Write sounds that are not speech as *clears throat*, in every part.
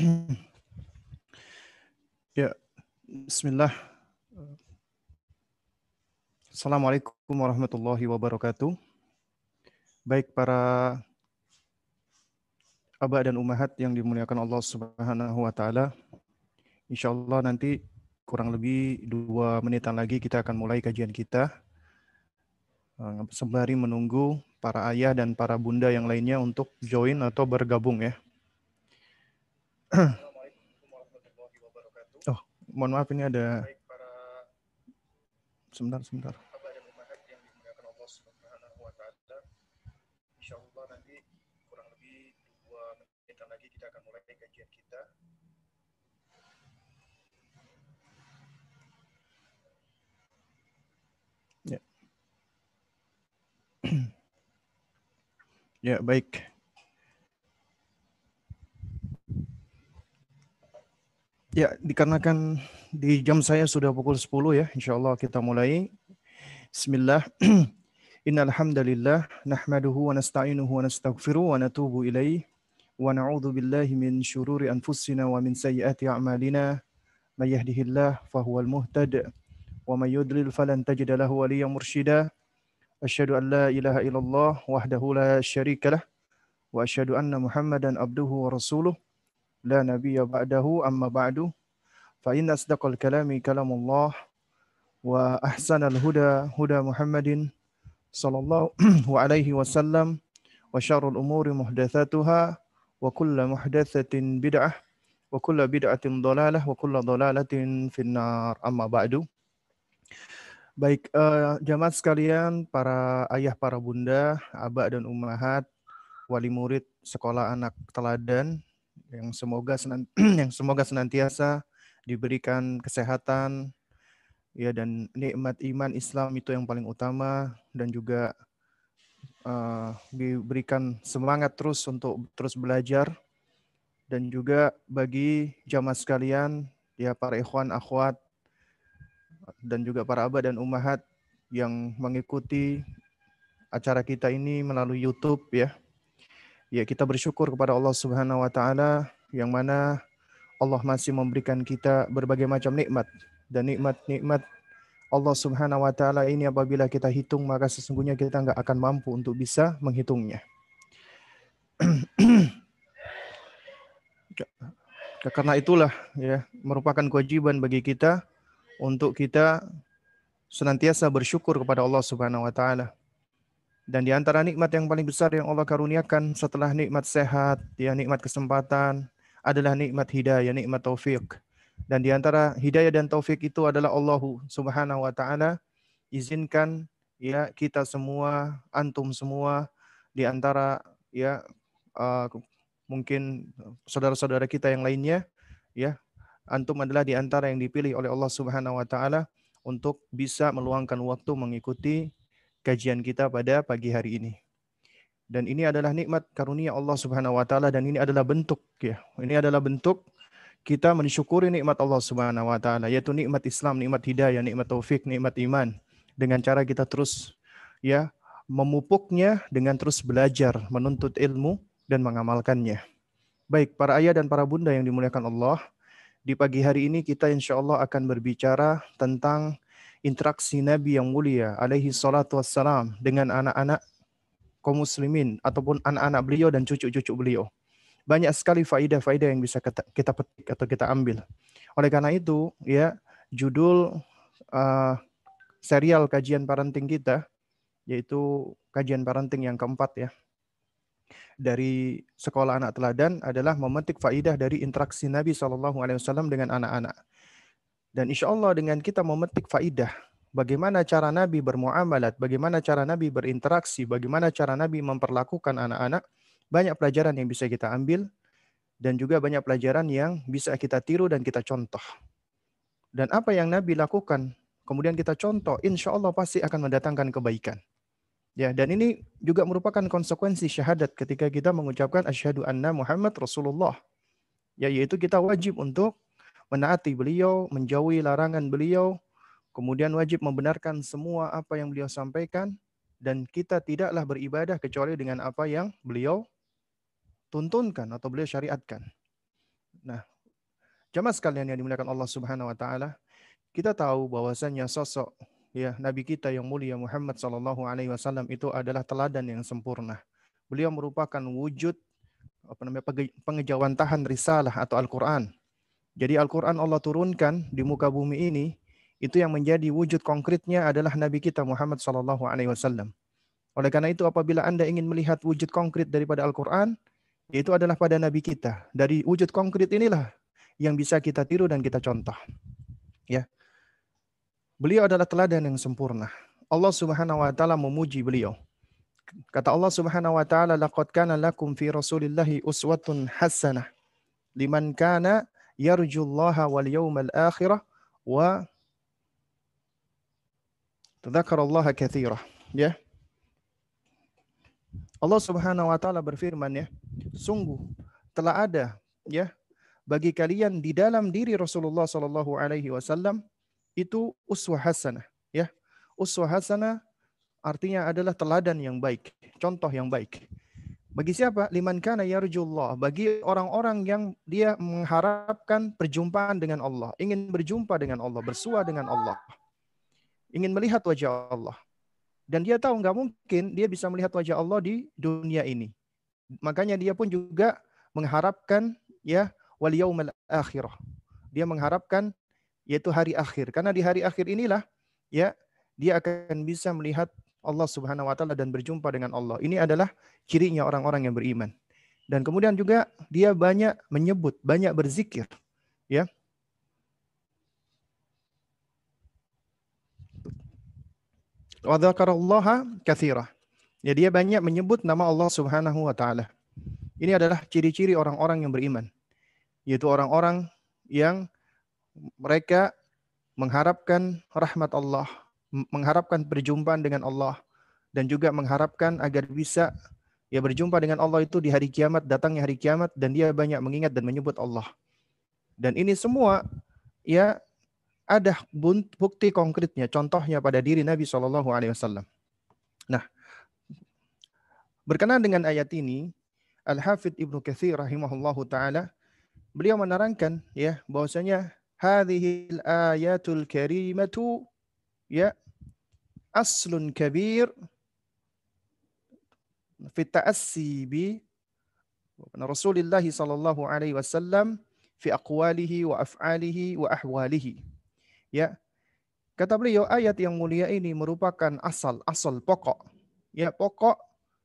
*clears throat* ya, Bismillah. Assalamualaikum warahmatullahi wabarakatuh. Baik para abah dan umahat yang dimuliakan Allah Subhanahu wa taala. Insyaallah nanti kurang lebih dua menitan lagi kita akan mulai kajian kita. Eh, sembari menunggu para ayah dan para bunda yang lainnya untuk join atau bergabung ya. Oh, mohon maaf ini ada sebentar sebentar. Ya, *clears throat* baik. Ya, dikarenakan di jam saya sudah pukul 10 ya. InsyaAllah kita mulai. Bismillah. *clears throat* Innal hamdalillah nahmaduhu wa nasta'inuhu wa nastaghfiruh wa natubu ilaih wa na'udzu billahi min syururi anfusina wa min sayyiati a'malina may yahdihillah fahuwal muhtad wa may yudlil falan tajida lahu waliya mursyida asyhadu an la ilaha illallah wahdahu la syarikalah wa asyhadu anna muhammadan abduhu wa rasuluh. لا نبي بعده أما بعد فإن أصدق الكلام كلام الله وأحسن الهدى هدى محمد صلى الله عليه وسلم وشر الأمور محدثاتها وكل محدثة بدعة وكل بدعة ضلالة وكل ضلالة في النار أما بعد Baik, uh, jamaah sekalian, para ayah, para bunda, abah dan umahat, wali murid sekolah anak teladan, yang semoga *clears throat* yang semoga senantiasa diberikan kesehatan, ya dan nikmat iman Islam itu yang paling utama dan juga uh, diberikan semangat terus untuk terus belajar dan juga bagi jamaah sekalian, ya para ikhwan akhwat dan juga para abah dan umahat yang mengikuti acara kita ini melalui YouTube ya. Ya, kita bersyukur kepada Allah Subhanahu wa taala yang mana Allah masih memberikan kita berbagai macam nikmat dan nikmat-nikmat Allah Subhanahu wa taala ini apabila kita hitung maka sesungguhnya kita nggak akan mampu untuk bisa menghitungnya. *clears throat* Karena itulah ya merupakan kewajiban bagi kita untuk kita senantiasa bersyukur kepada Allah Subhanahu wa taala. Dan di antara nikmat yang paling besar yang Allah karuniakan setelah nikmat sehat, ya nikmat kesempatan adalah nikmat hidayah, nikmat taufik. Dan di antara hidayah dan taufik itu adalah Allah Subhanahu wa taala izinkan ya kita semua, antum semua di antara ya uh, mungkin saudara-saudara kita yang lainnya ya antum adalah di antara yang dipilih oleh Allah Subhanahu wa taala untuk bisa meluangkan waktu mengikuti kajian kita pada pagi hari ini. Dan ini adalah nikmat karunia Allah Subhanahu wa taala dan ini adalah bentuk ya. Ini adalah bentuk kita mensyukuri nikmat Allah Subhanahu wa taala yaitu nikmat Islam, nikmat hidayah, nikmat taufik, nikmat iman dengan cara kita terus ya memupuknya dengan terus belajar, menuntut ilmu dan mengamalkannya. Baik para ayah dan para bunda yang dimuliakan Allah, di pagi hari ini kita insya Allah akan berbicara tentang interaksi Nabi yang mulia alaihi salatu wassalam dengan anak-anak kaum muslimin ataupun anak-anak beliau dan cucu-cucu beliau. Banyak sekali faidah-faidah yang bisa kita petik atau kita ambil. Oleh karena itu, ya judul uh, serial kajian parenting kita yaitu kajian parenting yang keempat ya dari sekolah anak teladan adalah memetik faidah dari interaksi Nabi Shallallahu Alaihi Wasallam dengan anak-anak. Dan insya Allah dengan kita memetik faidah, bagaimana cara Nabi bermuamalat, bagaimana cara Nabi berinteraksi, bagaimana cara Nabi memperlakukan anak-anak, banyak pelajaran yang bisa kita ambil dan juga banyak pelajaran yang bisa kita tiru dan kita contoh. Dan apa yang Nabi lakukan, kemudian kita contoh, insya Allah pasti akan mendatangkan kebaikan. Ya, dan ini juga merupakan konsekuensi syahadat ketika kita mengucapkan asyhadu anna Muhammad Rasulullah. Ya, yaitu kita wajib untuk menaati beliau, menjauhi larangan beliau, kemudian wajib membenarkan semua apa yang beliau sampaikan dan kita tidaklah beribadah kecuali dengan apa yang beliau tuntunkan atau beliau syariatkan. Nah, jamaah sekalian yang dimuliakan Allah Subhanahu wa taala, kita tahu bahwasanya sosok ya nabi kita yang mulia Muhammad sallallahu alaihi wasallam itu adalah teladan yang sempurna. Beliau merupakan wujud apa namanya pengejawantahan risalah atau Al-Qur'an. Jadi Al-Qur'an Allah turunkan di muka bumi ini itu yang menjadi wujud konkretnya adalah nabi kita Muhammad sallallahu alaihi wasallam. Oleh karena itu apabila Anda ingin melihat wujud konkret daripada Al-Qur'an, itu adalah pada nabi kita. Dari wujud konkret inilah yang bisa kita tiru dan kita contoh. Ya. Beliau adalah teladan yang sempurna. Allah Subhanahu wa taala memuji beliau. Kata Allah Subhanahu wa taala, "Laqad kana lakum fi Rasulillahi uswatun hasanah liman kana yarjullaha wal yawmal akhirah wa tadzakarallaha katsira." Ya. Allah Subhanahu wa taala berfirman ya, sungguh telah ada ya bagi kalian di dalam diri Rasulullah sallallahu alaihi wasallam itu uswah hasanah ya. Uswah hasanah artinya adalah teladan yang baik, contoh yang baik. Bagi siapa? Liman kana yarjullah. Bagi orang-orang yang dia mengharapkan perjumpaan dengan Allah, ingin berjumpa dengan Allah, bersua dengan Allah. Ingin melihat wajah Allah. Dan dia tahu nggak mungkin dia bisa melihat wajah Allah di dunia ini. Makanya dia pun juga mengharapkan ya wal yaumal akhirah. Dia mengharapkan yaitu hari akhir. Karena di hari akhir inilah ya dia akan bisa melihat Allah Subhanahu wa taala dan berjumpa dengan Allah. Ini adalah cirinya orang-orang yang beriman. Dan kemudian juga dia banyak menyebut, banyak berzikir, ya. Wa dzakarallaha katsira. Ya dia banyak menyebut nama Allah Subhanahu wa taala. Ini adalah ciri-ciri orang-orang yang beriman. Yaitu orang-orang yang mereka mengharapkan rahmat Allah, mengharapkan perjumpaan dengan Allah dan juga mengharapkan agar bisa ya berjumpa dengan Allah itu di hari kiamat, datangnya hari kiamat dan dia banyak mengingat dan menyebut Allah. Dan ini semua ya ada bukti konkretnya, contohnya pada diri Nabi Shallallahu Alaihi Wasallam. Nah, berkenaan dengan ayat ini, Al Hafidh Ibnu Katsir rahimahullahu taala beliau menerangkan ya bahwasanya hadhil ayatul karimatu ya aslun kabir fi ta'assi bi Rasulullah sallallahu alaihi wasallam fi aqwalihi wa af'alihi wa ahwalihi. Ya. Kata beliau ayat yang mulia ini merupakan asal asal pokok. Ya, pokok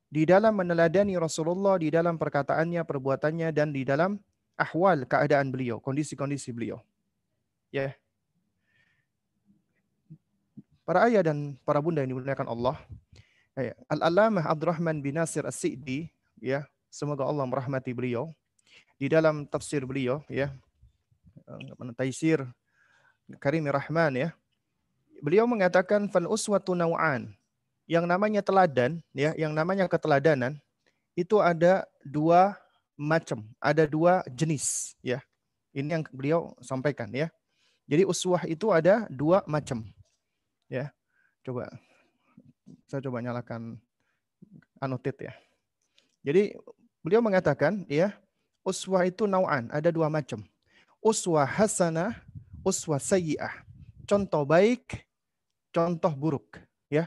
di dalam meneladani Rasulullah di dalam perkataannya, perbuatannya dan di dalam ahwal keadaan beliau, kondisi-kondisi beliau. Ya. Para ayah dan para bunda yang dimuliakan Allah, ya, Al-Alamah Abdurrahman bin Nasir As-Sa'di, ya, semoga Allah merahmati beliau. Di dalam tafsir beliau, ya, eh, Taisir Karim Rahman, ya, beliau mengatakan fal uswatu naw'an. Yang namanya teladan, ya, yang namanya keteladanan itu ada dua macam, ada dua jenis, ya. Ini yang beliau sampaikan, ya. Jadi uswah itu ada dua macam. Ya, coba saya coba nyalakan anotit ya. Jadi beliau mengatakan ya, uswah itu nau'an, ada dua macam. Uswah hasanah, uswah sayyi'ah. Contoh baik, contoh buruk, ya.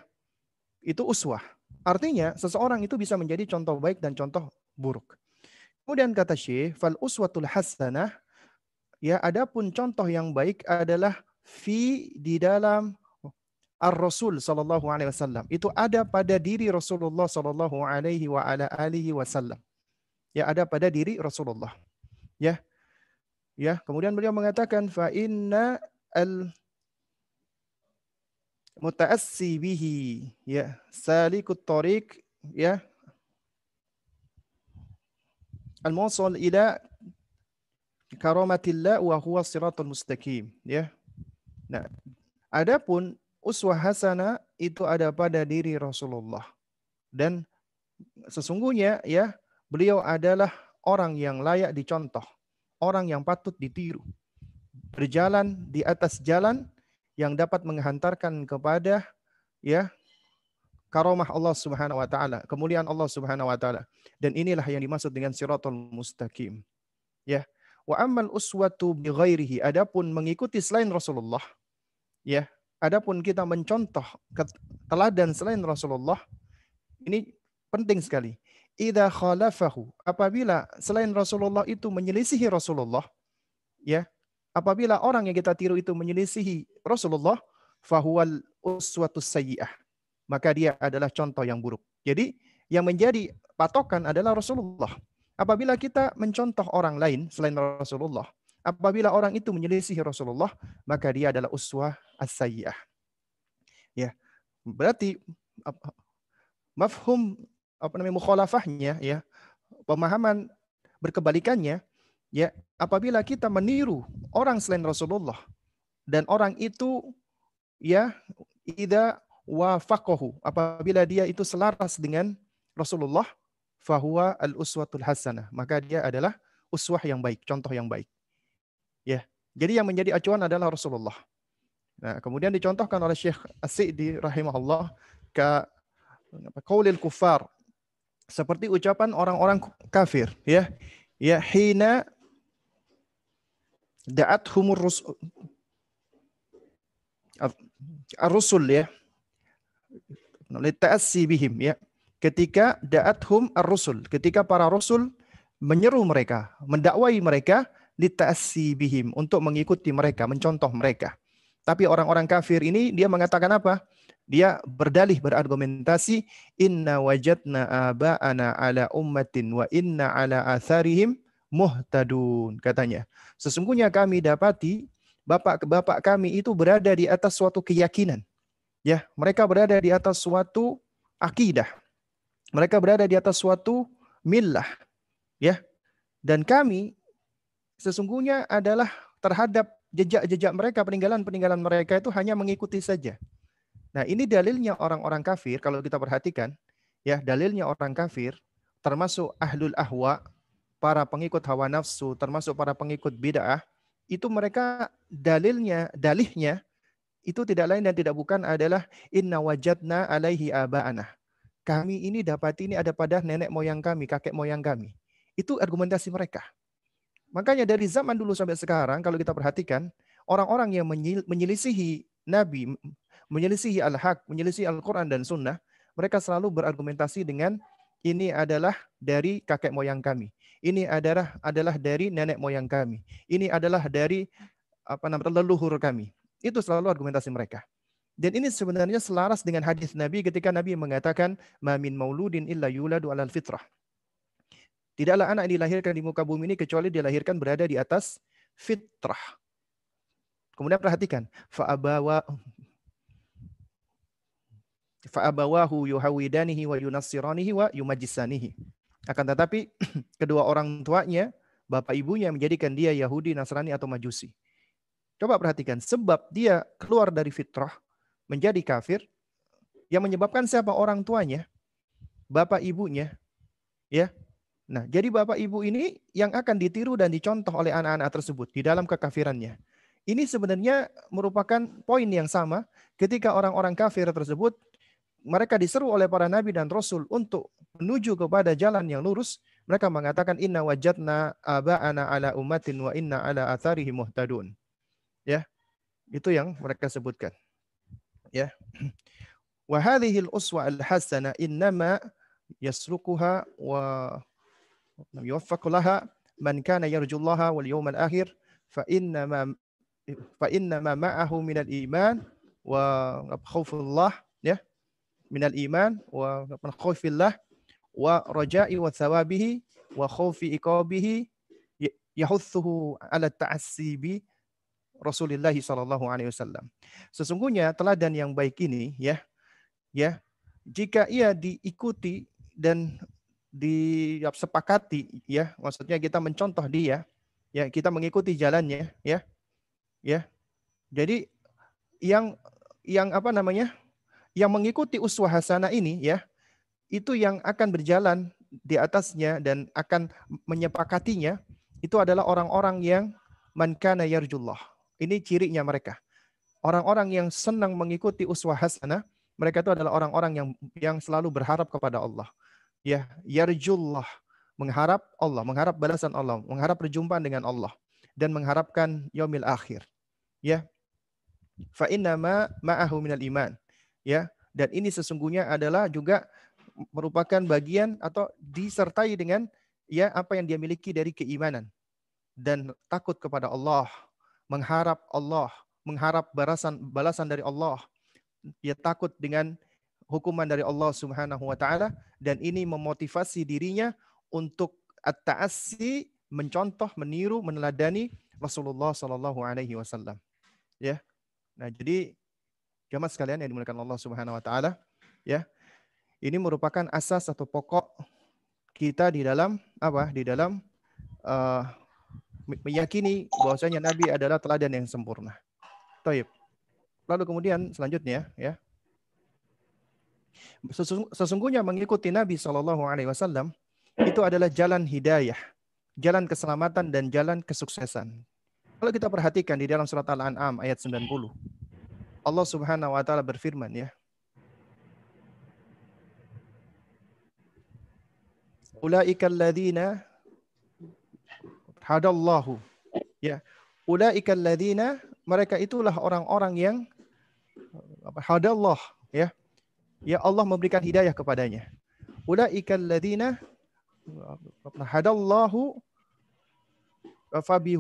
Itu uswah. Artinya seseorang itu bisa menjadi contoh baik dan contoh buruk. Kemudian kata Syekh, fal uswatul hasanah ya adapun contoh yang baik adalah fi di dalam Ar-Rasul sallallahu alaihi wasallam. Itu ada pada diri Rasulullah sallallahu alaihi wa ala alihi wasallam. Ya, ada pada diri Rasulullah. Ya. Ya, kemudian beliau mengatakan fa inna al mutaassi bihi ya salikut tariq ya al muwassil ila karamatillah wa huwa siratul mustaqim ya nah adapun uswah hasana itu ada pada diri Rasulullah. Dan sesungguhnya ya beliau adalah orang yang layak dicontoh, orang yang patut ditiru. Berjalan di atas jalan yang dapat menghantarkan kepada ya karomah Allah Subhanahu wa taala, kemuliaan Allah Subhanahu wa taala. Dan inilah yang dimaksud dengan siratul mustaqim. Ya. Wa ammal uswatu bi ghairihi. Adapun mengikuti selain Rasulullah, ya, adapun kita mencontoh teladan selain Rasulullah, ini penting sekali. Idza khalafahu, apabila selain Rasulullah itu menyelisihi Rasulullah, ya, apabila orang yang kita tiru itu menyelisihi Rasulullah, fahuwal uswatus sayyi'ah. Maka dia adalah contoh yang buruk. Jadi yang menjadi patokan adalah Rasulullah. Apabila kita mencontoh orang lain selain Rasulullah, apabila orang itu menyelisihi Rasulullah, maka dia adalah uswah as-sayyi'ah. Ya. Berarti mafhum apa namanya mukhalafahnya ya pemahaman berkebalikannya ya apabila kita meniru orang selain Rasulullah dan orang itu ya ida wafaqahu apabila dia itu selaras dengan Rasulullah fahuwa al uswatul hasanah maka dia adalah uswah yang baik contoh yang baik ya. Jadi yang menjadi acuan adalah Rasulullah. Nah kemudian dicontohkan oleh Syekh As-Sa'di rahimahullah ke qaulil kufar seperti ucapan orang-orang kafir ya. Ya hina da'at humur rusul ar-rusul ya. Bihim ya. Ketika da'at hum ar-rusul ketika para rasul menyeru mereka mendakwai mereka lita'assi bihim untuk mengikuti mereka mencontoh mereka tapi orang-orang kafir ini dia mengatakan apa dia berdalih berargumentasi inna wajadna aba'ana ala ummatin wa inna ala atharihim muhtadun katanya. Sesungguhnya kami dapati bapak-bapak kami itu berada di atas suatu keyakinan. Ya, mereka berada di atas suatu akidah. Mereka berada di atas suatu millah. Ya. Dan kami sesungguhnya adalah terhadap jejak-jejak mereka, peninggalan-peninggalan mereka itu hanya mengikuti saja. Nah, ini dalilnya orang-orang kafir kalau kita perhatikan, ya, dalilnya orang kafir termasuk ahlul ahwa, para pengikut hawa nafsu, termasuk para pengikut bid'ah, itu mereka dalilnya, dalihnya itu tidak lain dan tidak bukan adalah inna wajadna alaihi aba'ana. Kami ini dapat ini ada pada nenek moyang kami, kakek moyang kami. Itu argumentasi mereka. Makanya dari zaman dulu sampai sekarang kalau kita perhatikan, orang-orang yang menyelisihi Nabi, menyelisihi al-haq, menyelisihi Al-Quran dan Sunnah, mereka selalu berargumentasi dengan ini adalah dari kakek moyang kami. Ini adalah adalah dari nenek moyang kami. Ini adalah dari apa namanya leluhur kami. Itu selalu argumentasi mereka. Dan ini sebenarnya selaras dengan hadis Nabi ketika Nabi mengatakan mamin mauludin illa yuladu alal fitrah. Tidaklah anak dilahirkan di muka bumi ini kecuali dilahirkan berada di atas fitrah. Kemudian perhatikan, fa'abawa fa'abawahu yuhawidanihi wa yunassiranihi wa yumajisanihi. Akan tetapi *clears throat* kedua orang tuanya, bapak ibunya menjadikan dia Yahudi, Nasrani atau Majusi. Coba perhatikan, sebab dia keluar dari fitrah, menjadi kafir, yang menyebabkan siapa orang tuanya? Bapak ibunya. Ya. Nah, jadi bapak ibu ini yang akan ditiru dan dicontoh oleh anak-anak tersebut di dalam kekafirannya. Ini sebenarnya merupakan poin yang sama ketika orang-orang kafir tersebut mereka diseru oleh para nabi dan rasul untuk menuju kepada jalan yang lurus, mereka mengatakan inna wajadna aba'ana ala ummatin wa inna ala atharihi muhtadun. Ya. Itu yang mereka sebutkan. Ya. *clears throat* Wa al-uswa al-hasana innama yaslukuha wa fa inna ma fa inna ma ma'ahu min al-iman wa khawfullah ya minal iman wa khaufillah wa raja'i wa thawabihi wa khaufi iqabihi yahuthuhu ala ta'assi bi Rasulullah sallallahu alaihi wasallam. Sesungguhnya teladan yang baik ini ya ya jika ia diikuti dan disepakati ya maksudnya kita mencontoh dia ya kita mengikuti jalannya ya ya jadi yang yang apa namanya yang mengikuti uswah hasanah ini ya, itu yang akan berjalan di atasnya dan akan menyepakatinya itu adalah orang-orang yang man kana yarjullah. Ini cirinya mereka. Orang-orang yang senang mengikuti uswah hasanah, mereka itu adalah orang-orang yang yang selalu berharap kepada Allah. Ya, yarjullah. mengharap Allah, mengharap balasan Allah, mengharap perjumpaan dengan Allah dan mengharapkan yaumil akhir. Ya. Fa inna ma ma'ahu minal iman. Ya. Dan ini sesungguhnya adalah juga merupakan bagian atau disertai dengan ya apa yang dia miliki dari keimanan dan takut kepada Allah, mengharap Allah, mengharap balasan balasan dari Allah. Dia takut dengan hukuman dari Allah Subhanahu wa taala dan ini memotivasi dirinya untuk at-ta'assi mencontoh, meniru, meneladani Rasulullah Sallallahu Alaihi Wasallam. Ya, nah jadi jamaah sekalian yang dimuliakan Allah Subhanahu Wa Taala, ya, ini merupakan asas atau pokok kita di dalam apa? Di dalam uh, meyakini bahwasanya Nabi adalah teladan yang sempurna. Taib. Lalu kemudian selanjutnya, ya, sesungguhnya mengikuti Nabi Shallallahu Alaihi Wasallam itu adalah jalan hidayah, jalan keselamatan dan jalan kesuksesan. Kalau kita perhatikan di dalam surat Al-An'am ayat 90, Allah Subhanahu wa taala berfirman ya. Ulaika alladzina hadallahu. Ya. Ulaika alladzina mereka itulah orang-orang yang hadallah ya. Ya Allah memberikan hidayah kepadanya. Ulaika alladzina hadallahu fabi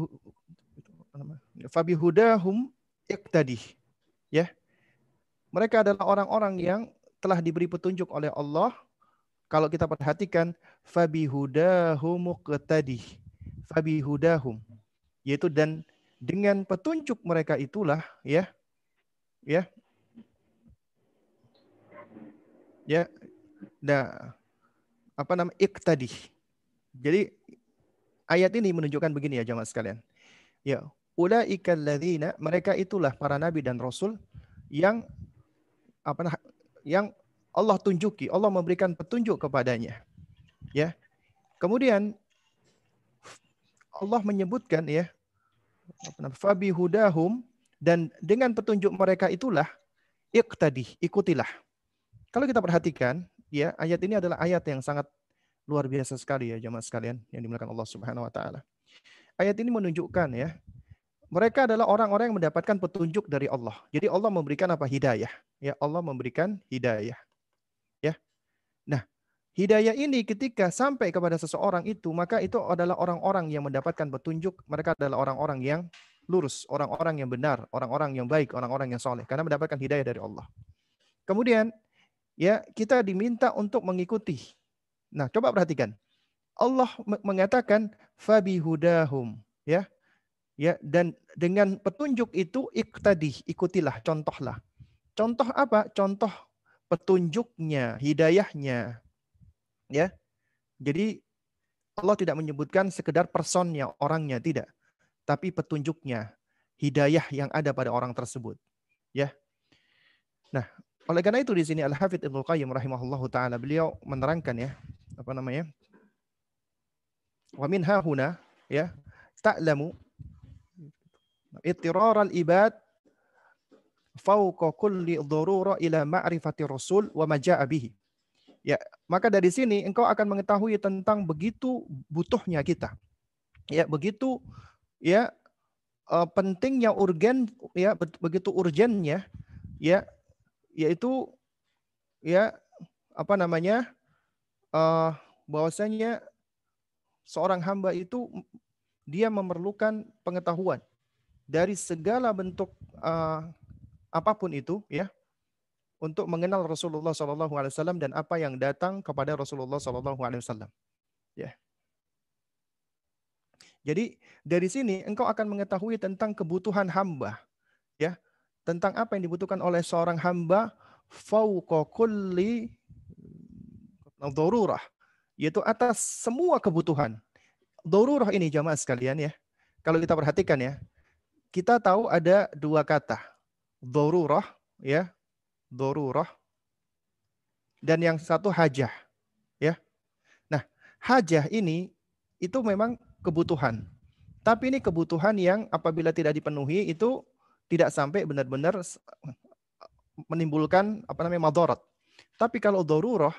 fabi hudahum iqtadi ya. Mereka adalah orang-orang yang telah diberi petunjuk oleh Allah. Kalau kita perhatikan fabi hudahum iqtadi fabi hudahum yaitu dan dengan petunjuk mereka itulah ya. Ya ya nah apa nama iktadi. Jadi ayat ini menunjukkan begini ya jemaah sekalian. Ya, ulaikal ladzina mereka itulah para nabi dan rasul yang apa yang Allah tunjuki, Allah memberikan petunjuk kepadanya. Ya. Kemudian Allah menyebutkan ya fabi hudahum dan dengan petunjuk mereka itulah iktadi, ikutilah. Kalau kita perhatikan ya ayat ini adalah ayat yang sangat luar biasa sekali ya jemaah sekalian yang dimuliakan Allah Subhanahu wa taala. Ayat ini menunjukkan ya mereka adalah orang-orang yang mendapatkan petunjuk dari Allah. Jadi Allah memberikan apa? Hidayah. Ya, Allah memberikan hidayah. Ya. Nah, hidayah ini ketika sampai kepada seseorang itu, maka itu adalah orang-orang yang mendapatkan petunjuk. Mereka adalah orang-orang yang lurus, orang-orang yang benar, orang-orang yang baik, orang-orang yang soleh. Karena mendapatkan hidayah dari Allah. Kemudian ya kita diminta untuk mengikuti. Nah, coba perhatikan. Allah mengatakan fabi hudahum, ya. Ya, dan dengan petunjuk itu iktadi, ikutilah, contohlah. Contoh apa? Contoh petunjuknya, hidayahnya. Ya. Jadi Allah tidak menyebutkan sekedar personnya, orangnya, tidak. Tapi petunjuknya, hidayah yang ada pada orang tersebut. Ya. Nah, oleh karena itu di sini Al Hafidh Ibnu Qayyim rahimahullahu taala beliau menerangkan ya apa namanya? Wa min hahuna ya ta'lamu ittirar al-ibad fauqa kulli dharura ila ma'rifati rasul wa ma bihi. Ya, maka dari sini engkau akan mengetahui tentang begitu butuhnya kita. Ya, begitu ya uh, pentingnya urgen ya begitu urgennya ya yaitu ya apa namanya uh, bahwasanya seorang hamba itu dia memerlukan pengetahuan dari segala bentuk uh, apa pun itu ya untuk mengenal Rasulullah Wasallam dan apa yang datang kepada Rasulullah Shallallahu Alaihi Wasallam ya. Jadi dari sini engkau akan mengetahui tentang kebutuhan hamba ya tentang apa yang dibutuhkan oleh seorang hamba fauqa kulli darurah yaitu atas semua kebutuhan. Darurah ini jamaah sekalian ya. Kalau kita perhatikan ya, kita tahu ada dua kata. Darurah ya, darurah dan yang satu hajah ya. Nah, hajah ini itu memang kebutuhan. Tapi ini kebutuhan yang apabila tidak dipenuhi itu tidak sampai benar-benar menimbulkan apa namanya madarat. Tapi kalau darurah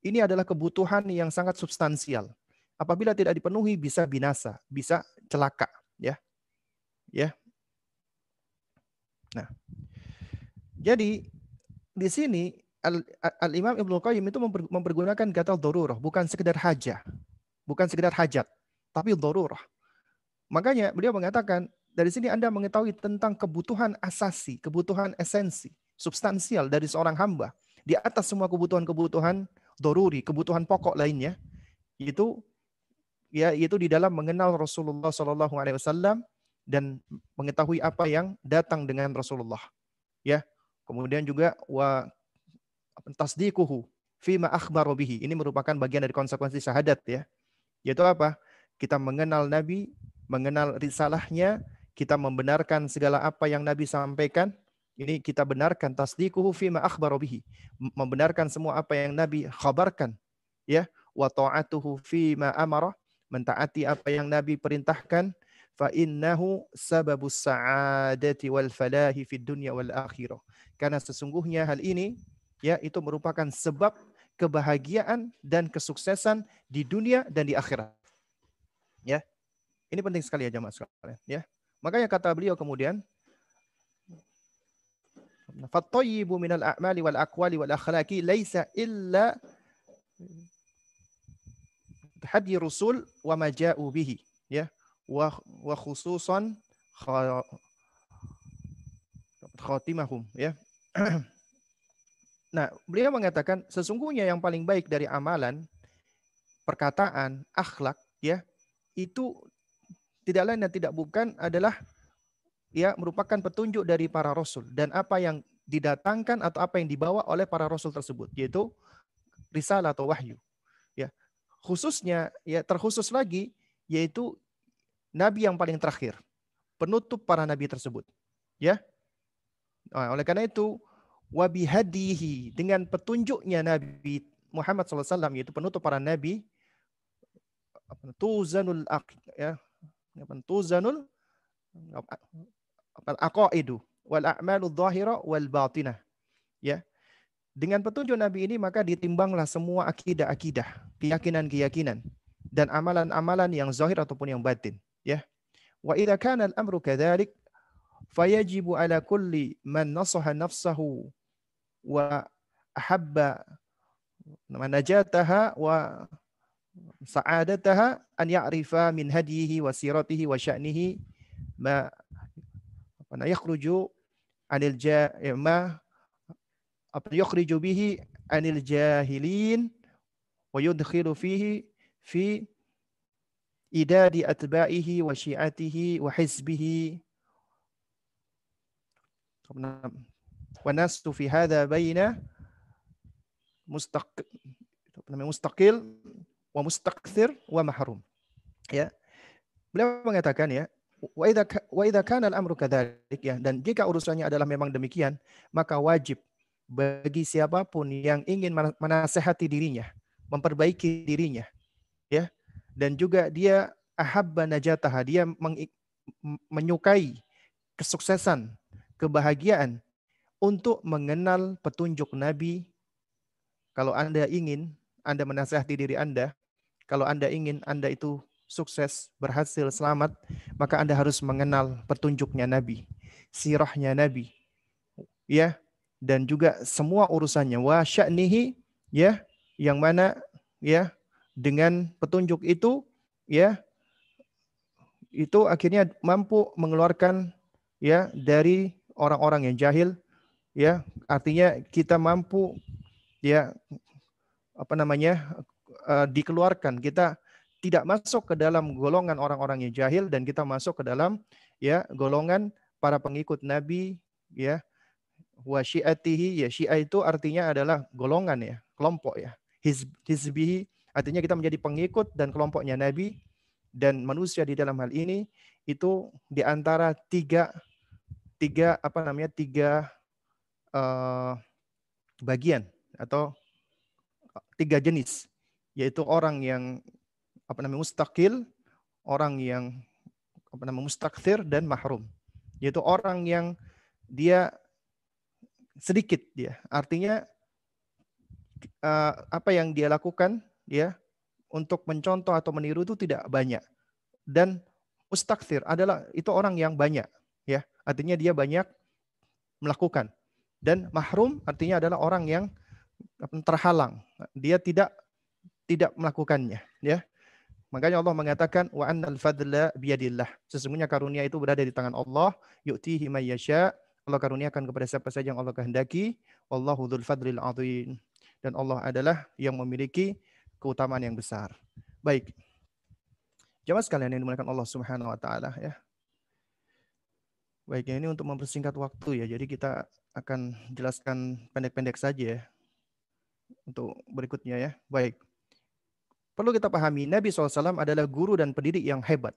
ini adalah kebutuhan yang sangat substansial. apabila tidak dipenuhi bisa binasa, bisa celaka, ya. Ya. Nah. Jadi di sini Al-Imam Ibnu Qayyim itu mempergunakan kata darurah, bukan sekedar hajat. Bukan sekedar hajat, tapi darurah. Makanya beliau mengatakan, dari sini Anda mengetahui tentang kebutuhan asasi, kebutuhan esensi, substansial dari seorang hamba. Di atas semua kebutuhan-kebutuhan doruri, kebutuhan pokok lainnya, itu ya itu di dalam mengenal Rasulullah Shallallahu Alaihi Wasallam dan mengetahui apa yang datang dengan Rasulullah. Ya, kemudian juga wa tasdiquhu fima akhbaru bihi. Ini merupakan bagian dari konsekuensi syahadat ya. Yaitu apa? Kita mengenal Nabi, mengenal risalahnya, kita membenarkan segala apa yang Nabi sampaikan. Ini kita benarkan tasdiquhu fima akhbaru bihi. Membenarkan semua apa yang Nabi khabarkan. Ya, wa ta'atuhu fima amara, mentaati apa yang Nabi perintahkan fa innahu sababus sa'adati wal falahi fid dunya wal akhirah. Karena sesungguhnya hal ini ya itu merupakan sebab kebahagiaan dan kesuksesan di dunia dan di akhirat. Ya. Ini penting sekali ya jemaah sekalian, ya. Makanya kata beliau kemudian Fattayyibu minal a'mali wal aqwali wal akhlaqi laisa illa hadi rusul wa bihi. Ya. Wa wa khususan khatimahum. Ya. *clears throat* Nah, beliau mengatakan sesungguhnya yang paling baik dari amalan, perkataan, akhlak, ya, itu tidak lain dan tidak bukan adalah ya merupakan petunjuk dari para rasul dan apa yang didatangkan atau apa yang dibawa oleh para rasul tersebut yaitu risalah atau wahyu. Ya. Khususnya ya terkhusus lagi yaitu nabi yang paling terakhir, penutup para nabi tersebut. Ya. Nah, oleh karena itu wabihadihi dengan petunjuknya Nabi Muhammad SAW yaitu penutup para nabi tuzanul ya tuzanul aqaidu wal a'malu dhahira wal batinah ya. Dengan petunjuk Nabi ini maka ditimbanglah semua akidah-akidah, keyakinan-keyakinan dan amalan-amalan yang zahir ataupun yang batin, ya. Wa idza kana al-amru kadzalik fayajibu ala kulli man nasaha nafsahu wa ahabba najataha wa سعادتها أن يعرف من هديه وسيرته وشأنه ما يخرج عن الجا ما يخرج به عن الجاهلين ويدخل فيه في إداد أتباعه وشيعته وحزبه. نعم. ونست في هذا بين نعم، مستقل مستقل wa mustakthir wa mahrum. Ya. Beliau mengatakan ya, wa idza wa kana al-amru kadzalik ya dan jika urusannya adalah memang demikian, maka wajib bagi siapa pun yang ingin menasehati dirinya, memperbaiki dirinya, ya. Dan juga dia ahabba najataha, dia menyukai kesuksesan, kebahagiaan untuk mengenal petunjuk Nabi. Kalau Anda ingin, Anda menasihati diri Anda, kalau Anda ingin Anda itu sukses, berhasil, selamat, maka Anda harus mengenal petunjuknya Nabi, sirahnya Nabi. Ya, dan juga semua urusannya wa sya'nihi ya, yang mana ya dengan petunjuk itu ya itu akhirnya mampu mengeluarkan ya dari orang-orang yang jahil ya artinya kita mampu ya apa namanya uh, dikeluarkan. Kita tidak masuk ke dalam golongan orang-orang yang jahil dan kita masuk ke dalam ya golongan para pengikut Nabi ya. Wa syiatihi ya syiah itu artinya adalah golongan ya kelompok ya. Hizb, hizbihi artinya kita menjadi pengikut dan kelompoknya Nabi dan manusia di dalam hal ini itu di antara tiga tiga apa namanya tiga uh, bagian atau tiga jenis, yaitu orang yang apa namanya mustakil, orang yang apa namanya mustakthir dan mahrum, yaitu orang yang dia sedikit dia, artinya uh, apa yang dia lakukan ya untuk mencontoh atau meniru itu tidak banyak. Dan mustakthir adalah itu orang yang banyak, ya. Artinya dia banyak melakukan. Dan mahrum artinya adalah orang yang terhalang. Dia tidak tidak melakukannya, ya. Makanya Allah mengatakan wa annal fadla biyadillah. Sesungguhnya karunia itu berada di tangan Allah, yu'tihi may yasha. Allah karuniakan kepada siapa saja yang Allah kehendaki. Wallahu dzul fadlil adzim. Dan Allah adalah yang memiliki keutamaan yang besar. Baik. Jamaah sekalian yang dimuliakan Allah Subhanahu wa taala ya. Baik, ini untuk mempersingkat waktu ya. Jadi kita akan jelaskan pendek-pendek saja ya. Untuk berikutnya ya. Baik. Perlu kita pahami, Nabi SAW adalah guru dan pendidik yang hebat.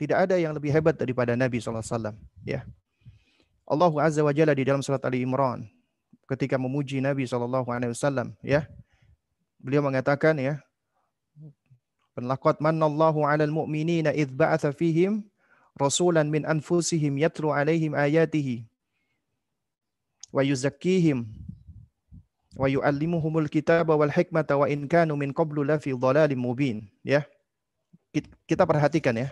Tidak ada yang lebih hebat daripada Nabi SAW. Ya. Allah Azza wa Jalla di dalam surat Ali Imran ketika memuji Nabi SAW ya Beliau mengatakan ya, Laqad manallahu 'alal mu'minina idh ba'atha fihim rasulan min anfusihim yatlu 'alaihim ayatihi wa yuzakkihim wa yu'allimuhumul kitaba wal hikmata wa in kanu min qablu lafi dhalalim mubin ya kita perhatikan ya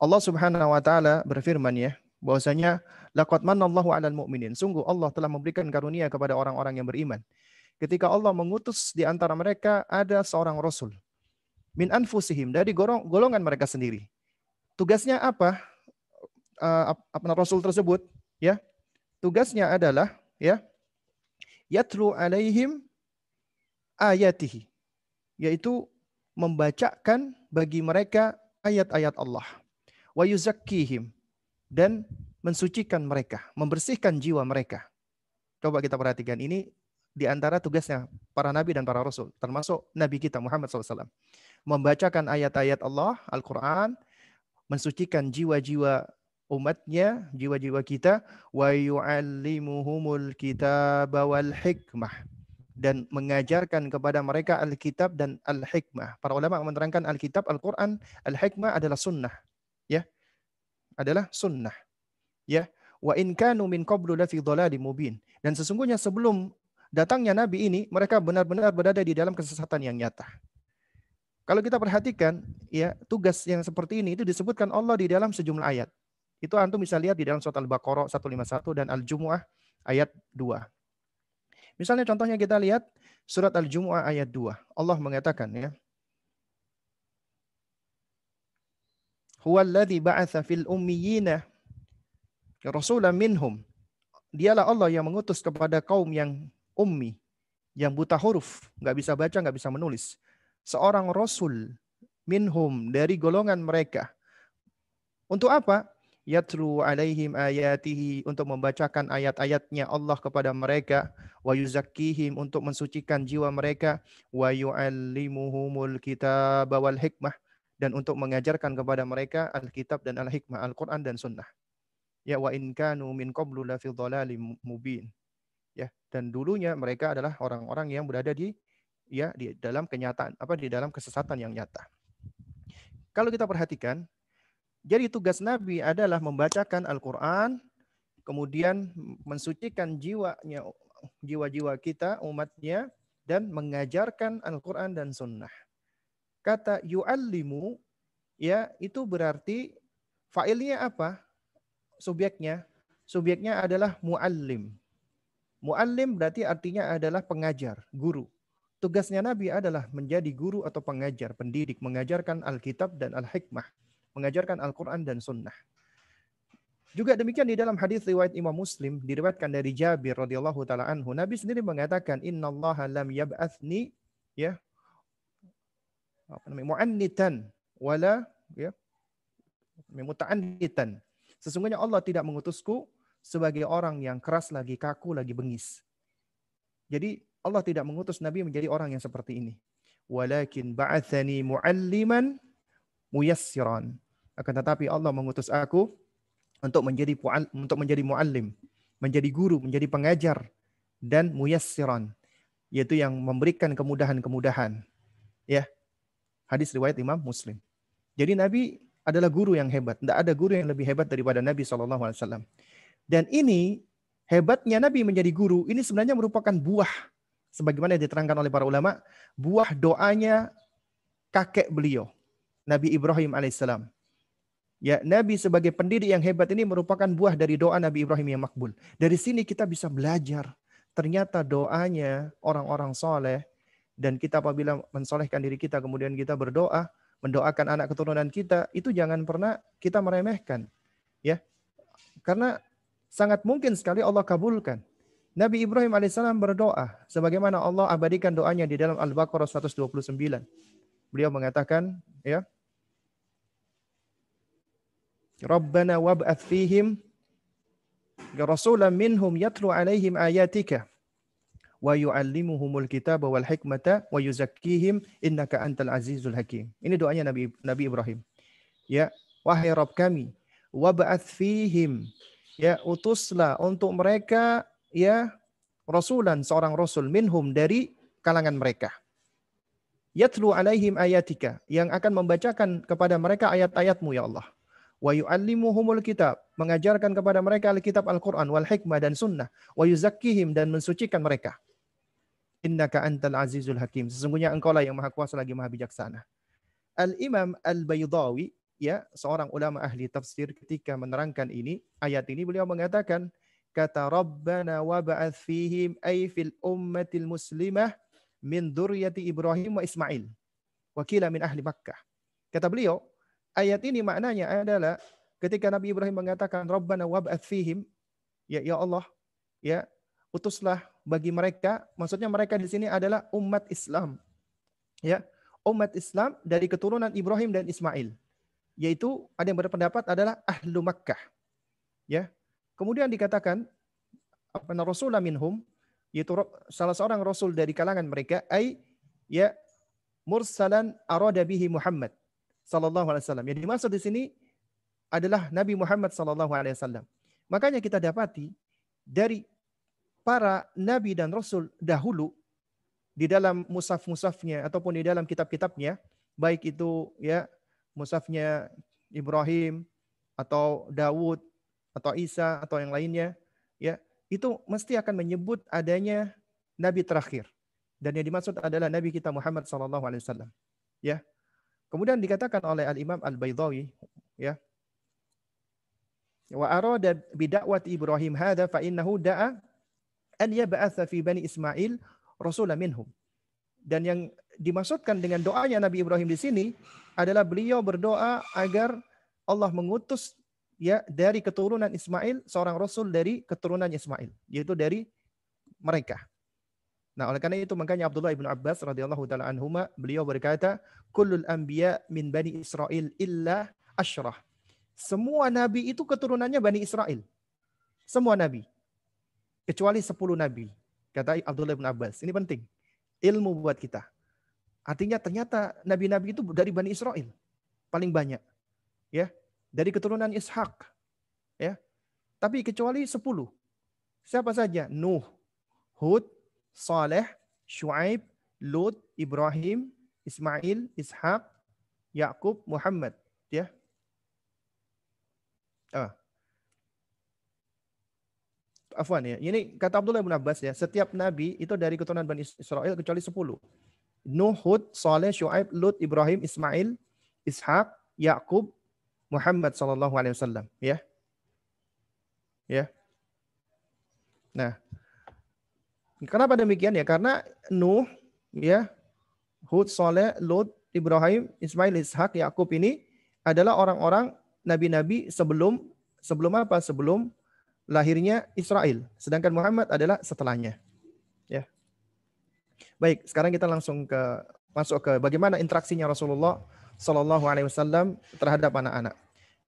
Allah Subhanahu wa taala berfirman ya bahwasanya laqad manallahu 'alal mu'minin sungguh Allah telah memberikan karunia kepada orang-orang yang beriman ketika Allah mengutus di antara mereka ada seorang rasul min anfusihim dari golongan mereka sendiri. Tugasnya apa? Uh, apa rasul tersebut? Ya, tugasnya adalah ya yatlu alaihim ayatihi, yaitu membacakan bagi mereka ayat-ayat Allah. Wa yuzakkihim dan mensucikan mereka, membersihkan jiwa mereka. Coba kita perhatikan ini di antara tugasnya para nabi dan para rasul, termasuk nabi kita Muhammad SAW. Membacakan ayat-ayat Allah, Al-Quran, mensucikan jiwa-jiwa umatnya, jiwa-jiwa kita, wa yu'allimuhumul kitab wal hikmah dan mengajarkan kepada mereka Alkitab dan Al-Hikmah. Para ulama menerangkan Alkitab, Al-Quran, Al-Hikmah adalah sunnah. Ya, adalah sunnah. Ya, wa in kanu min qablu lafi mubin. Dan sesungguhnya sebelum datangnya Nabi ini, mereka benar-benar berada di dalam kesesatan yang nyata. Kalau kita perhatikan, ya tugas yang seperti ini itu disebutkan Allah di dalam sejumlah ayat. Itu antum bisa lihat di dalam surat Al-Baqarah 151 dan Al-Jumu'ah ayat 2. Misalnya contohnya kita lihat surat Al-Jumu'ah ayat 2. Allah mengatakan ya. Huwallazi ba'atha fil ummiyina rasulan minhum. Dialah Allah yang mengutus kepada kaum yang ummi, yang buta huruf, nggak bisa baca, nggak bisa menulis. Seorang rasul minhum dari golongan mereka. Untuk apa? Yatru alaihim ayatihi untuk membacakan ayat-ayatnya Allah kepada mereka wa yuzakkihim untuk mensucikan jiwa mereka wa yuallimuhumul kitab wal hikmah dan untuk mengajarkan kepada mereka Alkitab dan Al-Hikmah, Al-Quran dan Sunnah. Ya wa in kanu min qablu la fi mubin ya dan dulunya mereka adalah orang-orang yang berada di ya di dalam kenyataan apa di dalam kesesatan yang nyata. Kalau kita perhatikan, jadi tugas Nabi adalah membacakan Al-Qur'an, kemudian mensucikan jiwanya jiwa-jiwa kita umatnya dan mengajarkan Al-Qur'an dan sunnah. Kata yu'allimu ya itu berarti failnya apa? Subjeknya. Subjeknya adalah muallim. Muallim berarti artinya adalah pengajar, guru. Tugasnya Nabi adalah menjadi guru atau pengajar, pendidik, mengajarkan Alkitab dan Al-Hikmah, mengajarkan Al-Quran dan Sunnah. Juga demikian di dalam hadis riwayat Imam Muslim diriwayatkan dari Jabir radhiyallahu taala anhu, Nabi sendiri mengatakan Allah lam yab'athni ya apa namanya mu'annitan wala ya muta'annitan. Sesungguhnya Allah tidak mengutusku sebagai orang yang keras lagi, kaku lagi, bengis. Jadi Allah tidak mengutus Nabi menjadi orang yang seperti ini. Walakin ba'athani mu'alliman muyassiran. Akan tetapi Allah mengutus aku untuk menjadi untuk menjadi muallim, menjadi guru, menjadi pengajar dan muyassiran, yaitu yang memberikan kemudahan-kemudahan. Ya. Hadis riwayat Imam Muslim. Jadi Nabi adalah guru yang hebat. Tidak ada guru yang lebih hebat daripada Nabi SAW. Dan ini hebatnya Nabi menjadi guru, ini sebenarnya merupakan buah. Sebagaimana diterangkan oleh para ulama, buah doanya kakek beliau, Nabi Ibrahim alaihissalam. Ya, Nabi sebagai pendiri yang hebat ini merupakan buah dari doa Nabi Ibrahim yang makbul. Dari sini kita bisa belajar. Ternyata doanya orang-orang soleh dan kita apabila mensolehkan diri kita kemudian kita berdoa mendoakan anak keturunan kita itu jangan pernah kita meremehkan ya karena sangat mungkin sekali Allah kabulkan Nabi Ibrahim alaihissalam berdoa sebagaimana Allah abadikan doanya di dalam Al-Baqarah 129 beliau mengatakan ya Rabbana wab'ath fihim rasulan minhum yatlu alaihim ayatika wa yu'allimuhumul kitaba wal hikmata wa yuzakkihim innaka antal azizul hakim. Ini doanya Nabi Nabi Ibrahim. Ya, wahai Rabb kami, wab'ath fihim ya utuslah untuk mereka ya rasulan seorang rasul minhum dari kalangan mereka. Yatlu alaihim ayatika yang akan membacakan kepada mereka ayat-ayatmu ya Allah wa yu'allimuhumul kitab, mengajarkan kepada mereka Alkitab Al-Qur'an wal hikmah dan sunnah, wa yuzakkihim dan mensucikan mereka. Innaka antal azizul hakim. Sesungguhnya engkau lah yang maha kuasa lagi maha bijaksana. Al-Imam Al-Baydawi, ya, seorang ulama ahli tafsir ketika menerangkan ini, ayat ini beliau mengatakan, kata Rabbana wa ba'ath fihim ay fil ummatil muslimah min dzurriyyati Ibrahim wa Ismail. Wakila min ahli Makkah. Kata beliau, ayat ini maknanya adalah ketika Nabi Ibrahim mengatakan Rabbana wab'ath fihim ya ya Allah ya utuslah bagi mereka maksudnya mereka di sini adalah umat Islam ya umat Islam dari keturunan Ibrahim dan Ismail yaitu ada yang berpendapat adalah ahlu Makkah ya. Kemudian dikatakan apa rasulullah minhum yaitu salah seorang rasul dari kalangan mereka ai ya mursalan arada bihi Muhammad Sallallahu Alaihi Wasallam. Yang dimaksud di sini adalah Nabi Muhammad Sallallahu Alaihi Wasallam. Makanya kita dapati dari para nabi dan rasul dahulu di dalam musaf-musafnya ataupun di dalam kitab-kitabnya, baik itu ya musafnya Ibrahim atau Dawud atau Isa atau yang lainnya, ya itu mesti akan menyebut adanya nabi terakhir. Dan yang dimaksud adalah nabi kita Muhammad sallallahu alaihi wasallam. Ya. Kemudian dikatakan oleh Al-Imam Al-Baydawi, ya. Wa arada bidakwati Ibrahim hadha fa innahu da'a an yab'atha fi bani Ismail rasulan minhum. Dan yang dimaksudkan dengan doanya Nabi Ibrahim di sini adalah beliau berdoa agar Allah mengutus ya dari keturunan Ismail seorang rasul dari keturunan Ismail, yaitu dari mereka. Nah, oleh karena itu makanya Abdullah ibn Abbas radhiyallahu taala anhuma beliau berkata, "Kullul anbiya min bani Israel illa asyrah." Semua nabi itu keturunannya Bani Israel. Semua nabi. Kecuali 10 nabi. Kata Abdullah ibn Abbas. Ini penting. Ilmu buat kita. Artinya ternyata nabi-nabi itu dari Bani Israel. Paling banyak. Ya. Dari keturunan Ishak. Ya. Tapi kecuali 10. Siapa saja? Nuh, Hud, Saleh, Shu'aib, Lut, Ibrahim, Ismail, Ishaq, Yakub, Muhammad. Ya. Ah. Afwan ya. Ini kata Abdullah bin Abbas ya. Setiap nabi itu dari keturunan Bani Israel kecuali 10. Nuh, Hud, Saleh, Shu'aib, Lut, Ibrahim, Ismail, Ishaq, Yakub, Muhammad sallallahu alaihi wasallam, ya. Ya. Nah, Kenapa demikian ya? Karena Nuh, ya, Hud, Soleh, Lut, Ibrahim, Ismail, Ishak, Yakub ini adalah orang-orang nabi-nabi sebelum sebelum apa? Sebelum lahirnya Israel. Sedangkan Muhammad adalah setelahnya. Ya. Baik, sekarang kita langsung ke masuk ke bagaimana interaksinya Rasulullah Shallallahu Alaihi Wasallam terhadap anak-anak.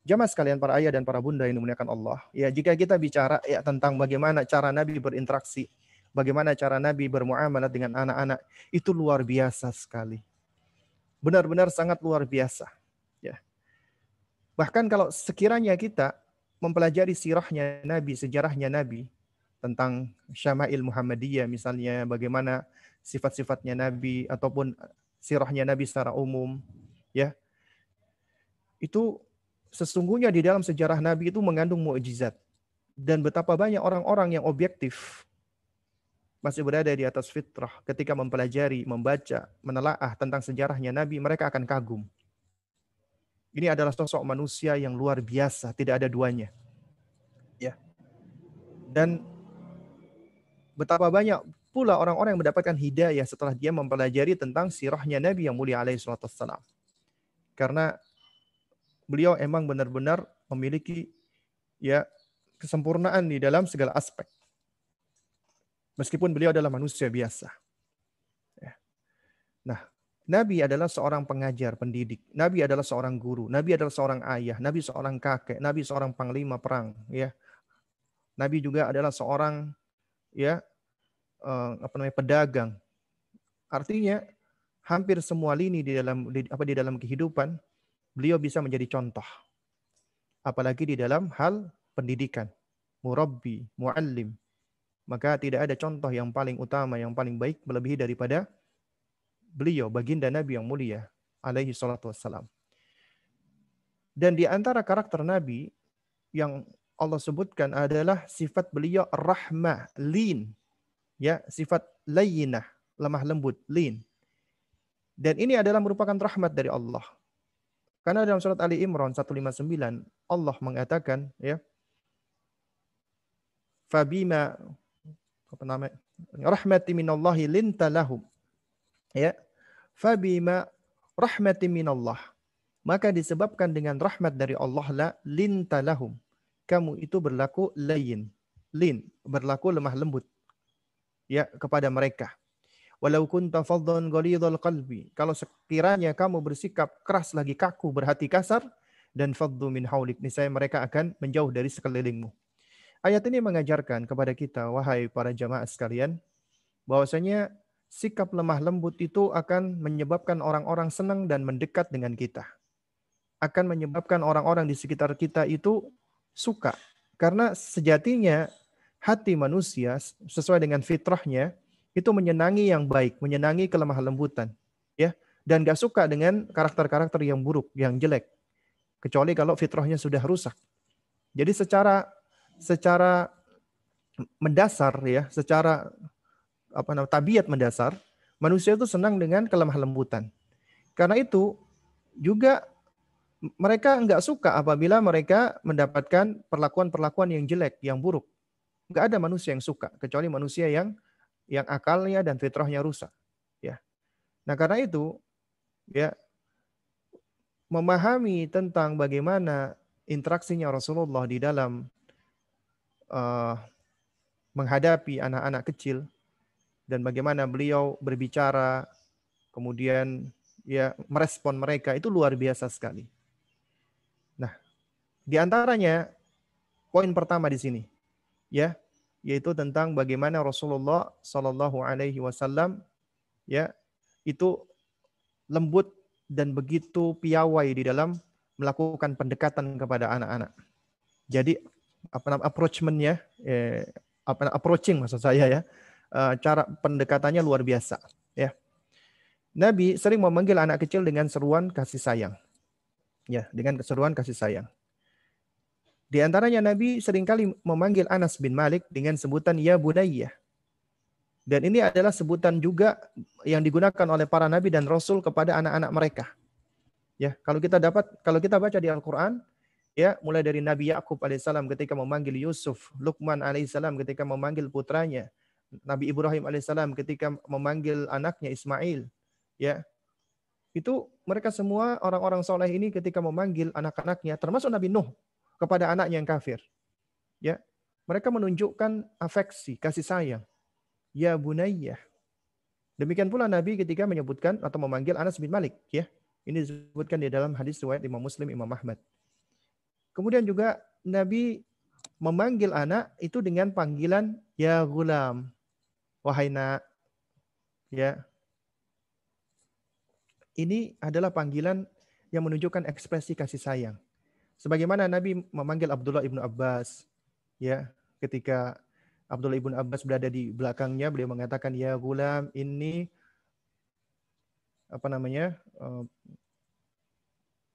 Jamaah sekalian para ayah dan para bunda yang dimuliakan Allah. Ya, jika kita bicara ya tentang bagaimana cara Nabi berinteraksi bagaimana cara Nabi bermuamalah dengan anak-anak itu luar biasa sekali. Benar-benar sangat luar biasa. Ya. Bahkan kalau sekiranya kita mempelajari sirahnya Nabi, sejarahnya Nabi tentang Syama'il Muhammadiyah misalnya bagaimana sifat-sifatnya Nabi ataupun sirahnya Nabi secara umum ya. Itu sesungguhnya di dalam sejarah Nabi itu mengandung mukjizat dan betapa banyak orang-orang yang objektif masih berada di atas fitrah ketika mempelajari, membaca, menelaah tentang sejarahnya Nabi, mereka akan kagum. Ini adalah sosok manusia yang luar biasa, tidak ada duanya. Ya. Dan betapa banyak pula orang-orang yang mendapatkan hidayah setelah dia mempelajari tentang sirahnya Nabi yang mulia alaihi wassalam. Karena beliau emang benar-benar memiliki ya kesempurnaan di dalam segala aspek. Meskipun beliau adalah manusia biasa. Ya. Nah, Nabi adalah seorang pengajar, pendidik. Nabi adalah seorang guru. Nabi adalah seorang ayah. Nabi seorang kakek. Nabi seorang panglima perang. Ya, Nabi juga adalah seorang ya uh, apa namanya pedagang. Artinya hampir semua lini di dalam di, apa di dalam kehidupan beliau bisa menjadi contoh. Apalagi di dalam hal pendidikan, murabbi, muallim, maka tidak ada contoh yang paling utama, yang paling baik melebihi daripada beliau, baginda Nabi yang mulia, alaihi salatu wassalam. Dan di antara karakter Nabi yang Allah sebutkan adalah sifat beliau rahmah, lin. Ya, sifat layinah, lemah lembut, lin. Dan ini adalah merupakan rahmat dari Allah. Karena dalam surat Ali Imran 159 Allah mengatakan ya Fabima apa namanya rahmati minallahi linta lahum. Ya. Fabima rahmati minallah. Maka disebabkan dengan rahmat dari Allah la linta lahum. Kamu itu berlaku lain. Lin berlaku lemah lembut. Ya kepada mereka. Walau kunta faddan ghalidhal qalbi. Kalau sekiranya kamu bersikap keras lagi kaku berhati kasar dan faddu min haulik niscaya mereka akan menjauh dari sekelilingmu Ayat ini mengajarkan kepada kita, wahai para jamaah sekalian, bahwasanya sikap lemah lembut itu akan menyebabkan orang-orang senang dan mendekat dengan kita. Akan menyebabkan orang-orang di sekitar kita itu suka. Karena sejatinya hati manusia sesuai dengan fitrahnya itu menyenangi yang baik, menyenangi kelemah lembutan. ya Dan gak suka dengan karakter-karakter yang buruk, yang jelek. Kecuali kalau fitrahnya sudah rusak. Jadi secara secara mendasar ya, secara apa namanya tabiat mendasar, manusia itu senang dengan kelemah lembutan. Karena itu juga mereka nggak suka apabila mereka mendapatkan perlakuan-perlakuan yang jelek, yang buruk. Nggak ada manusia yang suka, kecuali manusia yang yang akalnya dan fitrahnya rusak. Ya. Nah karena itu, ya memahami tentang bagaimana interaksinya Rasulullah di dalam uh, menghadapi anak-anak kecil dan bagaimana beliau berbicara kemudian ya merespon mereka itu luar biasa sekali. Nah, di antaranya poin pertama di sini ya yaitu tentang bagaimana Rasulullah Shallallahu alaihi wasallam ya itu lembut dan begitu piawai di dalam melakukan pendekatan kepada anak-anak. Jadi apa namanya approachmentnya eh, apa approaching maksud saya ya. Uh, cara pendekatannya luar biasa ya. Nabi sering memanggil anak kecil dengan seruan kasih sayang. Ya dengan seruan kasih sayang. Di antaranya Nabi sering kali memanggil Anas bin Malik dengan sebutan ya bunayya. Dan ini adalah sebutan juga yang digunakan oleh para nabi dan rasul kepada anak-anak mereka. Ya kalau kita dapat kalau kita baca di Al-Qur'an ya mulai dari Nabi Yakub alaihissalam ketika memanggil Yusuf, Luqman alaihissalam ketika memanggil putranya, Nabi Ibrahim alaihissalam ketika memanggil anaknya Ismail, ya itu mereka semua orang-orang soleh ini ketika memanggil anak-anaknya, termasuk Nabi Nuh kepada anaknya yang kafir, ya mereka menunjukkan afeksi, kasih sayang, ya bunayyah. Demikian pula Nabi ketika menyebutkan atau memanggil Anas bin Malik, ya ini disebutkan di dalam hadis riwayat Imam Muslim, Imam Ahmad. Kemudian juga Nabi memanggil anak itu dengan panggilan ya gulam. Wahai nak. Ya. Ini adalah panggilan yang menunjukkan ekspresi kasih sayang. Sebagaimana Nabi memanggil Abdullah ibnu Abbas, ya, ketika Abdullah ibnu Abbas berada di belakangnya, beliau mengatakan, ya gulam, ini apa namanya eh,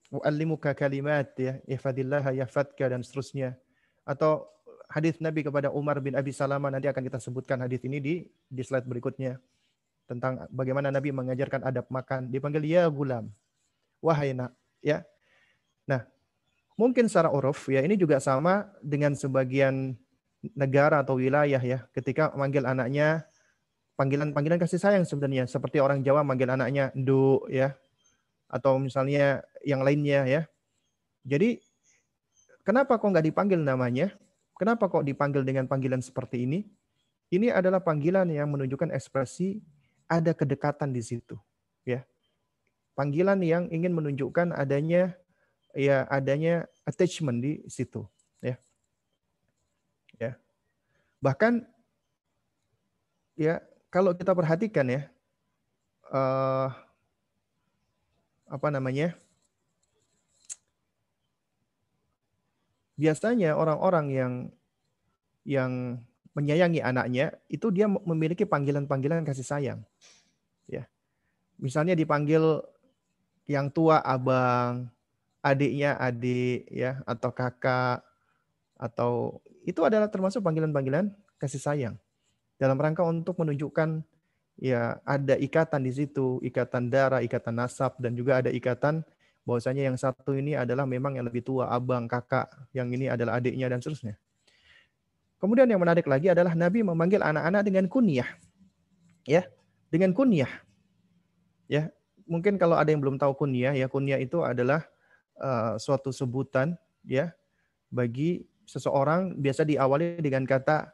U'allimuka kalimat ya, ihfadillah yahfadka dan seterusnya. Atau hadis Nabi kepada Umar bin Abi Salamah nanti akan kita sebutkan hadis ini di di slide berikutnya tentang bagaimana Nabi mengajarkan adab makan. Dipanggil ya gulam. Wahai nak, ya. Nah, mungkin secara uruf ya ini juga sama dengan sebagian negara atau wilayah ya ketika memanggil anaknya panggilan-panggilan kasih sayang sebenarnya seperti orang Jawa manggil anaknya du ya atau misalnya yang lainnya ya. Jadi kenapa kok nggak dipanggil namanya? Kenapa kok dipanggil dengan panggilan seperti ini? Ini adalah panggilan yang menunjukkan ekspresi ada kedekatan di situ, ya. Panggilan yang ingin menunjukkan adanya ya adanya attachment di situ, ya. Ya. Bahkan ya kalau kita perhatikan ya uh, apa namanya? Biasanya orang-orang yang yang menyayangi anaknya itu dia memiliki panggilan-panggilan kasih sayang. Ya. Misalnya dipanggil yang tua abang, adiknya adik ya atau kakak atau itu adalah termasuk panggilan-panggilan kasih sayang dalam rangka untuk menunjukkan ya ada ikatan di situ, ikatan darah, ikatan nasab dan juga ada ikatan bahwasanya yang satu ini adalah memang yang lebih tua, abang, kakak, yang ini adalah adiknya dan seterusnya. Kemudian yang menarik lagi adalah Nabi memanggil anak-anak dengan kunyah. Ya, dengan kunyah. Ya, mungkin kalau ada yang belum tahu kunyah, ya kunyah itu adalah uh, suatu sebutan ya bagi seseorang biasa diawali dengan kata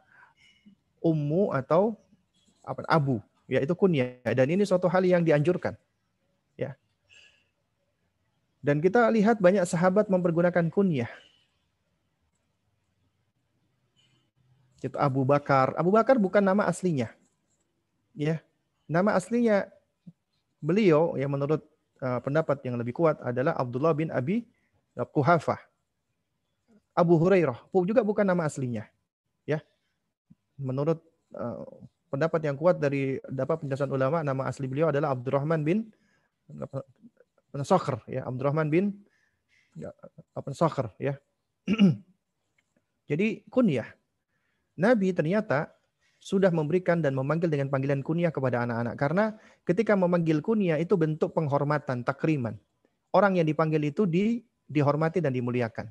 ummu atau apa abu ya itu kunyah. Dan ini suatu hal yang dianjurkan. Ya. Dan kita lihat banyak sahabat mempergunakan kunyah. Itu Abu Bakar. Abu Bakar bukan nama aslinya. Ya. Nama aslinya beliau yang menurut uh, pendapat yang lebih kuat adalah Abdullah bin Abi Kuhafah Abu Hurairah. Juga bukan nama aslinya. Ya. Menurut uh, pendapat yang kuat dari dapat penjelasan ulama nama asli beliau adalah Abdurrahman bin Sakhr ya. Abdurrahman bin ya, apa Sakhr ya. *clears throat* Jadi kunyah. Nabi ternyata sudah memberikan dan memanggil dengan panggilan kunyah kepada anak-anak. Karena ketika memanggil kunyah itu bentuk penghormatan takriman. Orang yang dipanggil itu di dihormati dan dimuliakan.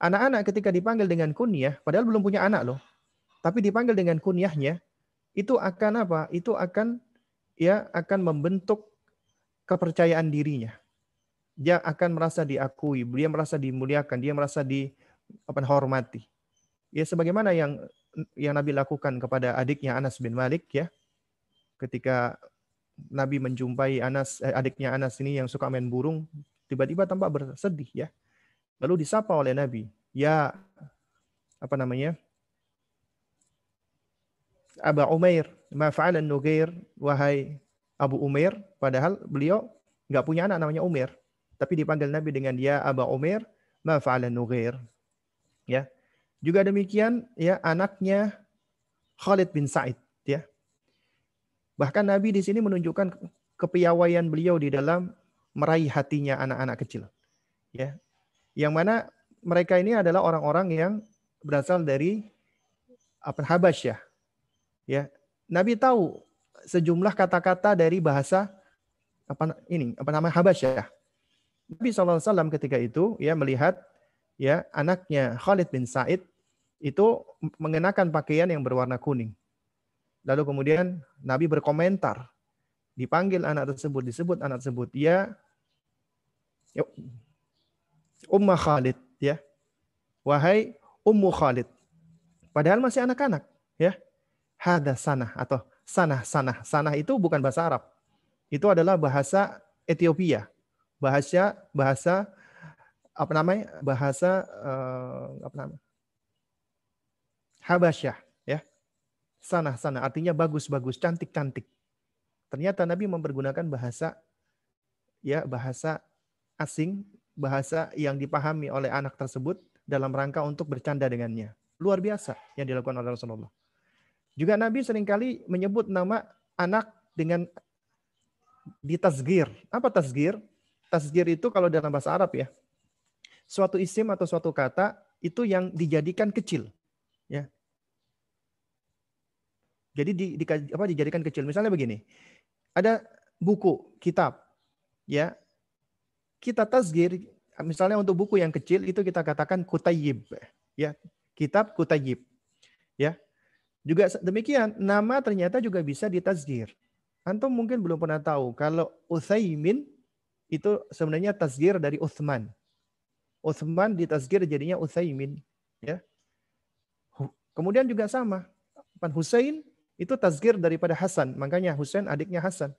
Anak-anak ketika dipanggil dengan kunyah padahal belum punya anak loh. Tapi dipanggil dengan kunyahnya itu akan apa? Itu akan ya akan membentuk kepercayaan dirinya. Dia akan merasa diakui, dia merasa dimuliakan, dia merasa di apa hormati. Ya sebagaimana yang yang Nabi lakukan kepada adiknya Anas bin Malik ya. Ketika Nabi menjumpai Anas eh, adiknya Anas ini yang suka main burung, tiba-tiba tampak bersedih ya. Lalu disapa oleh Nabi, "Ya apa namanya? Aba Umair, ma fa'ala Nugair, wahai Abu Umair, padahal beliau nggak punya anak namanya Umair, tapi dipanggil Nabi dengan dia Aba Umair, ma fa'ala Nugair. Ya. Juga demikian ya anaknya Khalid bin Sa'id ya. Bahkan Nabi di sini menunjukkan kepiawaian beliau di dalam meraih hatinya anak-anak kecil. Ya. Yang mana mereka ini adalah orang-orang yang berasal dari apa Habasyah, Ya, Nabi tahu sejumlah kata-kata dari bahasa apa ini apa nama Habasyah. Nabi SAW ketika itu ya melihat ya anaknya Khalid bin Said itu mengenakan pakaian yang berwarna kuning. Lalu kemudian Nabi berkomentar, dipanggil anak tersebut, disebut anak tersebut, ya, ya Ummah Khalid, ya, wahai Ummu Khalid. Padahal masih anak-anak, ya hada sanah atau sanah sanah sanah itu bukan bahasa Arab. Itu adalah bahasa Ethiopia. Bahasa bahasa apa namanya? Bahasa uh, apa namanya? Habasyah, ya. Sanah sanah artinya bagus bagus, cantik cantik. Ternyata Nabi mempergunakan bahasa ya bahasa asing, bahasa yang dipahami oleh anak tersebut dalam rangka untuk bercanda dengannya. Luar biasa yang dilakukan oleh Rasulullah. Juga Nabi sering kali menyebut nama anak dengan ditasgir. Apa tasgir? Tasgir itu kalau dalam bahasa Arab ya, suatu isim atau suatu kata itu yang dijadikan kecil. Ya. Jadi di, di apa dijadikan kecil. Misalnya begini. Ada buku, kitab. Ya. Kita tasgir misalnya untuk buku yang kecil itu kita katakan kutayib. Ya. Kitab kutayib. Ya. Juga demikian, nama ternyata juga bisa ditazgir. Antum mungkin belum pernah tahu kalau Utsaimin itu sebenarnya tasgir dari Uthman. Uthman ditazgir jadinya Utsaimin, ya. Kemudian juga sama, Pan Husain itu tasgir daripada Hasan, makanya Husain adiknya Hasan.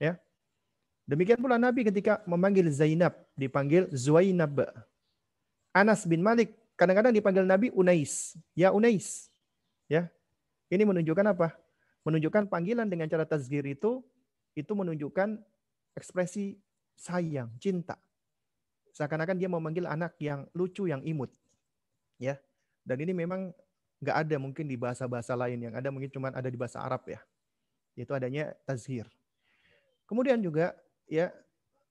Ya. Demikian pula Nabi ketika memanggil Zainab dipanggil Zuainab. Anas bin Malik kadang-kadang dipanggil Nabi Unais, ya Unais. Ya. Ini menunjukkan apa? menunjukkan panggilan dengan cara tazkir itu itu menunjukkan ekspresi sayang, cinta. Seakan-akan dia memanggil anak yang lucu, yang imut. Ya. Dan ini memang nggak ada mungkin di bahasa-bahasa lain yang ada mungkin cuma ada di bahasa Arab ya. Itu adanya tazhir. Kemudian juga ya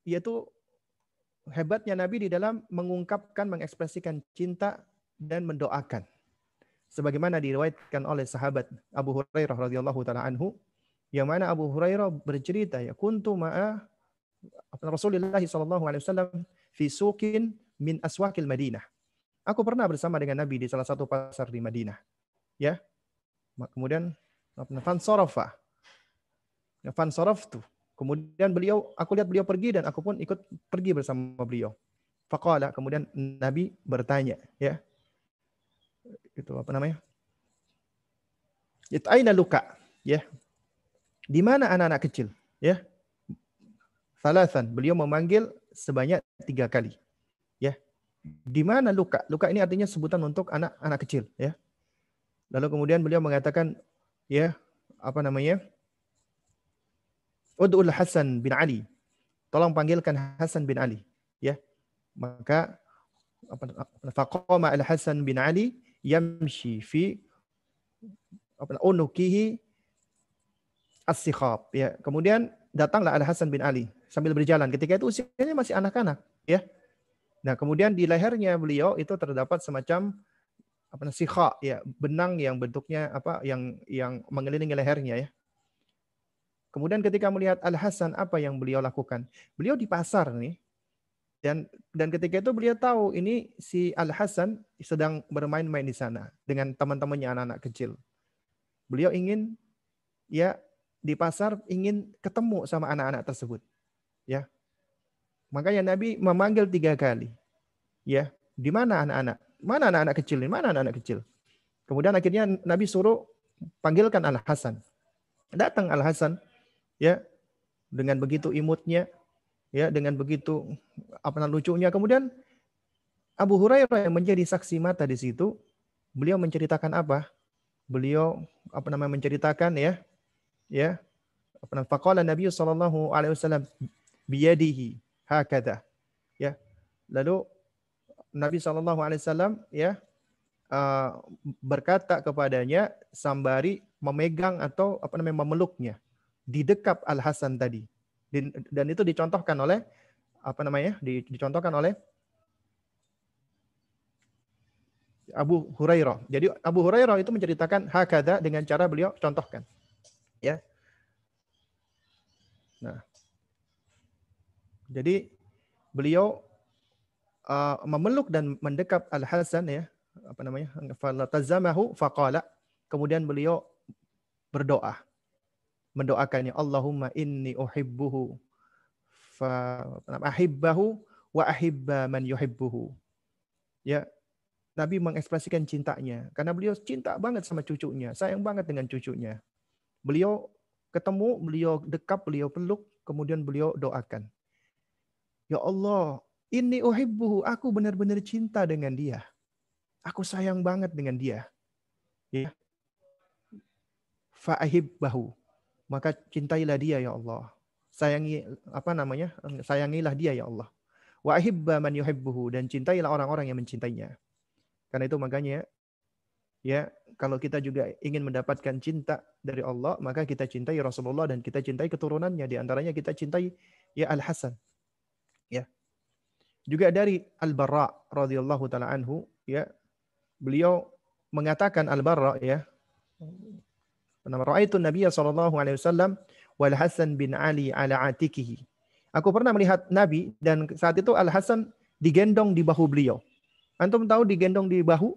yaitu hebatnya Nabi di dalam mengungkapkan, mengekspresikan cinta dan mendoakan sebagaimana diriwayatkan oleh sahabat Abu Hurairah radhiyallahu taala anhu yang mana Abu Hurairah bercerita ya kuntu ma'a Rasulullah sallallahu alaihi wasallam fi suqin min aswaqil Madinah. Aku pernah bersama dengan Nabi di salah satu pasar di Madinah. Ya. Kemudian fan sarafa. Fan saraftu. Kemudian beliau aku lihat beliau pergi dan aku pun ikut pergi bersama beliau. Faqala kemudian Nabi bertanya, ya itu apa namanya? Itu aina luka, ya. Di mana anak-anak kecil, ya? Salasan, beliau memanggil sebanyak tiga kali, ya. Di mana luka? Luka ini artinya sebutan untuk anak-anak kecil, ya. Lalu kemudian beliau mengatakan, ya, apa namanya? Ud'ul Hasan bin Ali. Tolong panggilkan Hasan bin Ali, ya. Maka apa faqama al Hasan bin Ali yamshi fi unukihi as ya. Kemudian datanglah Al Hasan bin Ali sambil berjalan. Ketika itu usianya masih anak-anak, ya. Nah, kemudian di lehernya beliau itu terdapat semacam apa sikha ya, benang yang bentuknya apa yang yang mengelilingi lehernya ya. Kemudian ketika melihat Al Hasan apa yang beliau lakukan? Beliau di pasar nih, dan dan ketika itu beliau tahu ini si Al Hasan sedang bermain-main di sana dengan teman-temannya anak-anak kecil. Beliau ingin ya di pasar ingin ketemu sama anak-anak tersebut. Ya. Makanya Nabi memanggil tiga kali. Ya, di mana anak-anak? Mana anak-anak kecil? Di mana anak-anak kecil? Kemudian akhirnya Nabi suruh panggilkan Al Hasan. Datang Al Hasan ya dengan begitu imutnya ya dengan begitu apa namanya lucunya. Kemudian Abu Hurairah yang menjadi saksi mata di situ beliau menceritakan apa? Beliau apa namanya menceritakan ya ya apa namanya faqala Nabi sallallahu alaihi wasallam biyadihi hakada ya lalu Nabi sallallahu alaihi wasallam ya uh, berkata kepadanya sambari memegang atau apa namanya memeluknya di dekat Al Hasan tadi dan itu dicontohkan oleh apa namanya? dicontohkan oleh Abu Hurairah. Jadi Abu Hurairah itu menceritakan hakada dengan cara beliau contohkan. Ya. Nah. Jadi beliau uh, memeluk dan mendekap Al Hasan ya, apa namanya? Falatazamahu faqala. Kemudian beliau berdoa mendoakannya Allahumma inni uhibbuhu fa ahibbahu wa ahibba man yuhibbuhu. Ya, Nabi mengekspresikan cintanya karena beliau cinta banget sama cucunya, sayang banget dengan cucunya. Beliau ketemu, beliau dekap, beliau peluk, kemudian beliau doakan. Ya Allah, ini uhibbuhu, aku benar-benar cinta dengan dia. Aku sayang banget dengan dia. Ya. Fa'ahibbahu maka cintailah dia ya Allah. Sayangi apa namanya? Sayangilah dia ya Allah. Wa ahibba man yuhibbuhu dan cintailah orang-orang yang mencintainya. Karena itu makanya ya kalau kita juga ingin mendapatkan cinta dari Allah, maka kita cintai Rasulullah dan kita cintai keturunannya. Di antaranya kita cintai ya Al Hasan. Ya. Juga dari Al Barra radhiyallahu taala anhu ya beliau mengatakan Al-Barra ya. Nama Ra'aitu Nabi sallallahu alaihi wasallam wal Hasan bin Ali ala atikihi. Aku pernah melihat Nabi dan saat itu Al Hasan digendong di bahu beliau. Antum tahu digendong di bahu,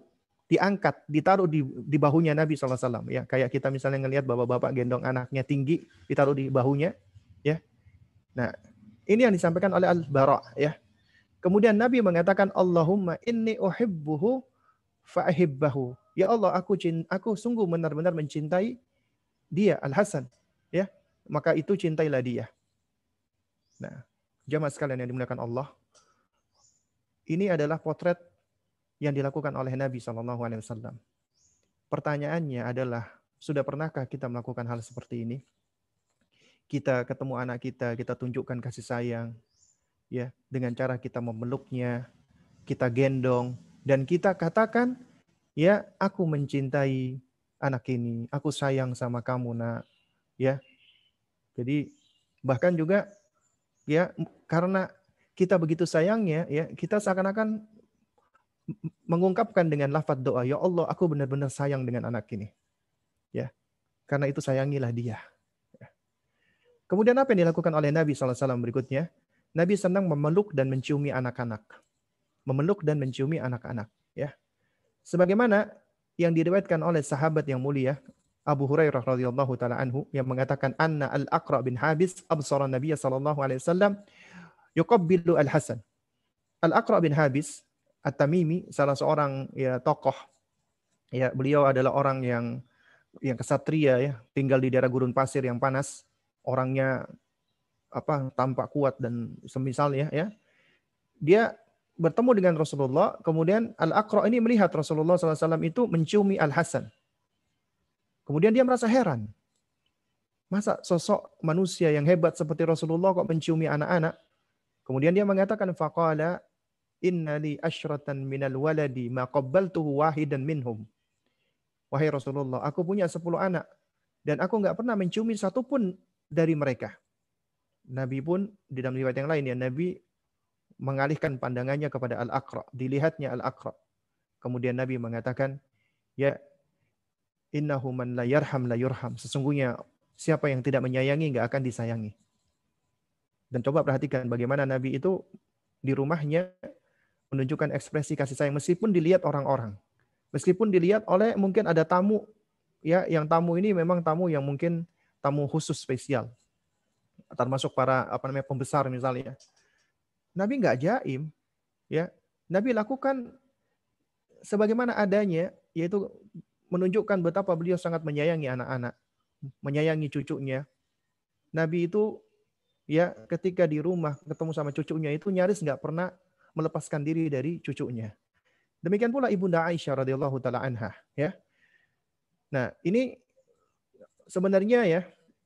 diangkat, ditaruh di, di bahunya Nabi SAW. Ya, kayak kita misalnya ngelihat bapak-bapak gendong anaknya tinggi, ditaruh di bahunya. Ya, nah ini yang disampaikan oleh Al-Bara. Ya, kemudian Nabi mengatakan Allahumma inni uhibbuhu fa'ahibbahu. Ya Allah, aku cinta, aku sungguh benar-benar mencintai dia Al Hasan. Ya, maka itu cintailah dia. Nah, jamaah sekalian yang dimuliakan Allah, ini adalah potret yang dilakukan oleh Nabi Shallallahu Alaihi Wasallam. Pertanyaannya adalah, sudah pernahkah kita melakukan hal seperti ini? Kita ketemu anak kita, kita tunjukkan kasih sayang, ya, dengan cara kita memeluknya, kita gendong, dan kita katakan, ya, aku mencintai anak ini, aku sayang sama kamu, nak, ya. Jadi bahkan juga ya karena kita begitu sayangnya ya kita seakan-akan mengungkapkan dengan lafaz doa ya Allah aku benar-benar sayang dengan anak ini. Ya. Karena itu sayangilah dia. Ya. kemudian apa yang dilakukan oleh Nabi SAW berikutnya? Nabi senang memeluk dan menciumi anak-anak. Memeluk dan menciumi anak-anak. Ya. Sebagaimana yang diriwayatkan oleh sahabat yang mulia Abu Hurairah radhiyallahu taala anhu yang mengatakan anna al-Aqra bin Habis absara Nabi sallallahu alaihi wasallam yuqabbilu al-Hasan. Al-Aqra bin Habis At-Tamimi salah seorang ya tokoh ya beliau adalah orang yang yang kesatria ya, tinggal di daerah gurun pasir yang panas, orangnya apa tampak kuat dan semisalnya ya. Dia bertemu dengan Rasulullah, kemudian Al-Aqra ini melihat Rasulullah SAW itu menciumi Al-Hasan Kemudian dia merasa heran. Masa sosok manusia yang hebat seperti Rasulullah kok menciumi anak-anak? Kemudian dia mengatakan faqala inna li asyratan minal waladi ma qabbaltuhu wahidan minhum. Wahai Rasulullah, aku punya sepuluh anak dan aku nggak pernah menciumi satu pun dari mereka. Nabi pun di dalam riwayat yang lain ya Nabi mengalihkan pandangannya kepada Al-Aqra, dilihatnya Al-Aqra. Kemudian Nabi mengatakan, "Ya Innahu man la yarham la yurham. Sesungguhnya siapa yang tidak menyayangi nggak akan disayangi. Dan coba perhatikan bagaimana Nabi itu di rumahnya menunjukkan ekspresi kasih sayang meskipun dilihat orang-orang. Meskipun dilihat oleh mungkin ada tamu ya yang tamu ini memang tamu yang mungkin tamu khusus spesial. Termasuk para apa namanya pembesar misalnya. Nabi nggak jaim ya. Nabi lakukan sebagaimana adanya yaitu menunjukkan betapa beliau sangat menyayangi anak-anak, menyayangi cucunya. Nabi itu ya ketika di rumah ketemu sama cucunya itu nyaris nggak pernah melepaskan diri dari cucunya. Demikian pula ibunda Aisyah radhiyallahu taala anha ya. Nah, ini sebenarnya ya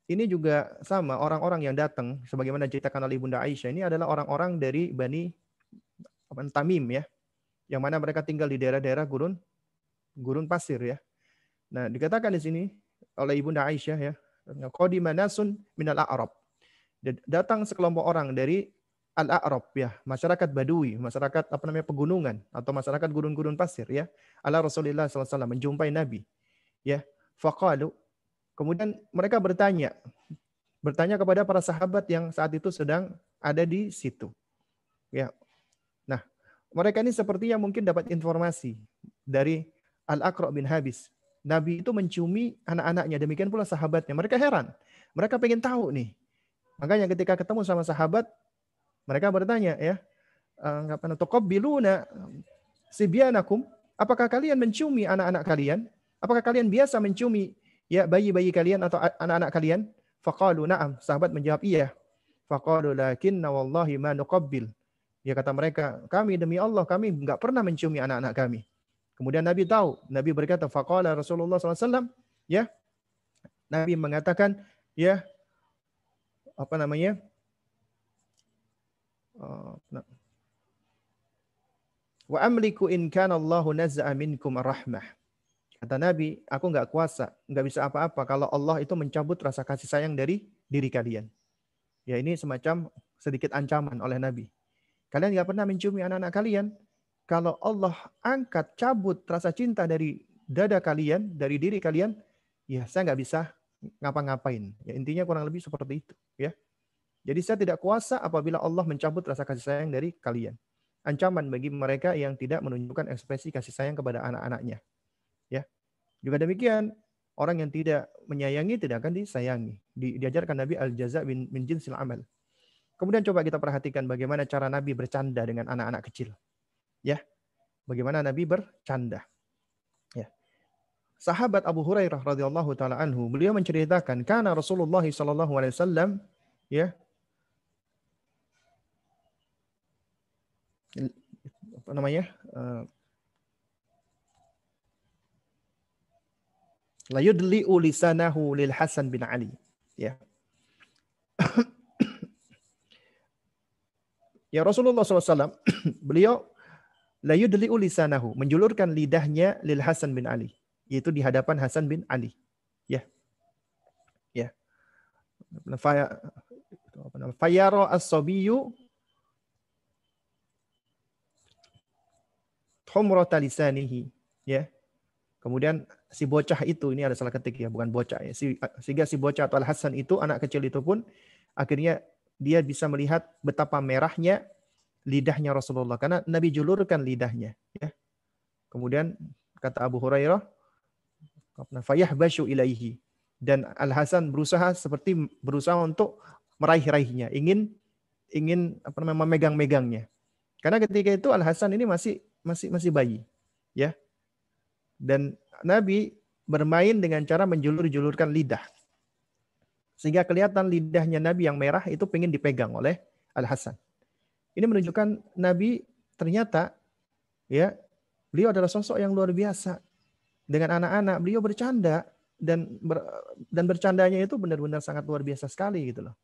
ini juga sama orang-orang yang datang sebagaimana diceritakan oleh ibunda Aisyah ini adalah orang-orang dari Bani Tamim ya. Yang mana mereka tinggal di daerah-daerah gurun gurun pasir ya. Nah, dikatakan di sini oleh Ibunda Aisyah ya, qadima nasun minal a'rab. Datang sekelompok orang dari al-a'rab ya, masyarakat Badui, masyarakat apa namanya pegunungan atau masyarakat gurun-gurun pasir ya. Ala Rasulullah SAW menjumpai Nabi. Ya, faqalu kemudian mereka bertanya bertanya kepada para sahabat yang saat itu sedang ada di situ. Ya. Nah, mereka ini sepertinya mungkin dapat informasi dari Al-Aqra bin Habis Nabi itu menciumi anak-anaknya, demikian pula sahabatnya. Mereka heran. Mereka pengen tahu nih. Makanya ketika ketemu sama sahabat, mereka bertanya ya, eh, biluna sibianakum, apakah kalian menciumi anak-anak kalian? Apakah kalian biasa menciumi ya bayi-bayi kalian atau anak-anak kalian? Faqalu na'am. Sahabat menjawab iya. Faqalu lakinna wallahi ma nuqabbil. Ya kata mereka, kami demi Allah kami enggak pernah menciumi anak-anak kami. Kemudian Nabi tahu, Nabi berkata, faqala Rasulullah SAW, ya, Nabi mengatakan, ya, apa namanya, uh, wa amliku in kana Allahu naz'a minkum rahmah. Kata Nabi, aku nggak kuasa, nggak bisa apa-apa kalau Allah itu mencabut rasa kasih sayang dari diri kalian. Ya ini semacam sedikit ancaman oleh Nabi. Kalian nggak pernah menciumi anak-anak kalian, kalau Allah angkat cabut rasa cinta dari dada kalian, dari diri kalian, ya saya nggak bisa ngapa-ngapain. Ya, intinya kurang lebih seperti itu. Ya. Jadi saya tidak kuasa apabila Allah mencabut rasa kasih sayang dari kalian. Ancaman bagi mereka yang tidak menunjukkan ekspresi kasih sayang kepada anak-anaknya. Juga demikian, orang yang tidak menyayangi tidak akan disayangi. Di, diajarkan Nabi al-jaza bin, min jinsil amal. Kemudian coba kita perhatikan bagaimana cara Nabi bercanda dengan anak-anak kecil. Ya. Bagaimana Nabi bercanda. Ya. Sahabat Abu Hurairah radhiyallahu taala anhu, beliau menceritakan karena Rasulullah wasallam ya apa namanya uh, la yudli ulisanahu lil Hasan bin Ali. Ya. *coughs* Ya Rasulullah SAW *coughs* beliau la yudli ulisanahu menjulurkan lidahnya lil Hasan bin Ali yaitu di hadapan Hasan bin Ali. Ya. Ya. Fayaro as-sabiyyu humrata lisanihi. Ya kemudian si bocah itu ini ada salah ketik ya bukan bocah ya. Si, sehingga si bocah atau al Hasan itu anak kecil itu pun akhirnya dia bisa melihat betapa merahnya lidahnya Rasulullah. Karena Nabi julurkan lidahnya ya. Kemudian kata Abu Hurairah fayah basyu ilaihi. Dan Al Hasan berusaha seperti berusaha untuk meraih-raihnya ingin ingin apa namanya memegang-megangnya. Karena ketika itu Al Hasan ini masih masih masih bayi, ya. Dan Nabi bermain dengan cara menjulur-julurkan lidah. Sehingga kelihatan lidahnya Nabi yang merah itu pengen dipegang oleh Al Hasan. Ini menunjukkan Nabi ternyata ya beliau adalah sosok yang luar biasa. Dengan anak-anak beliau bercanda dan ber, dan bercandanya itu benar-benar sangat luar biasa sekali gitu loh.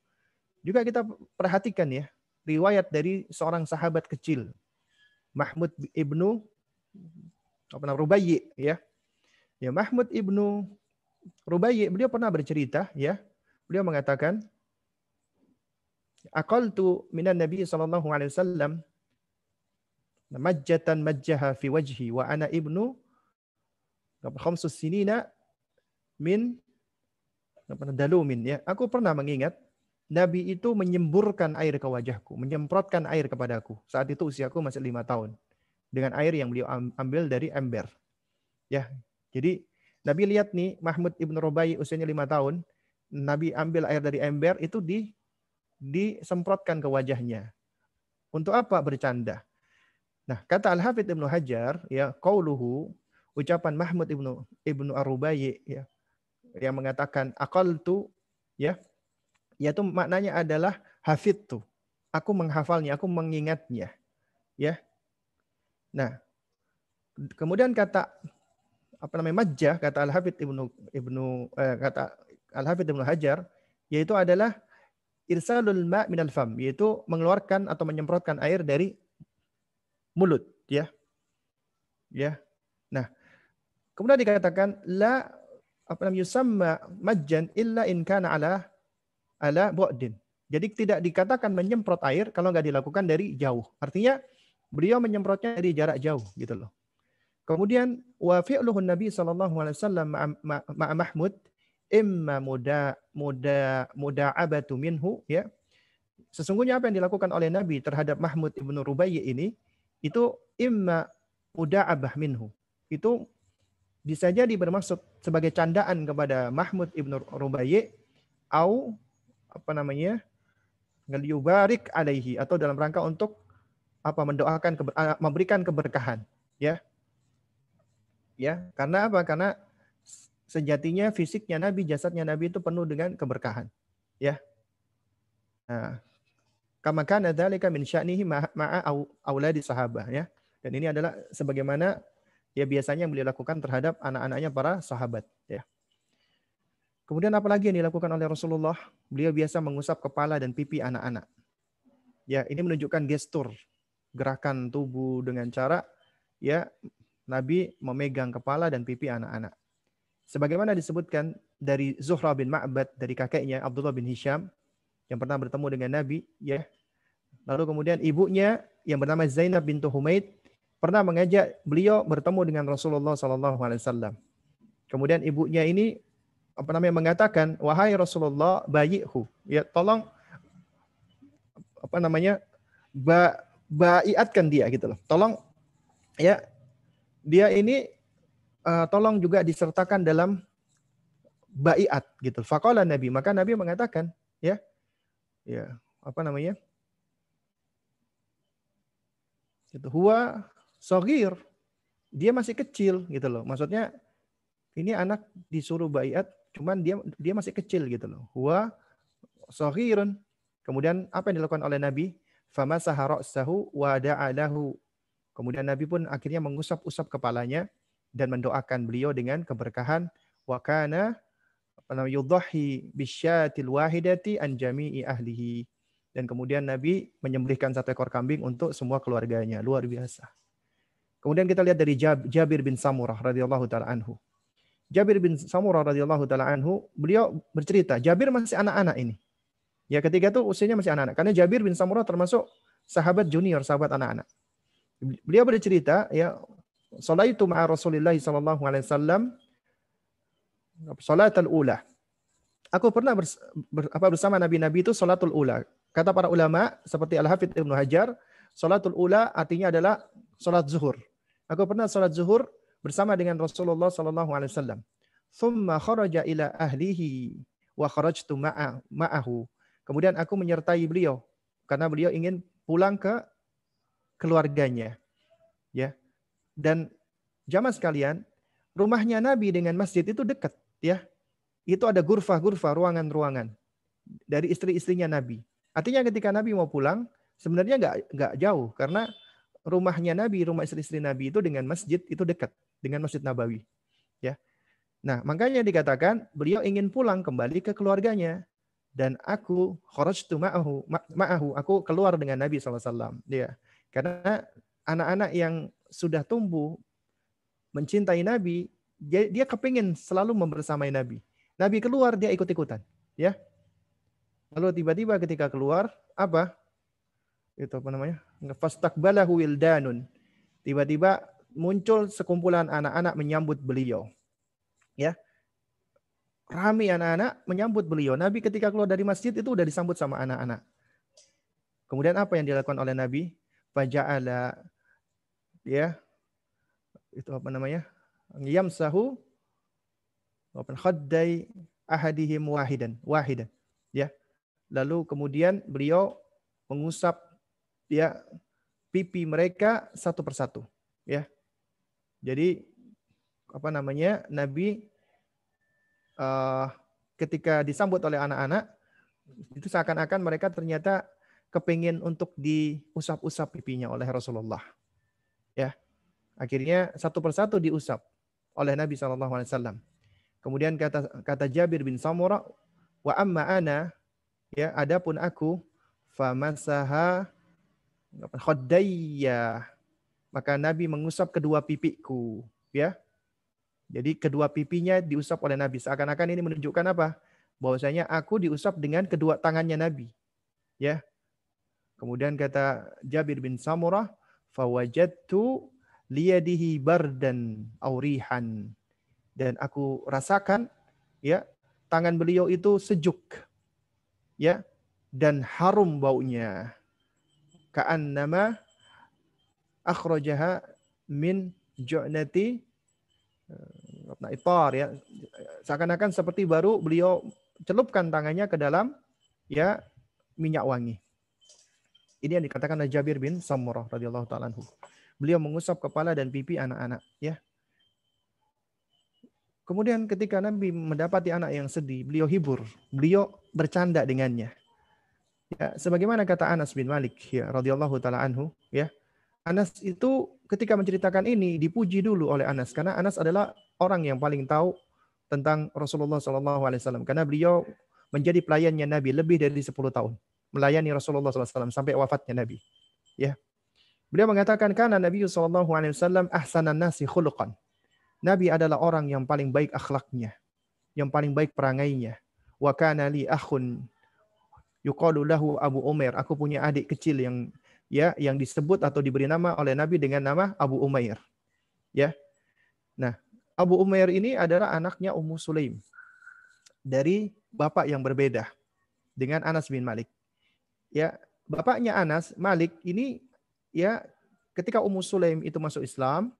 Juga kita perhatikan ya riwayat dari seorang sahabat kecil Mahmud ibnu namanya Rubayyi ya. Ya Mahmud ibnu Rubayyi beliau pernah bercerita ya. Beliau mengatakan Aqaltu minan Nabi sallallahu alaihi wasallam majjatan majjaha fi wajhi wa ana ibnu khamsus sinina min dalumin ya. Aku pernah mengingat Nabi itu menyemburkan air ke wajahku, menyemprotkan air kepadaku. Saat itu usiaku masih lima tahun. Dengan air yang beliau ambil dari ember. Ya, jadi Nabi lihat nih Mahmud ibn Robai usianya lima tahun. Nabi ambil air dari ember itu di disemprotkan ke wajahnya. Untuk apa bercanda? Nah, kata Al-Hafidh Ibnu Hajar, ya, qauluhu, ucapan Mahmud Ibnu Ibnu Arubayi ya, yang mengatakan tu ya, yaitu maknanya adalah hafid tuh. Aku menghafalnya, aku mengingatnya. Ya. Nah, kemudian kata apa namanya majah kata Al Hafidh Ibnu Ibnu eh, kata Al Hafidh Ibnu Hajar yaitu adalah irsalul ma minal fam yaitu mengeluarkan atau menyemprotkan air dari mulut ya. Ya. Nah, kemudian dikatakan la apa namanya yusamma majjan illa in kana ala ala bu'din. Jadi tidak dikatakan menyemprot air kalau nggak dilakukan dari jauh. Artinya beliau menyemprotnya dari jarak jauh gitu loh. Kemudian wa fi'luhun Nabi sallallahu alaihi wasallam ma'a Mahmud imma muda muda muda'abatu minhu ya. Sesungguhnya apa yang dilakukan oleh Nabi terhadap Mahmud ibnu Rubayyi ini itu imma muda'abah minhu. Itu bisa jadi bermaksud sebagai candaan kepada Mahmud ibnu Rubayyi au apa namanya ngeliubarik alaihi atau dalam rangka untuk apa mendoakan ah, memberikan keberkahan ya. Ya karena apa? Karena sejatinya fisiknya Nabi jasadnya Nabi itu penuh dengan keberkahan ya. Nah kama kana dzalika min sya'nihi ma'a auladi sahabah ya. Dan ini adalah sebagaimana ya biasanya yang beliau lakukan terhadap anak-anaknya para sahabat ya. Kemudian apalagi yang dilakukan oleh Rasulullah? Beliau biasa mengusap kepala dan pipi anak-anak. Ya, ini menunjukkan gestur gerakan tubuh dengan cara ya Nabi memegang kepala dan pipi anak-anak. Sebagaimana disebutkan dari Zuhra bin Ma'bad dari kakeknya Abdullah bin Hisham yang pernah bertemu dengan Nabi ya. Lalu kemudian ibunya yang bernama Zainab bintu Humaid pernah mengajak beliau bertemu dengan Rasulullah Sallallahu Alaihi Wasallam. Kemudian ibunya ini apa namanya mengatakan, wahai Rasulullah, bayihu, ya tolong apa namanya ba, baiatkan dia gitu loh. Tolong ya dia ini uh, tolong juga disertakan dalam baiat gitu. Faqala Nabi, maka Nabi mengatakan, ya. Ya, apa namanya? Itu huwa sogir. Dia masih kecil gitu loh. Maksudnya ini anak disuruh baiat cuman dia dia masih kecil gitu loh. Huwa sogirun. Kemudian apa yang dilakukan oleh Nabi? Famasaha ra'sahu wa da'alahu. Kemudian Nabi pun akhirnya mengusap-usap kepalanya dan mendoakan beliau dengan keberkahan wa kana yudhahi bisyatil wahidati an jami'i ahlihi dan kemudian Nabi menyembelihkan satu ekor kambing untuk semua keluarganya. Luar biasa. Kemudian kita lihat dari Jabir bin Samurah radhiyallahu taala anhu. Jabir bin Samurah radhiyallahu taala anhu, beliau bercerita, Jabir masih anak-anak ini. Ya ketika itu usianya masih anak-anak. Karena Jabir bin Samurah termasuk sahabat junior, sahabat anak-anak. Beliau bercerita, ya, Salaitu ma'a Rasulullah sallallahu alaihi wasallam salatul ula. Aku pernah bers, ber, apa, bersama nabi-nabi itu salatul ula. Kata para ulama seperti Al-Hafidh Ibnu Hajar, salatul ula artinya adalah salat zuhur. Aku pernah salat zuhur bersama dengan Rasulullah sallallahu alaihi wasallam. Thumma kharaja ila ahlihi wa kharajtu ma'ahu. Kemudian aku menyertai beliau karena beliau ingin pulang ke keluarganya. Ya. Dan jamaah sekalian, rumahnya Nabi dengan masjid itu dekat, ya. Itu ada gurfa-gurfa, ruangan-ruangan dari istri-istrinya Nabi. Artinya ketika Nabi mau pulang, sebenarnya nggak nggak jauh karena rumahnya Nabi, rumah istri-istri Nabi itu dengan masjid itu dekat dengan Masjid Nabawi. Ya. Nah, makanya dikatakan beliau ingin pulang kembali ke keluarganya dan aku kharajtu ma'ahu ma'ahu aku keluar dengan Nabi SAW. Ya. Karena anak-anak yang sudah tumbuh mencintai Nabi, dia, dia kepingin selalu membersamai Nabi. Nabi keluar dia ikut-ikutan, ya. Lalu tiba-tiba ketika keluar, apa? Itu apa namanya? Fastakbalahu wildanun. Tiba-tiba muncul sekumpulan anak-anak menyambut beliau. Ya. Rami anak-anak menyambut beliau. Nabi ketika keluar dari masjid itu udah disambut sama anak-anak. Kemudian apa yang dilakukan oleh Nabi? Faja'ala ya itu apa namanya? Yamsahu apa khaddai ahadihim wahidan, wahidan. Ya. Lalu kemudian beliau mengusap ya pipi mereka satu persatu, ya. Jadi apa namanya? Nabi uh, ketika disambut oleh anak-anak itu seakan-akan mereka ternyata kepingin untuk diusap-usap pipinya oleh Rasulullah. Ya. Akhirnya satu persatu diusap oleh Nabi saw. Kemudian kata kata Jabir bin Samurah, wa amma ana Ya, adapun aku famasaha khaddayya. Maka Nabi mengusap kedua pipiku, ya. Jadi kedua pipinya diusap oleh Nabi. Seakan-akan ini menunjukkan apa? Bahwasanya aku diusap dengan kedua tangannya Nabi. Ya. Kemudian kata Jabir bin Samurah, fawajadtu liyadihi bardan aurihan. Dan aku rasakan ya tangan beliau itu sejuk ya dan harum baunya ka'annama akhrajaha min ju'nati eh, itar ya. Seakan-akan seperti baru beliau celupkan tangannya ke dalam ya minyak wangi. Ini yang dikatakan oleh Jabir bin Samurah radhiyallahu taala beliau mengusap kepala dan pipi anak-anak ya. Kemudian ketika Nabi mendapati anak yang sedih, beliau hibur, beliau bercanda dengannya. Ya, sebagaimana kata Anas bin Malik ya radhiyallahu taala anhu, ya. Anas itu ketika menceritakan ini dipuji dulu oleh Anas. Karena Anas adalah orang yang paling tahu tentang Rasulullah wasallam karena beliau menjadi pelayannya Nabi lebih dari 10 tahun, melayani Rasulullah SAW sampai wafatnya Nabi. Ya. Beliau mengatakan karena Nabi wasallam ahsanan nasi khuluqan. Nabi adalah orang yang paling baik akhlaknya, yang paling baik perangainya. Wa kana li akhun yuqalu lahu Abu Umar. Aku punya adik kecil yang ya yang disebut atau diberi nama oleh Nabi dengan nama Abu Umair. Ya. Nah, Abu Umair ini adalah anaknya Ummu Sulaim dari bapak yang berbeda dengan Anas bin Malik. Ya, bapaknya Anas Malik ini ya ketika Ummu Sulaim itu masuk Islam,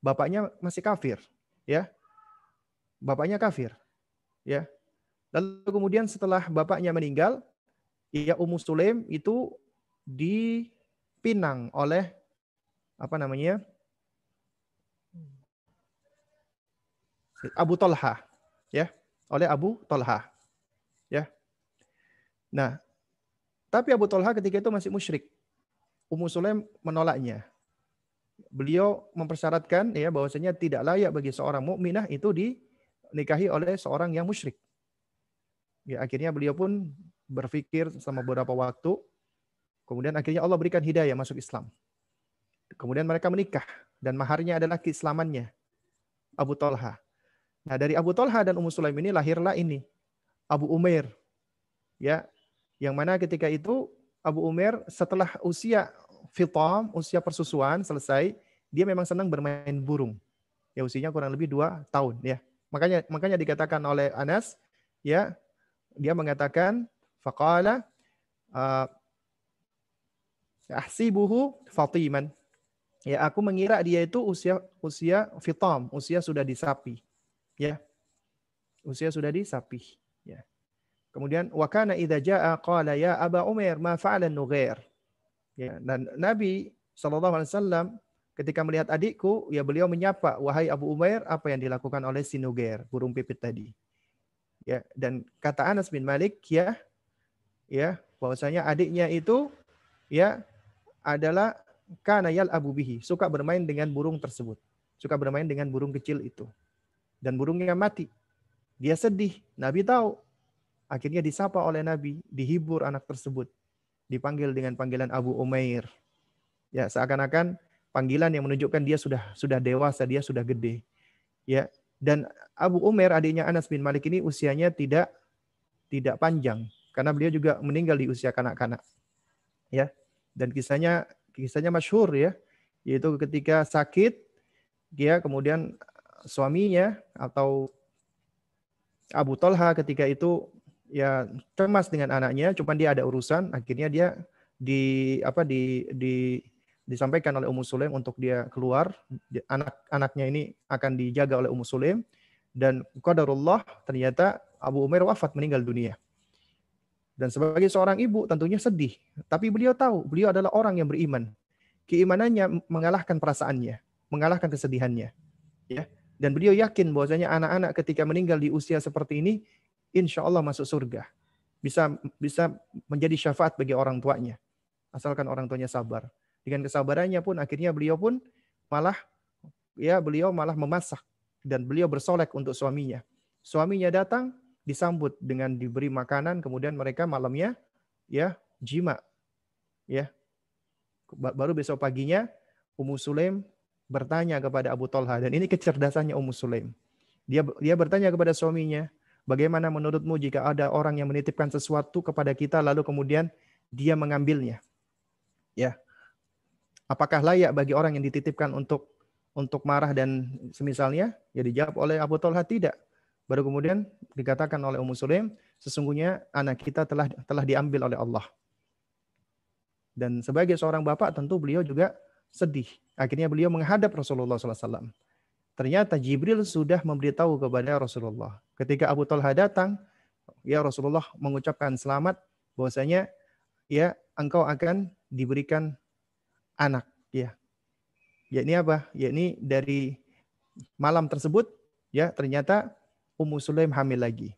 bapaknya masih kafir, ya. Bapaknya kafir. Ya. Lalu kemudian setelah bapaknya meninggal, ya Ummu Sulaim itu dipinang oleh apa namanya? Abu Talha, ya, oleh Abu Talha. Ya. Nah, tapi Abu Talha ketika itu masih musyrik. Ummu Sulaim menolaknya. Beliau mempersyaratkan ya bahwasanya tidak layak bagi seorang mukminah itu dinikahi oleh seorang yang musyrik. Ya, akhirnya beliau pun berpikir selama beberapa waktu. Kemudian akhirnya Allah berikan hidayah masuk Islam. Kemudian mereka menikah dan maharnya adalah keislamannya. Abu Talha. Nah, dari Abu Talha dan Ummu Sulaim ini lahirlah ini Abu Umair. Ya, yang mana ketika itu Abu Umair setelah usia fitam, usia persusuan selesai, dia memang senang bermain burung. Ya usianya kurang lebih dua tahun ya. Makanya makanya dikatakan oleh Anas ya dia mengatakan faqala uh, ahsibuhu fatiman. Ya aku mengira dia itu usia usia fitam, usia sudah disapi. Ya. Usia sudah disapi. Ya. Kemudian wakana idza jaa qala ya Aba Umair ma fa'ala nughair. Ya, dan Nabi sallallahu alaihi wasallam ketika melihat adikku, ya beliau menyapa, wahai Abu Umair, apa yang dilakukan oleh si Nugair, burung pipit tadi. Ya, dan kata Anas bin Malik, ya, ya, bahwasanya adiknya itu, ya, adalah kanayal abu bihi, suka bermain dengan burung tersebut, suka bermain dengan burung kecil itu dan burungnya mati. Dia sedih. Nabi tahu. Akhirnya disapa oleh Nabi, dihibur anak tersebut. Dipanggil dengan panggilan Abu Umair. Ya, seakan-akan panggilan yang menunjukkan dia sudah sudah dewasa, dia sudah gede. Ya, dan Abu Umair adiknya Anas bin Malik ini usianya tidak tidak panjang karena beliau juga meninggal di usia kanak-kanak. Ya. Dan kisahnya kisahnya masyhur ya, yaitu ketika sakit dia kemudian suaminya atau Abu Talha ketika itu ya cemas dengan anaknya, cuman dia ada urusan, akhirnya dia di apa di di disampaikan oleh Ummu Sulaim untuk dia keluar. Anak-anaknya ini akan dijaga oleh Ummu Sulaim dan qadarullah ternyata Abu Umair wafat meninggal dunia. Dan sebagai seorang ibu tentunya sedih, tapi beliau tahu beliau adalah orang yang beriman. Keimanannya mengalahkan perasaannya, mengalahkan kesedihannya. Ya. Dan beliau yakin bahwasanya anak-anak ketika meninggal di usia seperti ini, insya Allah masuk surga. Bisa bisa menjadi syafaat bagi orang tuanya. Asalkan orang tuanya sabar. Dengan kesabarannya pun akhirnya beliau pun malah ya beliau malah memasak dan beliau bersolek untuk suaminya. Suaminya datang disambut dengan diberi makanan kemudian mereka malamnya ya jima ya baru besok paginya Ummu Sulaim bertanya kepada Abu Talha dan ini kecerdasannya Ummu Sulaim. Dia dia bertanya kepada suaminya, "Bagaimana menurutmu jika ada orang yang menitipkan sesuatu kepada kita lalu kemudian dia mengambilnya?" Ya. Apakah layak bagi orang yang dititipkan untuk untuk marah dan semisalnya? Ya dijawab oleh Abu Talha tidak. Baru kemudian dikatakan oleh Ummu Sulaim, sesungguhnya anak kita telah telah diambil oleh Allah. Dan sebagai seorang bapak tentu beliau juga sedih. Akhirnya beliau menghadap Rasulullah SAW. Ternyata Jibril sudah memberitahu kepada Rasulullah. Ketika Abu Talha datang, ya Rasulullah mengucapkan selamat bahwasanya ya engkau akan diberikan anak ya. Ini apa? Ya ini dari malam tersebut ya ternyata Ummu Sulaim hamil lagi.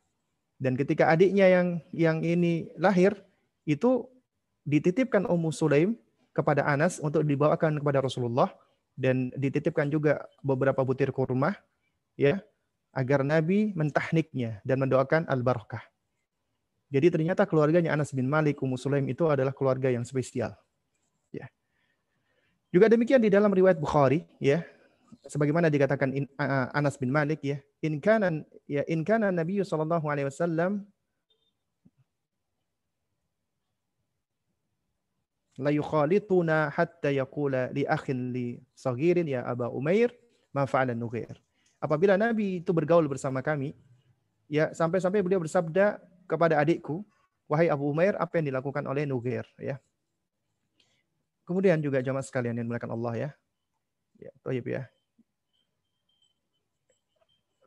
Dan ketika adiknya yang yang ini lahir itu dititipkan Ummu Sulaim kepada Anas untuk dibawakan kepada Rasulullah dan dititipkan juga beberapa butir kurma ya agar Nabi mentahniknya dan mendoakan al-barakah. Jadi ternyata keluarganya Anas bin Malik Ummu Sulaim itu adalah keluarga yang spesial. Ya. Juga demikian di dalam riwayat Bukhari ya sebagaimana dikatakan Anas bin Malik ya in kana ya in kana Nabi sallallahu alaihi wasallam la yukhalituna hatta yaqula li akhin li saghirin ya Aba Umair ma fa'ala Nughair. Apabila Nabi itu bergaul bersama kami, ya sampai-sampai beliau bersabda kepada adikku, wahai Abu Umair, apa yang dilakukan oleh Nughair, ya. Kemudian juga jamaah sekalian yang dimuliakan Allah ya. Ya, toyib ya.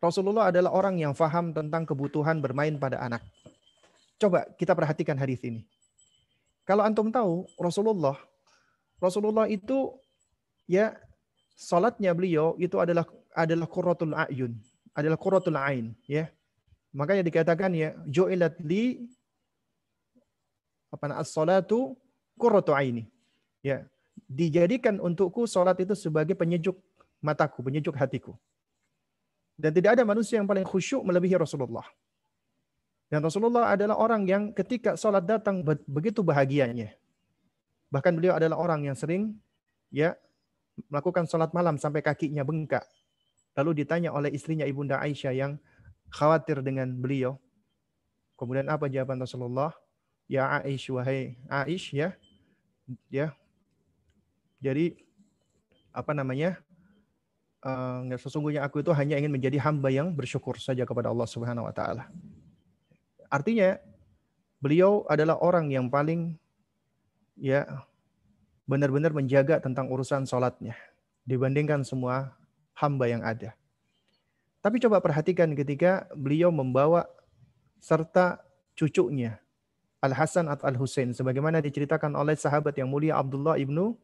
Rasulullah adalah orang yang faham tentang kebutuhan bermain pada anak. Coba kita perhatikan hadis ini. Kalau antum tahu Rasulullah, Rasulullah itu ya salatnya beliau itu adalah adalah qurratul ayun, adalah qurratul ain, ya. Makanya dikatakan ya ju'ilat li apa as-salatu qurratu aini. Ya, dijadikan untukku salat itu sebagai penyejuk mataku, penyejuk hatiku. Dan tidak ada manusia yang paling khusyuk melebihi Rasulullah. Dan Rasulullah adalah orang yang ketika sholat datang begitu bahagianya. Bahkan beliau adalah orang yang sering ya melakukan sholat malam sampai kakinya bengkak. Lalu ditanya oleh istrinya Ibunda Aisyah yang khawatir dengan beliau. Kemudian apa jawaban Rasulullah? Ya Aish, wahai Aish, ya. Ya. Jadi apa namanya? Uh, sesungguhnya aku itu hanya ingin menjadi hamba yang bersyukur saja kepada Allah Subhanahu wa taala. Artinya beliau adalah orang yang paling ya benar-benar menjaga tentang urusan sholatnya dibandingkan semua hamba yang ada. Tapi coba perhatikan ketika beliau membawa serta cucunya Al Hasan atau Al Husain sebagaimana diceritakan oleh sahabat yang mulia Abdullah ibnu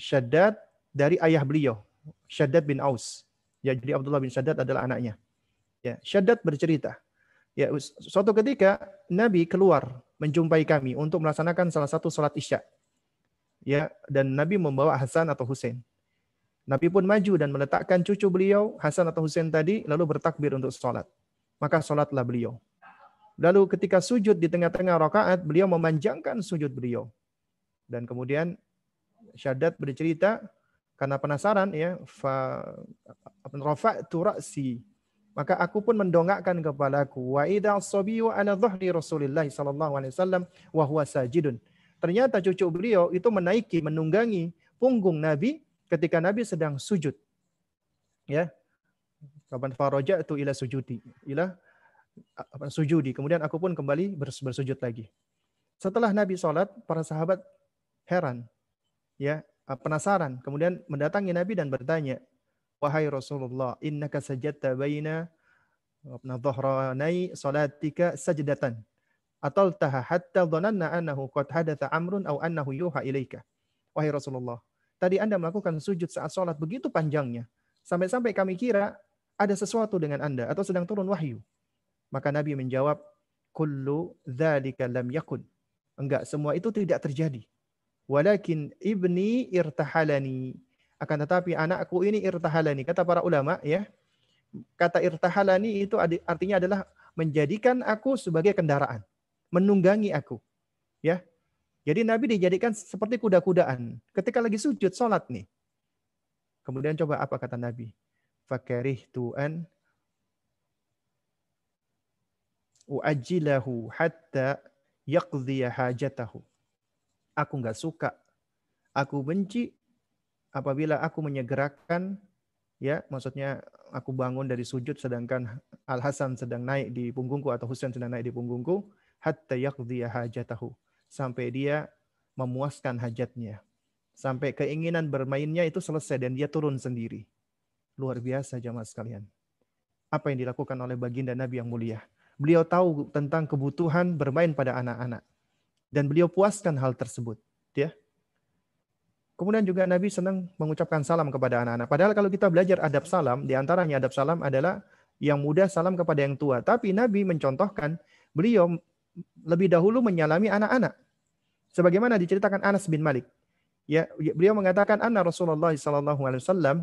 Shaddad dari ayah beliau Shaddad bin Aus. Ya, jadi Abdullah bin Shaddad adalah anaknya. Ya, Shaddad bercerita, Ya, suatu ketika Nabi keluar menjumpai kami untuk melaksanakan salah satu sholat isya. Ya, dan Nabi membawa Hasan atau Husain. Nabi pun maju dan meletakkan cucu beliau, Hasan atau Husain tadi, lalu bertakbir untuk sholat. Maka sholatlah beliau. Lalu ketika sujud di tengah-tengah rakaat, beliau memanjangkan sujud beliau. Dan kemudian Syadat bercerita, karena penasaran ya, fa rafa'tu ra'si maka aku pun mendongakkan kepalaku. Wa idza sabiyu ala dhahri Rasulillah sallallahu alaihi wasallam wa huwa sajidun. Ternyata cucu beliau itu menaiki, menunggangi punggung Nabi ketika Nabi sedang sujud. Ya. Kapan farajatu ila sujudi. Ila apa, sujudi. Kemudian aku pun kembali bersujud lagi. Setelah Nabi sholat, para sahabat heran. Ya, penasaran. Kemudian mendatangi Nabi dan bertanya, Wahai Rasulullah, innaka sajadta baina dhahranai salatika sajdatan. Ataltaha hatta dhananna annahu qad hadatha amrun aw annahu yuha ilaika. Wahai Rasulullah, tadi Anda melakukan sujud saat salat begitu panjangnya sampai-sampai kami kira ada sesuatu dengan Anda atau sedang turun wahyu. Maka Nabi menjawab, "Kullu dzalika lam yakun." Enggak, semua itu tidak terjadi. Walakin ibni irtahalani akan tetapi anakku ini irtahalani. Kata para ulama ya. Kata irtahalani itu artinya adalah menjadikan aku sebagai kendaraan. Menunggangi aku. Ya. Jadi Nabi dijadikan seperti kuda-kudaan. Ketika lagi sujud sholat nih. Kemudian coba apa kata Nabi? Fakarih tu'an uajilahu hatta yaqdhiya hajatahu. Aku nggak suka. Aku benci apabila aku menyegerakan ya maksudnya aku bangun dari sujud sedangkan Al Hasan sedang naik di punggungku atau Husain sedang naik di punggungku hatta yaqdiya hajatahu. Sampai dia memuaskan hajatnya. Sampai keinginan bermainnya itu selesai dan dia turun sendiri. Luar biasa jamaah sekalian. Apa yang dilakukan oleh baginda Nabi yang mulia? Beliau tahu tentang kebutuhan bermain pada anak-anak. Dan beliau puaskan hal tersebut ya Kemudian juga Nabi senang mengucapkan salam kepada anak-anak. Padahal kalau kita belajar adab salam, di antaranya adab salam adalah yang muda salam kepada yang tua. Tapi Nabi mencontohkan beliau lebih dahulu menyalami anak-anak. Sebagaimana diceritakan Anas bin Malik. Ya, beliau mengatakan anna Rasulullah sallallahu alaihi wasallam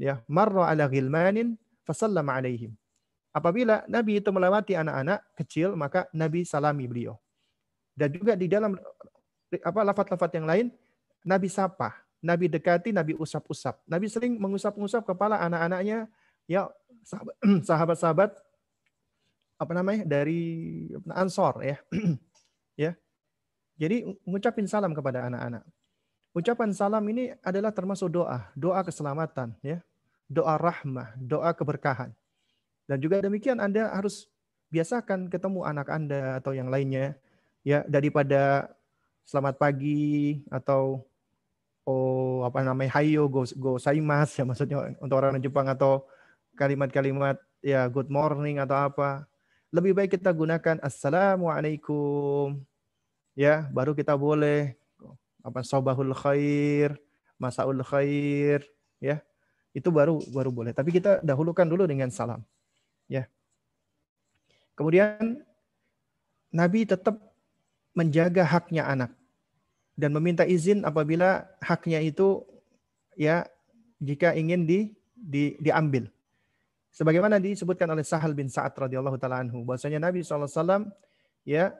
ya marra ala ghilmanin fasallama alaihim. Apabila Nabi itu melewati anak-anak kecil, maka Nabi salami beliau. Dan juga di dalam apa lafaz-lafaz yang lain Nabi sapa, Nabi dekati, Nabi usap-usap. Nabi sering mengusap-usap kepala anak-anaknya, ya *clears throat* sahabat-sahabat apa namanya dari Ansor ya. *clears throat* ya. Jadi mengucapin salam kepada anak-anak. Ucapan salam ini adalah termasuk doa, doa keselamatan, ya, doa rahmah, doa keberkahan. Dan juga demikian Anda harus biasakan ketemu anak Anda atau yang lainnya, ya daripada selamat pagi atau oh apa namanya hayo go go saimas ya maksudnya untuk orang Jepang atau kalimat-kalimat ya good morning atau apa. Lebih baik kita gunakan assalamualaikum. Ya baru kita boleh apa sobahul khair masaul khair ya. Itu baru baru boleh. Tapi kita dahulukan dulu dengan salam ya. Kemudian Nabi tetap menjaga haknya anak dan meminta izin apabila haknya itu ya jika ingin di, di diambil sebagaimana disebutkan oleh Sahal bin Sa'ad radhiyallahu taala anhu bahwasanya Nabi SAW ya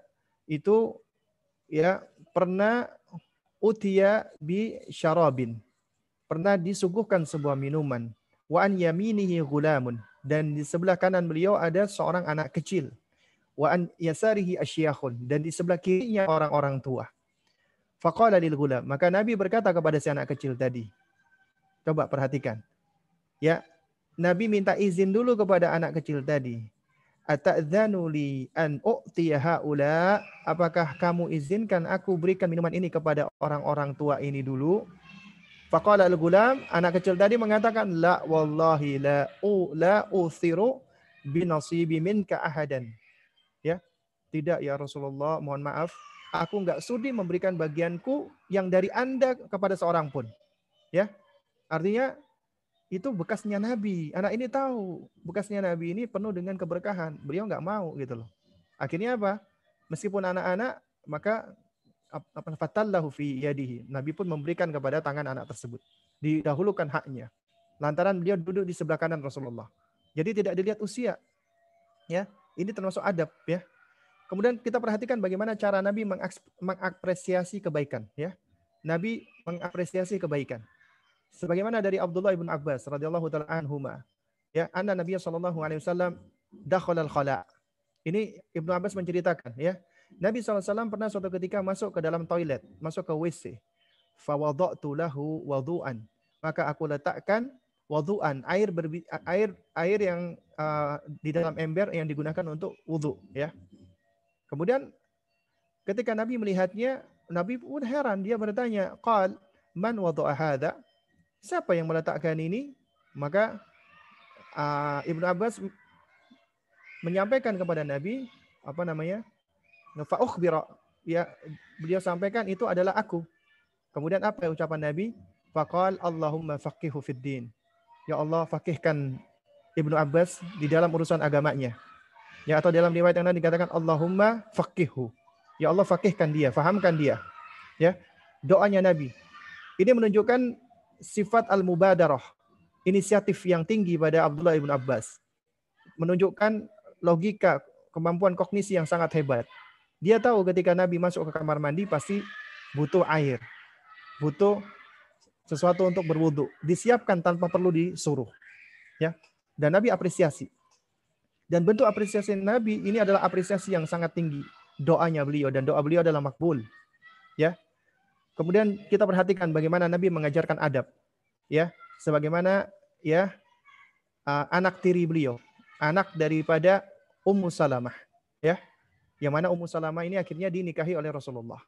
itu ya pernah utia bi syarabin. Pernah disuguhkan sebuah minuman. Wa an yaminihi gulamun. Dan di sebelah kanan beliau ada seorang anak kecil. Wa an yasarihi asyakhun. Dan di sebelah kirinya orang-orang tua. Faqala lil gulam. Maka Nabi berkata kepada si anak kecil tadi. Coba perhatikan. Ya, Nabi minta izin dulu kepada anak kecil tadi. Ata'dzanu li an haula? Apakah kamu izinkan aku berikan minuman ini kepada orang-orang tua ini dulu? Faqala al-gulam, anak kecil tadi mengatakan, La wallahi la u la uthiru binasibi minka ahadan. Ya, tidak ya Rasulullah, mohon maaf. Aku enggak sudi memberikan bagianku yang dari Anda kepada seorang pun. Ya, artinya itu bekasnya Nabi. Anak ini tahu bekasnya Nabi ini penuh dengan keberkahan. Beliau nggak mau gitu loh. Akhirnya apa? Meskipun anak-anak, maka apa fatallahu fi yadihi. Nabi pun memberikan kepada tangan anak tersebut. Didahulukan haknya. Lantaran beliau duduk di sebelah kanan Rasulullah. Jadi tidak dilihat usia. Ya, ini termasuk adab ya. Kemudian kita perhatikan bagaimana cara Nabi mengapresiasi kebaikan ya. Nabi mengapresiasi kebaikan. Sebagaimana dari Abdullah bin Abbas radhiyallahu taala anhuma. Ya, anna Nabi sallallahu alaihi wasallam al-khala. Ini Ibnu Abbas menceritakan ya. Nabi SAW pernah suatu ketika masuk ke dalam toilet, masuk ke WC. Fawadatu lahu wadu'an. Maka aku letakkan wadu'an, air berbi, air air yang uh, di dalam ember yang digunakan untuk wudhu ya. Kemudian ketika Nabi melihatnya, Nabi pun heran, dia bertanya, "Qal man wadu'a hadha?" Siapa yang meletakkan ini? Maka uh, Ibnu Abbas menyampaikan kepada Nabi apa namanya? Fa'ukhbira. Ya, beliau sampaikan itu adalah aku. Kemudian apa ucapan Nabi? Faqal Allahumma faqihu fid din. Ya Allah, fakihkan Ibnu Abbas di dalam urusan agamanya. Ya atau dalam riwayat yang lain dikatakan Allahumma faqihu. Ya Allah fakihkan dia, fahamkan dia. Ya. Doanya Nabi. Ini menunjukkan sifat al-mubadarah, inisiatif yang tinggi pada Abdullah ibn Abbas. Menunjukkan logika, kemampuan kognisi yang sangat hebat. Dia tahu ketika Nabi masuk ke kamar mandi pasti butuh air. Butuh sesuatu untuk berwudu. Disiapkan tanpa perlu disuruh. Ya. Dan Nabi apresiasi. Dan bentuk apresiasi Nabi ini adalah apresiasi yang sangat tinggi. Doanya beliau dan doa beliau adalah makbul. Ya. Kemudian kita perhatikan bagaimana Nabi mengajarkan adab. Ya, sebagaimana ya uh, anak tiri beliau, anak daripada Ummu Salamah, ya. Yang mana Ummu Salamah ini akhirnya dinikahi oleh Rasulullah.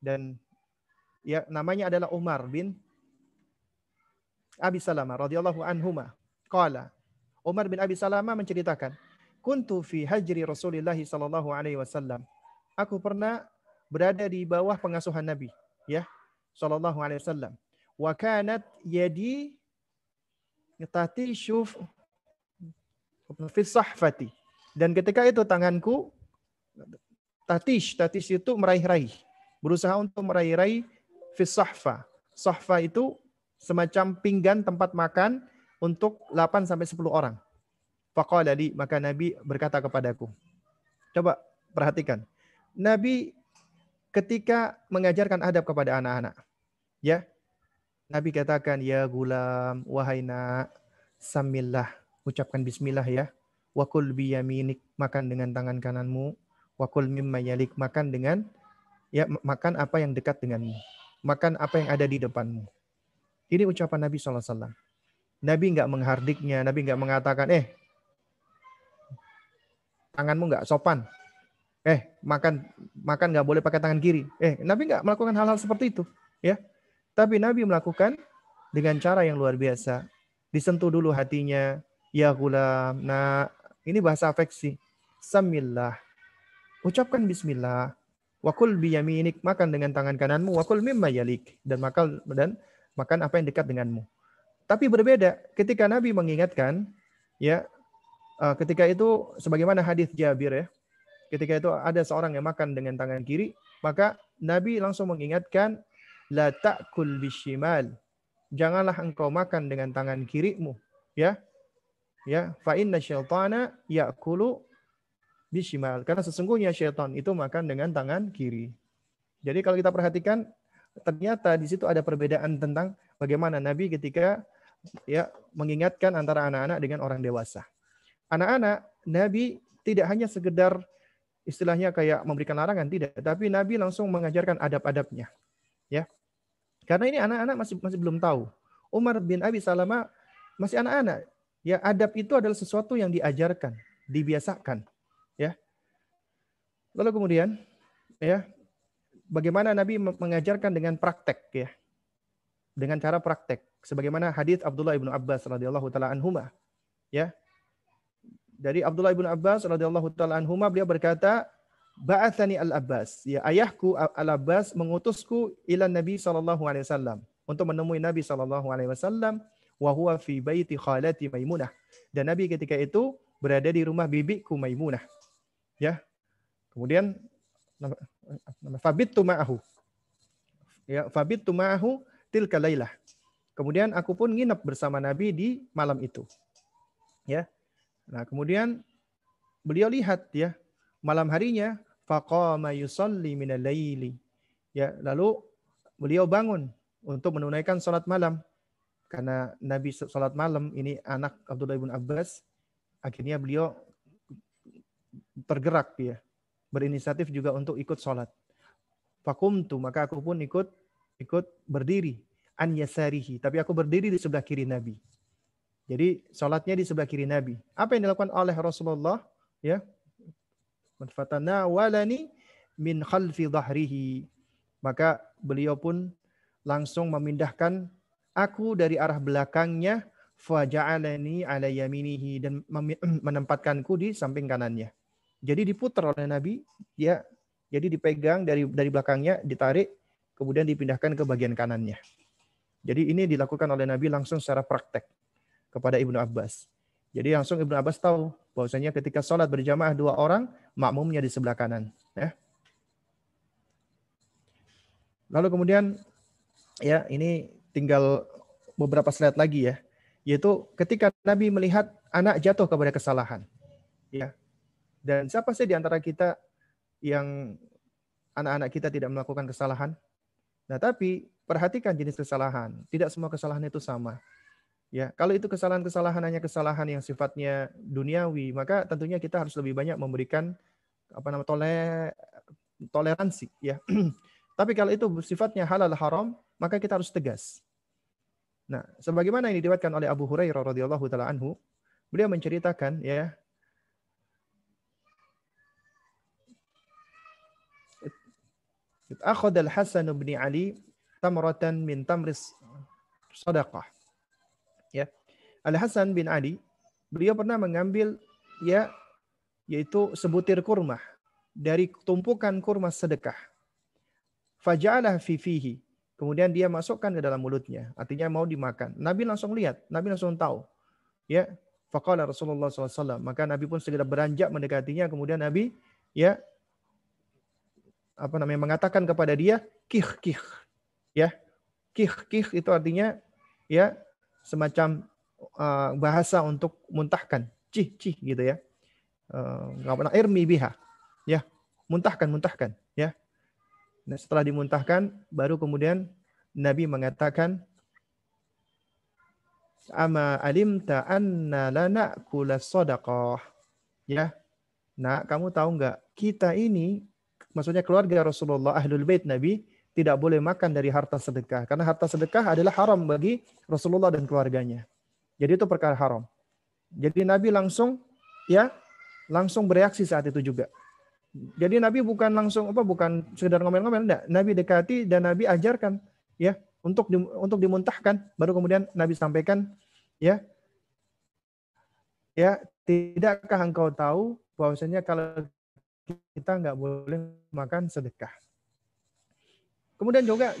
Dan ya namanya adalah Umar bin Abi Salamah radhiyallahu anhuma. Qala Umar bin Abi Salamah menceritakan, "Kuntu fi hajri Rasulillah sallallahu alaihi wasallam." Aku pernah berada di bawah pengasuhan Nabi ya sallallahu alaihi wasallam. Wa kanat yadi tati syuf fi sahfati. Dan ketika itu tanganku tatish tatish itu meraih-raih berusaha untuk meraih-raih fi sahfa. Sahfa itu semacam pinggan tempat makan untuk 8 sampai 10 orang faqala li maka nabi berkata kepadaku coba perhatikan nabi ketika mengajarkan adab kepada anak-anak. Ya. Nabi katakan, "Ya gulam, wahai nak, samillah, ucapkan bismillah ya. Wakul biyaminik, makan dengan tangan kananmu. Wakul mimma yalik, makan dengan ya makan apa yang dekat denganmu. Makan apa yang ada di depanmu. Ini ucapan Nabi SAW. Nabi nggak menghardiknya, Nabi nggak mengatakan, eh, tanganmu nggak sopan. Eh, makan makan nggak boleh pakai tangan kiri. Eh, Nabi nggak melakukan hal-hal seperti itu, ya. Tapi Nabi melakukan dengan cara yang luar biasa. Disentuh dulu hatinya, ya gulam. Nah, ini bahasa afeksi. Samillah. Ucapkan bismillah. Wakul biyaminik makan dengan tangan kananmu. Wakul mimma yalik dan makan dan makan apa yang dekat denganmu. Tapi berbeda ketika Nabi mengingatkan, ya ketika itu sebagaimana hadis Jabir ya, ketika itu ada seorang yang makan dengan tangan kiri, maka Nabi langsung mengingatkan, la ta'kul bishimal. Janganlah engkau makan dengan tangan kirimu, ya. Ya, fa inna syaitana ya'kulu bishimal. Karena sesungguhnya syaitan itu makan dengan tangan kiri. Jadi kalau kita perhatikan ternyata di situ ada perbedaan tentang bagaimana Nabi ketika ya mengingatkan antara anak-anak dengan orang dewasa. Anak-anak Nabi tidak hanya sekedar istilahnya kayak memberikan larangan tidak, tapi Nabi langsung mengajarkan adab-adabnya. Ya. Karena ini anak-anak masih masih belum tahu. Umar bin Abi Salama masih anak-anak. Ya, adab itu adalah sesuatu yang diajarkan, dibiasakan ya. Lalu kemudian ya bagaimana Nabi mengajarkan dengan praktek ya. Dengan cara praktek sebagaimana hadis Abdullah ibnu Abbas radhiyallahu taala anhuma ya. Dari Abdullah ibnu Abbas radhiyallahu taala anhuma beliau berkata, "Ba'atsani al-Abbas." Ya, ayahku Al-Abbas mengutusku ila Nabi sallallahu alaihi wasallam untuk menemui Nabi sallallahu alaihi wasallam wa huwa fi baiti khalati Maimunah. Dan Nabi ketika itu berada di rumah bibiku Maimunah. Ya. Kemudian fabittu ma'ahu. Ya, fabittu ma'ahu tilka lailah. Kemudian aku pun nginep bersama Nabi di malam itu. Ya. Nah, kemudian beliau lihat ya, malam harinya faqama yusalli minal laili. Ya, lalu beliau bangun untuk menunaikan salat malam. Karena Nabi salat malam ini anak Abdullah bin Abbas, akhirnya beliau tergerak dia. Berinisiatif juga untuk ikut sholat. Fakumtu, maka aku pun ikut ikut berdiri. An yasarihi. Tapi aku berdiri di sebelah kiri Nabi. Jadi sholatnya di sebelah kiri Nabi. Apa yang dilakukan oleh Rasulullah? Ya, Fatana walani min khalfi dhahrihi. Maka beliau pun langsung memindahkan aku dari arah belakangnya faja'alani ala yaminihi dan *clears throat* menempatkanku di samping kanannya. Jadi diputar oleh Nabi, ya, jadi dipegang dari dari belakangnya, ditarik, kemudian dipindahkan ke bagian kanannya. Jadi ini dilakukan oleh Nabi langsung secara praktek kepada Ibnu Abbas. Jadi langsung Ibnu Abbas tahu bahwasanya ketika sholat berjamaah dua orang, makmumnya di sebelah kanan. Ya. Lalu kemudian ya ini tinggal beberapa slide lagi ya, yaitu ketika Nabi melihat anak jatuh kepada kesalahan. Ya, dan siapa sih di antara kita yang anak-anak kita tidak melakukan kesalahan? Nah, tapi perhatikan jenis kesalahan. Tidak semua kesalahan itu sama. Ya, kalau itu kesalahan-kesalahan hanya kesalahan yang sifatnya duniawi, maka tentunya kita harus lebih banyak memberikan apa nama tole, toleransi, ya. *clears throat* Tapi kalau itu sifatnya halal haram, maka kita harus tegas. Nah, sebagaimana yang diriwayatkan oleh Abu Hurairah radhiyallahu taala anhu, beliau menceritakan ya Akhad al-Hasan bin Ali tamratan min tamris sadaqah. Ya. Al-Hasan bin Ali beliau pernah mengambil ya yaitu sebutir kurma dari tumpukan kurma sedekah. Fihi. Kemudian dia masukkan ke dalam mulutnya. Artinya mau dimakan. Nabi langsung lihat. Nabi langsung tahu. Ya. Faqala Rasulullah SAW. Maka Nabi pun segera beranjak mendekatinya. Kemudian Nabi ya apa namanya mengatakan kepada dia kih kih ya kih kih itu artinya ya semacam uh, bahasa untuk muntahkan. Cih cih gitu ya. Uh, nggak pernah. Irmi biha. Ya muntahkan muntahkan ya. Nah, setelah dimuntahkan baru kemudian Nabi mengatakan ama alimta anna lana kula sadaqah. Ya nah kamu tahu nggak? Kita ini maksudnya keluarga Rasulullah, ahlul bait Nabi tidak boleh makan dari harta sedekah. Karena harta sedekah adalah haram bagi Rasulullah dan keluarganya. Jadi itu perkara haram. Jadi Nabi langsung ya langsung bereaksi saat itu juga. Jadi Nabi bukan langsung apa bukan sekedar ngomel-ngomel enggak. Nabi dekati dan Nabi ajarkan ya untuk di, untuk dimuntahkan baru kemudian Nabi sampaikan ya ya tidakkah engkau tahu bahwasanya kalau kita nggak boleh makan sedekah. Kemudian juga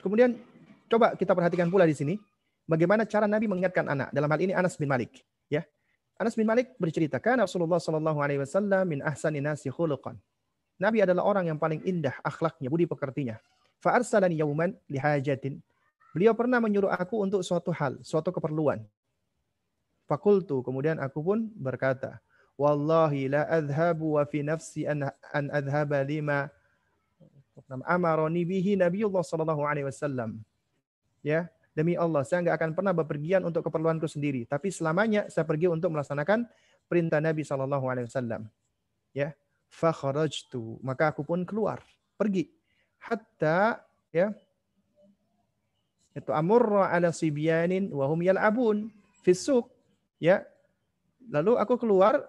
kemudian coba kita perhatikan pula di sini bagaimana cara Nabi mengingatkan anak. Dalam hal ini Anas bin Malik, ya. Anas bin Malik bercerita, "Kana Rasulullah sallallahu alaihi wasallam min ahsani nasi khuluqan." Nabi adalah orang yang paling indah akhlaknya, budi pekertinya. Fa arsalani yauman lihajatin. Beliau pernah menyuruh aku untuk suatu hal, suatu keperluan. Fakultu, kemudian aku pun berkata, Wallahi la adhabu wa fi nafsi an, an adhaba lima amaroni bihi Nabiullah sallallahu alaihi wasallam. Ya, demi Allah, saya enggak akan pernah bepergian untuk keperluanku sendiri, tapi selamanya saya pergi untuk melaksanakan perintah Nabi sallallahu alaihi wasallam. Ya, fa kharajtu, maka aku pun keluar, pergi. Hatta ya itu amurra ala sibyanin wa hum yal'abun fi ya lalu aku keluar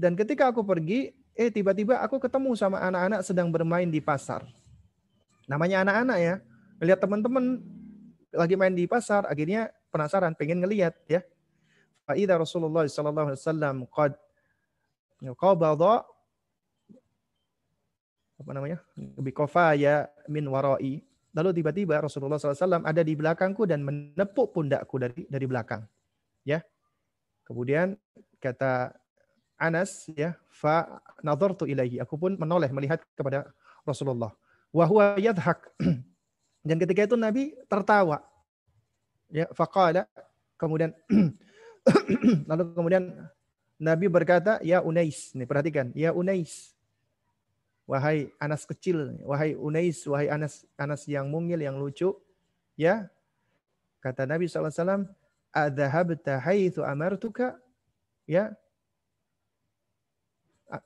dan ketika aku pergi, eh tiba-tiba aku ketemu sama anak-anak sedang bermain di pasar. Namanya anak-anak ya. Melihat teman-teman lagi main di pasar, akhirnya penasaran, pengen ngelihat ya. Fa'idha Rasulullah sallallahu alaihi wasallam qad qabadha apa namanya? ya min warai. Lalu tiba-tiba Rasulullah SAW ada di belakangku dan menepuk pundakku dari dari belakang. Ya. Kemudian kata Anas ya fa nadartu ilaihi aku pun menoleh melihat kepada Rasulullah wa huwa yadhak *clears throat* dan ketika itu Nabi tertawa. Ya faqala kemudian *clears throat* lalu kemudian Nabi berkata ya Unais. Nih perhatikan. Ya Unais wahai Anas kecil wahai Unais wahai Anas Anas yang mungil yang lucu ya kata Nabi SAW adzahabta haitsu amartuka? Ya.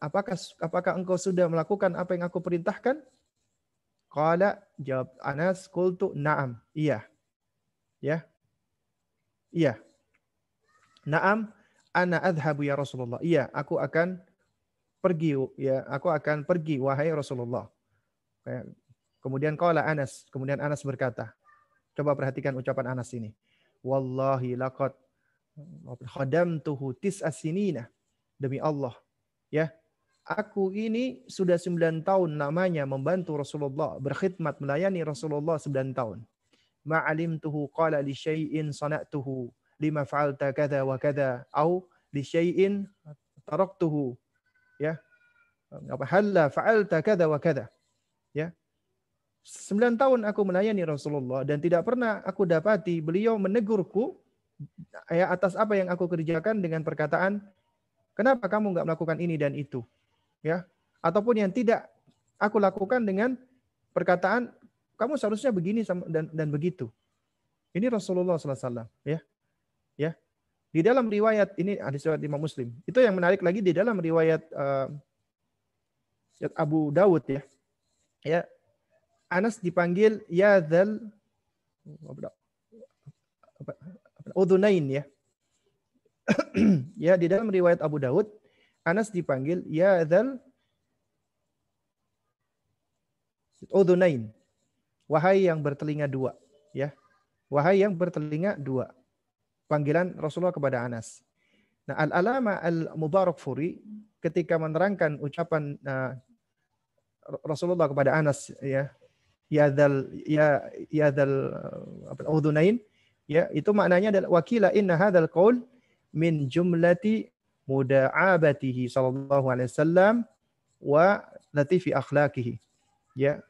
Apakah apakah engkau sudah melakukan apa yang aku perintahkan? Qala jawab Anas qultu na'am. Iya. Ya. Iya. Na'am ana adhabu ya Rasulullah. Iya, aku akan pergi ya, aku akan pergi wahai Rasulullah. Kemudian qala Anas, kemudian Anas berkata, coba perhatikan ucapan Anas ini. Wallahi laqad khadamtuhu tis'a sinina. Demi Allah, ya aku ini sudah sembilan tahun namanya membantu Rasulullah berkhidmat melayani Rasulullah sembilan tahun. Ma'alimtuhu qala li syai'in sana'tuhu lima fa'alta kada wa kada au li syai'in taraktuhu ya. Apa halla fa'alta kada wa kada ya. Sembilan tahun aku melayani Rasulullah dan tidak pernah aku dapati beliau menegurku ya atas apa yang aku kerjakan dengan perkataan Kenapa kamu nggak melakukan ini dan itu? Ya, ataupun yang tidak aku lakukan dengan perkataan kamu seharusnya begini dan dan begitu. Ini Rasulullah SAW. Ya, ya. Di dalam riwayat ini hadis riwayat Imam Muslim. Itu yang menarik lagi di dalam riwayat uh, Abu Dawud ya. Ya, Anas dipanggil ya dzal Udunain ya. *clears throat* ya di dalam riwayat Abu Daud Anas dipanggil ya dzal udunain wahai yang bertelinga dua ya. Wahai yang bertelinga dua. Panggilan Rasulullah kepada Anas. Nah al-alama al-mubarak furi ketika menerangkan ucapan uh, Rasulullah kepada Anas ya. Ya dzal ya ya dzal uh, udunain ya itu maknanya adalah wakila inna hadzal qaul min jumlati muda'abatihi sallallahu alaihi wasallam wa latifi akhlaqihi. Ya.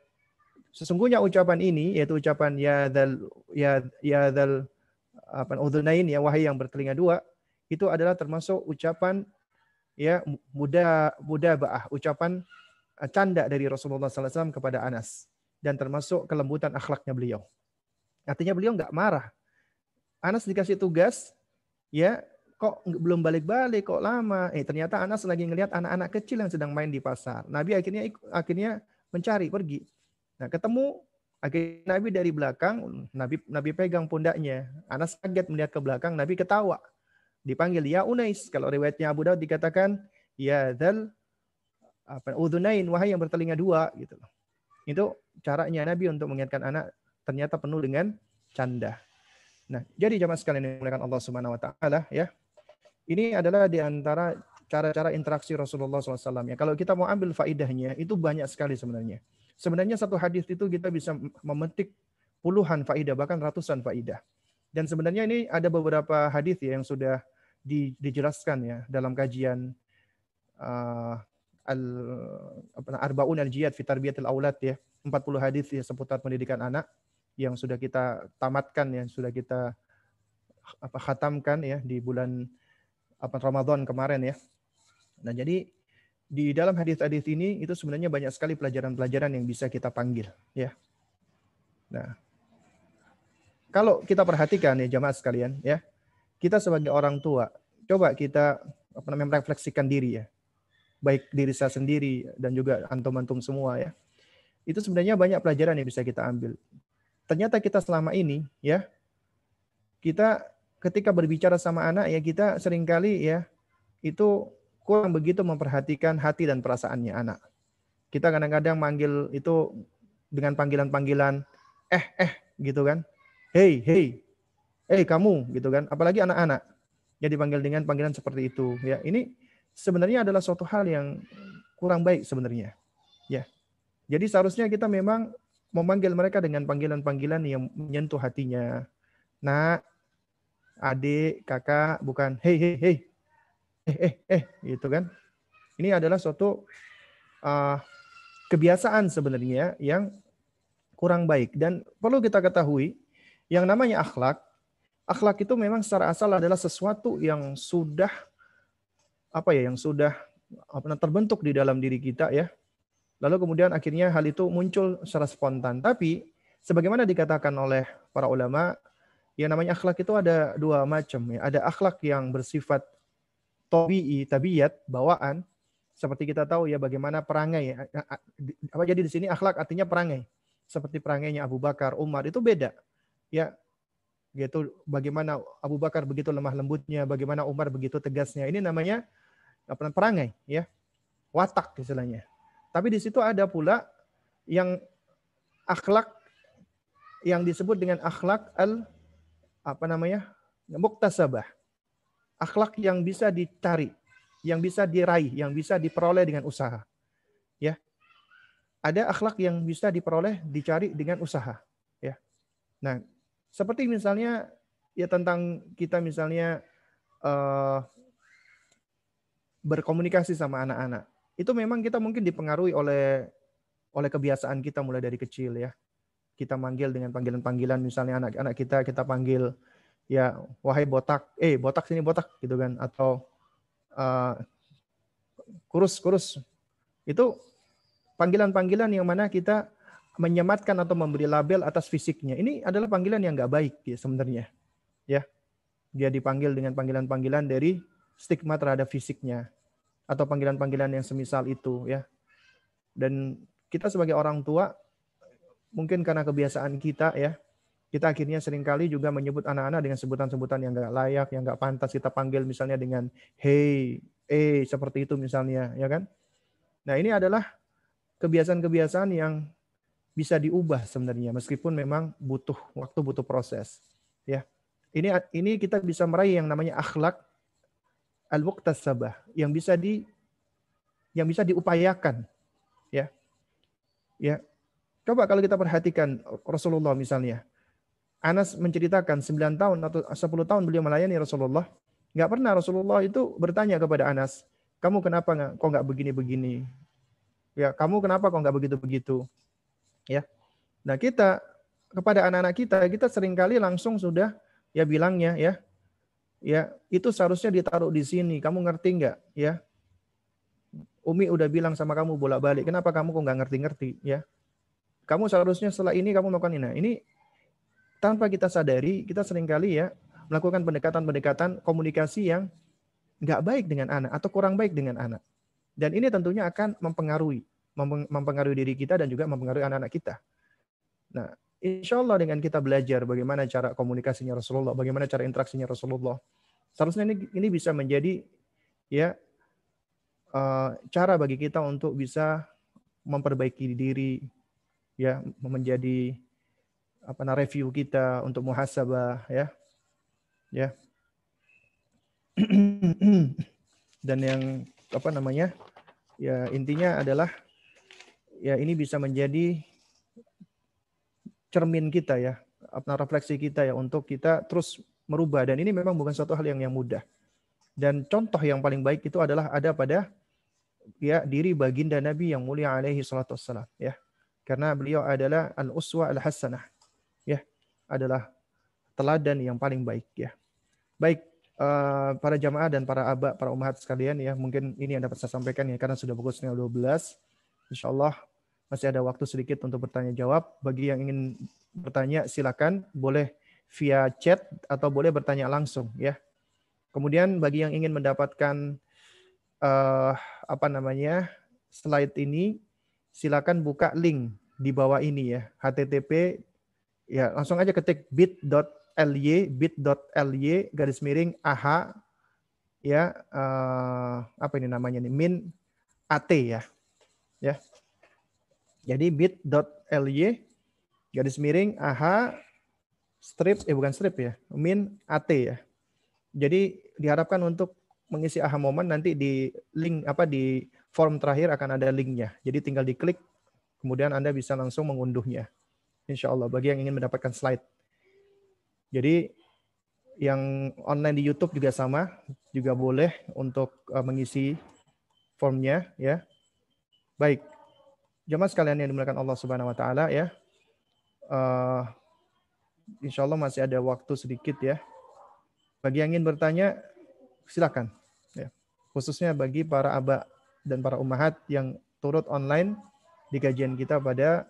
Sesungguhnya ucapan ini yaitu ucapan ya dal ya ya dal apa udhunain ya wahai yang bertelinga dua itu adalah termasuk ucapan ya muda muda baah ucapan uh, canda dari Rasulullah SAW kepada Anas dan termasuk kelembutan akhlaknya beliau. Artinya beliau nggak marah. Anas dikasih tugas ya kok belum balik-balik kok lama eh ternyata Anas lagi ngelihat anak-anak kecil yang sedang main di pasar Nabi akhirnya akhirnya mencari pergi. Nah, ketemu akhirnya Nabi dari belakang, Nabi Nabi pegang pundaknya. Anas kaget melihat ke belakang, Nabi ketawa. Dipanggil ya Unais. Kalau riwayatnya Abu Daud dikatakan ya Dzal apa udunain wahai yang bertelinga dua gitu loh. Itu caranya Nabi untuk mengingatkan anak ternyata penuh dengan canda. Nah, jadi jamaah sekalian yang dimuliakan Allah Subhanahu wa taala ya. Ini adalah di antara cara-cara interaksi Rasulullah SAW. Ya, kalau kita mau ambil faidahnya, itu banyak sekali sebenarnya. Sebenarnya satu hadis itu kita bisa memetik puluhan faidah, bahkan ratusan faidah. Dan sebenarnya ini ada beberapa hadis ya yang sudah di, dijelaskan ya dalam kajian uh, al arbaun al jihad fi tarbiyatil aulad ya 40 hadis ya seputar pendidikan anak yang sudah kita tamatkan ya sudah kita apa khatamkan ya di bulan apa Ramadan kemarin ya. Nah, jadi di dalam hadis-hadis ini itu sebenarnya banyak sekali pelajaran-pelajaran yang bisa kita panggil ya. Nah, kalau kita perhatikan ya jamaah sekalian ya, kita sebagai orang tua coba kita apa namanya merefleksikan diri ya. Baik diri saya sendiri dan juga antum-antum semua ya. Itu sebenarnya banyak pelajaran yang bisa kita ambil. Ternyata kita selama ini ya kita ketika berbicara sama anak ya kita sering kali ya itu kurang begitu memperhatikan hati dan perasaannya anak. Kita kadang-kadang manggil itu dengan panggilan-panggilan eh eh gitu kan. Hey, hey. Hey kamu gitu kan. Apalagi anak-anak yang dipanggil dengan panggilan seperti itu ya. Ini sebenarnya adalah suatu hal yang kurang baik sebenarnya. Ya. Jadi seharusnya kita memang memanggil mereka dengan panggilan-panggilan yang menyentuh hatinya. Nah, adik, kakak, bukan hei hei hei. Eh eh eh gitu kan. Ini adalah suatu uh, kebiasaan sebenarnya yang kurang baik dan perlu kita ketahui yang namanya akhlak akhlak itu memang secara asal adalah sesuatu yang sudah apa ya yang sudah apa terbentuk di dalam diri kita ya lalu kemudian akhirnya hal itu muncul secara spontan tapi sebagaimana dikatakan oleh para ulama yang namanya akhlak itu ada dua macam ya. Ada akhlak yang bersifat tabi'i, tabiat, bawaan. Seperti kita tahu ya bagaimana perangai. Apa jadi di sini akhlak artinya perangai. Seperti perangainya Abu Bakar, Umar itu beda. Ya, gitu bagaimana Abu Bakar begitu lemah lembutnya, bagaimana Umar begitu tegasnya. Ini namanya apa perangai ya. Watak istilahnya. Tapi di situ ada pula yang akhlak yang disebut dengan akhlak al apa namanya muktasabah. Akhlak yang bisa dicari yang bisa diraih yang bisa diperoleh dengan usaha. Ya. Ada akhlak yang bisa diperoleh dicari dengan usaha. Ya. Nah seperti misalnya ya tentang kita misalnya uh, berkomunikasi sama anak-anak. Itu memang kita mungkin dipengaruhi oleh oleh kebiasaan kita mulai dari kecil ya kita manggil dengan panggilan-panggilan. Misalnya anak-anak kita kita panggil ya wahai botak eh botak sini botak gitu kan. Atau uh, kurus kurus. Itu panggilan-panggilan yang mana kita menyematkan atau memberi label atas fisiknya. Ini adalah panggilan yang nggak baik ya sebenarnya ya. Dia dipanggil dengan panggilan-panggilan dari stigma terhadap fisiknya atau panggilan-panggilan yang semisal itu ya. Dan kita sebagai orang tua mungkin karena kebiasaan kita ya, kita akhirnya sering kali juga menyebut anak-anak dengan sebutan-sebutan yang nggak layak, yang nggak pantas kita panggil misalnya dengan hey, eh seperti itu misalnya, ya kan? Nah ini adalah kebiasaan-kebiasaan yang bisa diubah sebenarnya, meskipun memang butuh waktu, butuh proses, ya. Ini ini kita bisa meraih yang namanya akhlak al-muktasabah yang bisa di yang bisa diupayakan, ya. Ya, Coba kalau kita perhatikan Rasulullah misalnya. Anas menceritakan 9 tahun atau 10 tahun beliau melayani Rasulullah. Nggak pernah Rasulullah itu bertanya kepada Anas, kamu kenapa nggak kok nggak begini-begini? Ya, kamu kenapa kok nggak begitu-begitu? Ya. Nah, kita kepada anak-anak kita, kita sering kali langsung sudah ya bilangnya ya, ya itu seharusnya ditaruh di sini. Kamu ngerti nggak? Ya, Umi udah bilang sama kamu bolak-balik. Kenapa kamu kok nggak ngerti-ngerti? Ya, kamu seharusnya setelah ini kamu melakukan ini. Ini tanpa kita sadari, kita sering kali ya melakukan pendekatan-pendekatan komunikasi yang nggak baik dengan anak atau kurang baik dengan anak. Dan ini tentunya akan mempengaruhi mempengaruhi diri kita dan juga mempengaruhi anak-anak kita. Nah, insya Allah dengan kita belajar bagaimana cara komunikasinya Rasulullah, bagaimana cara interaksinya Rasulullah, seharusnya ini ini bisa menjadi ya uh, cara bagi kita untuk bisa memperbaiki diri, ya menjadi apa nah review kita untuk muhasabah ya. Ya. *clears throat* Dan yang apa namanya ya intinya adalah ya ini bisa menjadi cermin kita ya. Apa refleksi kita ya untuk kita terus merubah. Dan ini memang bukan suatu hal yang yang mudah. Dan contoh yang paling baik itu adalah ada pada ya diri baginda Nabi yang mulia alaihi salatu wassalam ya karena beliau adalah al uswa al hasanah ya adalah teladan yang paling baik ya baik uh, para jamaah dan para abah, para umat sekalian ya, mungkin ini yang dapat saya sampaikan ya karena sudah pukul setengah 12. Insya Allah masih ada waktu sedikit untuk bertanya jawab. Bagi yang ingin bertanya silakan boleh via chat atau boleh bertanya langsung ya. Kemudian bagi yang ingin mendapatkan uh, apa namanya slide ini silakan buka link di bawah ini ya http ya langsung aja ketik bit ly bit.ly garis miring ah ya uh, apa ini namanya nih min at ya ya. Jadi bit.ly garis miring ah strip eh bukan strip ya min at ya. Jadi diharapkan untuk mengisi aha momen nanti di link apa di form terakhir akan ada linknya jadi tinggal diklik kemudian anda bisa langsung mengunduhnya Insya Allah bagi yang ingin mendapatkan slide jadi yang online di YouTube juga sama, juga boleh untuk uh, mengisi formnya ya. Baik. Jemaah sekalian yang dimuliakan Allah Subhanahu wa taala ya. Uh, insya Allah masih ada waktu sedikit ya. Bagi yang ingin bertanya silakan ya. Khususnya bagi para abah dan para umahat yang turut online di kajian kita pada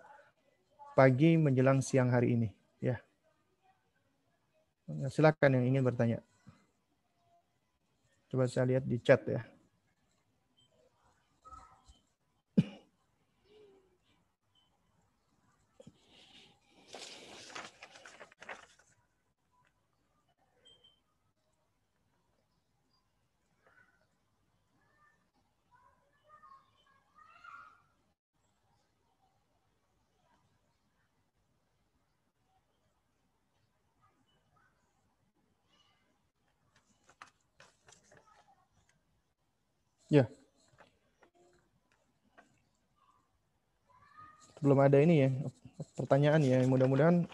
pagi menjelang siang hari ini ya. Silakan yang ingin bertanya. Coba saya lihat di chat ya. Ya. Belum ada ini ya, pertanyaan ya. Mudah-mudahan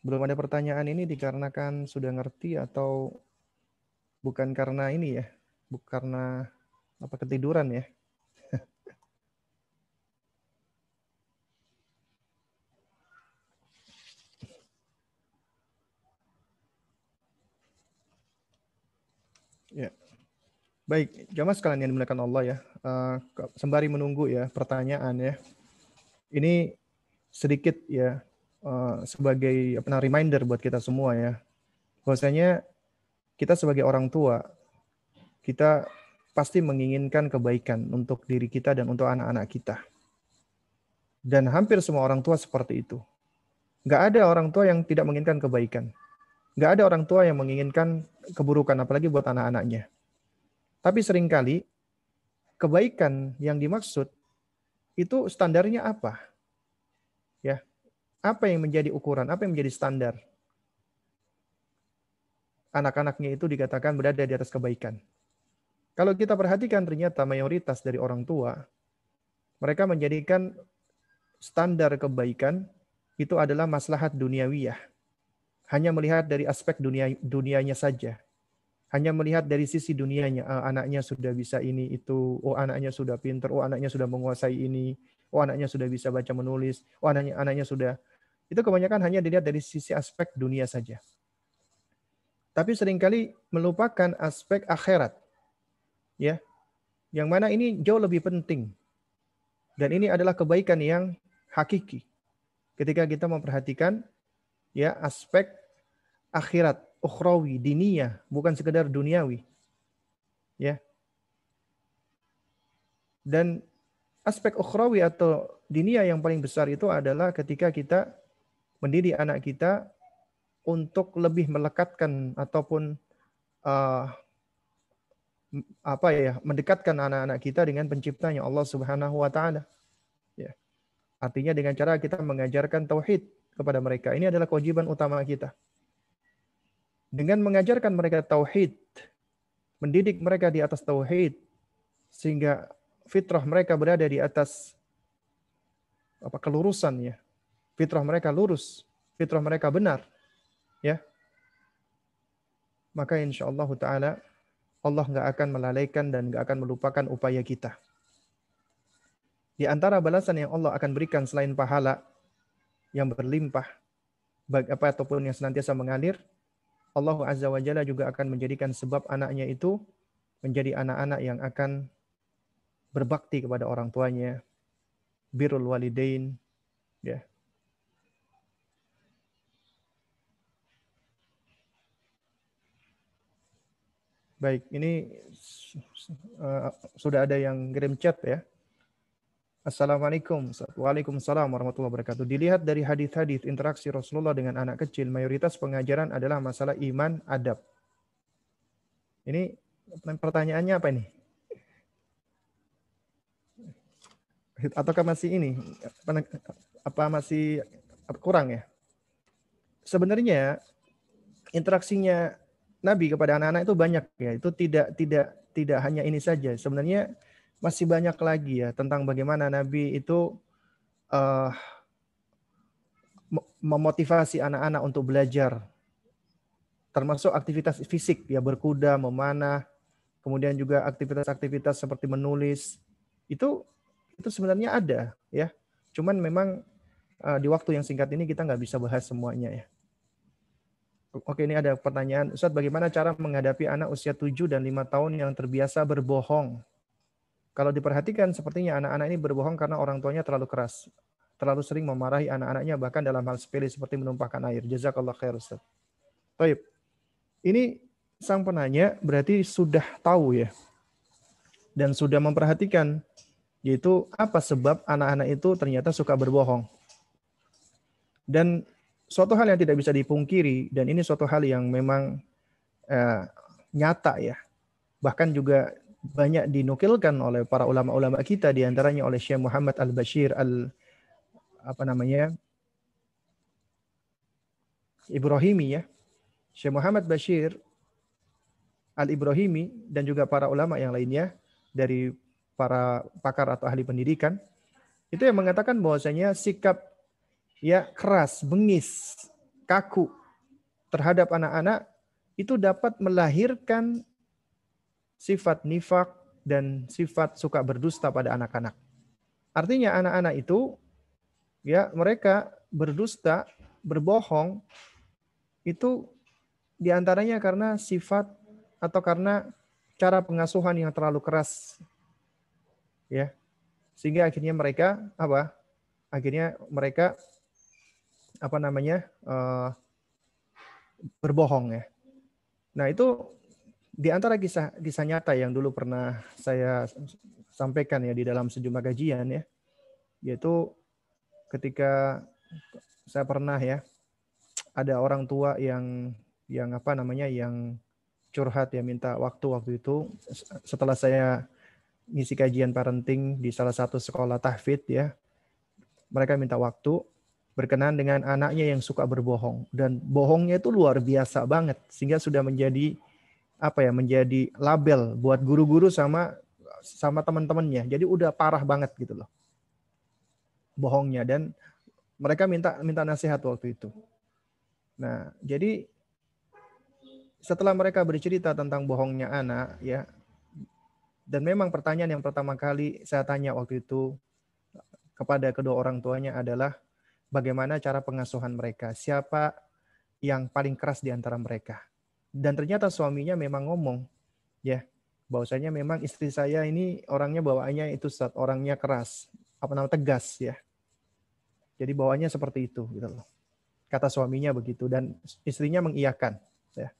belum ada pertanyaan ini dikarenakan sudah ngerti atau bukan karena ini ya, bukan karena apa ketiduran ya. Baik, jamaah sekalian yang dimuliakan Allah ya. Uh, sembari menunggu ya pertanyaan ya. Ini sedikit ya uh, sebagai apa nah, reminder buat kita semua ya. Bahwasanya kita sebagai orang tua kita pasti menginginkan kebaikan untuk diri kita dan untuk anak-anak kita. Dan hampir semua orang tua seperti itu. Gak ada orang tua yang tidak menginginkan kebaikan. Gak ada orang tua yang menginginkan keburukan, apalagi buat anak-anaknya. Tapi sering kali kebaikan yang dimaksud itu standarnya apa? Ya. Apa yang menjadi ukuran? Apa yang menjadi standar? Anak-anaknya itu dikatakan berada di atas kebaikan. Kalau kita perhatikan ternyata mayoritas dari orang tua mereka menjadikan standar kebaikan itu adalah maslahat duniawiyah. Hanya melihat dari aspek dunia dunianya saja hanya melihat dari sisi dunianya, oh, anaknya sudah bisa ini itu, oh anaknya sudah pinter, oh anaknya sudah menguasai ini, oh anaknya sudah bisa baca menulis, oh anaknya anaknya sudah itu kebanyakan hanya dilihat dari sisi aspek dunia saja. Tapi sering kali melupakan aspek akhirat. Ya. Yang mana ini jauh lebih penting. Dan ini adalah kebaikan yang hakiki. Ketika kita memperhatikan ya aspek akhirat ukhrawi, diniyah, bukan sekedar duniawi. Ya. Dan aspek ukhrawi atau dinia yang paling besar itu adalah ketika kita mendidik anak kita untuk lebih melekatkan ataupun uh, apa ya mendekatkan anak-anak kita dengan penciptanya Allah Subhanahu wa taala. Ya. Artinya dengan cara kita mengajarkan tauhid kepada mereka. Ini adalah kewajiban utama kita. Dengan mengajarkan mereka tauhid, mendidik mereka di atas tauhid sehingga fitrah mereka berada di atas apa kelurusan ya. Fitrah mereka lurus, fitrah mereka benar. Ya. Maka insya Allah taala Allah nggak akan melalaikan dan nggak akan melupakan upaya kita. Di antara balasan yang Allah akan berikan selain pahala yang berlimpah, baik apa ataupun yang senantiasa mengalir, Allah Azza wa Jalla juga akan menjadikan sebab anaknya itu menjadi anak-anak yang akan berbakti kepada orang tuanya, birrul walidain, ya. Baik, ini uh, sudah ada yang kirim chat ya. Assalamualaikum. Waalaikumsalam warahmatullahi wabarakatuh. Dilihat dari hadis-hadis interaksi Rasulullah dengan anak kecil, mayoritas pengajaran adalah masalah iman, adab. Ini pertanyaannya apa ini? Ataukah masih ini? Apa masih kurang ya? Sebenarnya interaksinya Nabi kepada anak-anak itu banyak ya. Itu tidak tidak tidak hanya ini saja. Sebenarnya masih banyak lagi ya tentang bagaimana Nabi itu uh, memotivasi anak-anak untuk belajar. Termasuk aktivitas fisik ya berkuda, memanah, kemudian juga aktivitas-aktivitas seperti menulis. Itu itu sebenarnya ada ya. Cuman memang uh, di waktu yang singkat ini kita nggak bisa bahas semuanya ya. Oke, ini ada pertanyaan. Ustaz, bagaimana cara menghadapi anak usia 7 dan 5 tahun yang terbiasa berbohong? Kalau diperhatikan, sepertinya anak-anak ini berbohong karena orang tuanya terlalu keras. Terlalu sering memarahi anak-anaknya, bahkan dalam hal sepele seperti menumpahkan air. Jazakallah khair, Ustaz. Baik. Ini sang penanya berarti sudah tahu ya. Dan sudah memperhatikan. Yaitu apa sebab anak-anak itu ternyata suka berbohong. Dan suatu hal yang tidak bisa dipungkiri dan ini suatu hal yang memang uh, nyata ya. Bahkan juga banyak dinukilkan oleh para ulama-ulama kita di antaranya oleh Syekh Muhammad Al-Bashir Al apa namanya Ibrahimi ya. Syekh Muhammad Bashir Al-Ibrahimi dan juga para ulama yang lainnya dari para pakar atau ahli pendidikan itu yang mengatakan bahwasanya sikap ya keras, bengis, kaku terhadap anak-anak itu dapat melahirkan sifat nifak dan sifat suka berdusta pada anak-anak. Artinya anak-anak itu ya mereka berdusta, berbohong itu di antaranya karena sifat atau karena cara pengasuhan yang terlalu keras. Ya. Sehingga akhirnya mereka apa? Akhirnya mereka apa namanya uh, berbohong ya. Nah itu di antara kisah kisah nyata yang dulu pernah saya sampaikan ya di dalam sejumlah kajian ya, yaitu ketika saya pernah ya ada orang tua yang yang apa namanya yang curhat ya minta waktu waktu itu setelah saya ngisi kajian parenting di salah satu sekolah tahfidz ya mereka minta waktu berkenaan dengan anaknya yang suka berbohong. Dan bohongnya itu luar biasa banget sehingga sudah menjadi apa ya menjadi label buat guru-guru sama sama teman-temannya. Jadi udah parah banget gitu loh. Bohongnya. Dan mereka minta minta nasihat waktu itu. Nah jadi setelah mereka bercerita tentang bohongnya anak ya dan memang pertanyaan yang pertama kali saya tanya waktu itu kepada kedua orang tuanya adalah bagaimana cara pengasuhan mereka, siapa yang paling keras di antara mereka. Dan ternyata suaminya memang ngomong, ya, bahwasanya memang istri saya ini orangnya bawaannya itu saat orangnya keras, apa namanya tegas ya. Jadi bawaannya seperti itu gitu loh. Kata suaminya begitu dan istrinya mengiyakan ya.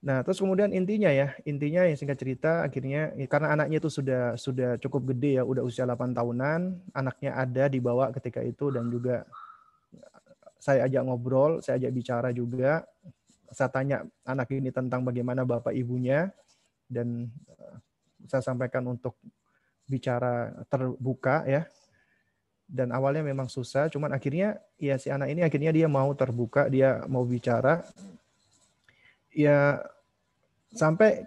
Nah, terus kemudian intinya ya, intinya yang singkat cerita akhirnya ya, karena anaknya itu sudah sudah cukup gede ya, udah usia 8 tahunan, anaknya ada dibawa ketika itu dan juga saya ajak ngobrol, saya ajak bicara juga. Saya tanya anak ini tentang bagaimana bapak ibunya dan eh, saya sampaikan untuk bicara terbuka ya. Dan awalnya memang susah, cuman akhirnya ya si anak ini akhirnya dia mau terbuka, dia mau bicara. Ya sampai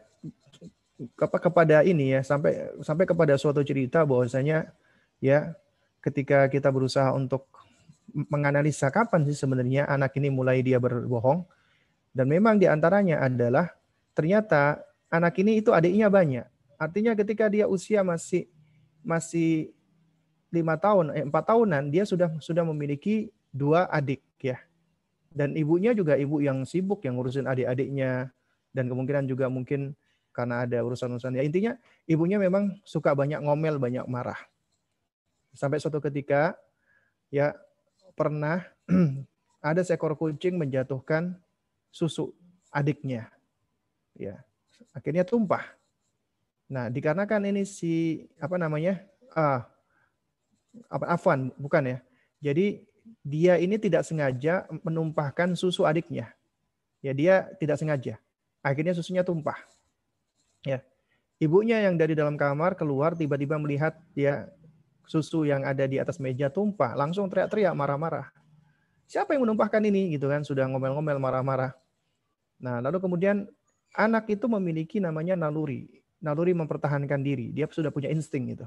kepada ini ya, sampai sampai kepada suatu cerita bahwasanya ya ketika kita berusaha untuk menganalisa kapan sih sebenarnya anak ini mulai dia berbohong dan memang di antaranya adalah ternyata anak ini itu adiknya banyak. Artinya ketika dia usia masih masih lima tahun, eh, empat tahunan, dia sudah sudah memiliki dua adik ya. Dan ibunya juga ibu yang sibuk yang ngurusin adik-adiknya dan kemungkinan juga mungkin karena ada urusan-urusan. Ya intinya ibunya memang suka banyak ngomel, banyak marah. Sampai suatu ketika ya pernah *clears throat* ada seekor kucing menjatuhkan susu adiknya. Ya, akhirnya tumpah. Nah, dikarenakan ini si apa namanya? Ah, apa Afwan, bukan ya. Jadi dia ini tidak sengaja menumpahkan susu adiknya. Ya, dia tidak sengaja. Akhirnya susunya tumpah. Ya. Ibunya yang dari dalam kamar keluar tiba-tiba melihat ya susu yang ada di atas meja tumpah, langsung teriak-teriak marah-marah. Siapa yang menumpahkan ini gitu kan? Sudah ngomel-ngomel marah-marah. Nah, lalu kemudian anak itu memiliki namanya naluri naluri mempertahankan diri. Dia sudah punya insting itu.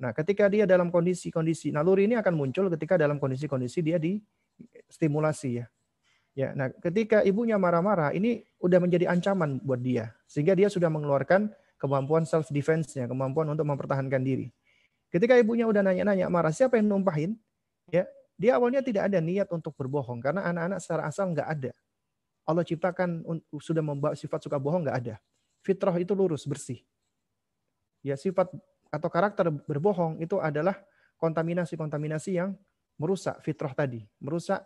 Nah, ketika dia dalam kondisi-kondisi naluri ini akan muncul ketika dalam kondisi-kondisi dia distimulasi ya. Ya, nah ketika ibunya marah-marah ini udah menjadi ancaman buat dia sehingga dia sudah mengeluarkan kemampuan self defense-nya, kemampuan untuk mempertahankan diri. Ketika ibunya udah nanya-nanya marah, siapa yang numpahin? Ya, dia awalnya tidak ada niat untuk berbohong karena anak-anak secara asal nggak ada. Allah ciptakan sudah membawa sifat suka bohong nggak ada fitrah itu lurus, bersih. Ya, sifat atau karakter berbohong itu adalah kontaminasi-kontaminasi yang merusak fitrah tadi, merusak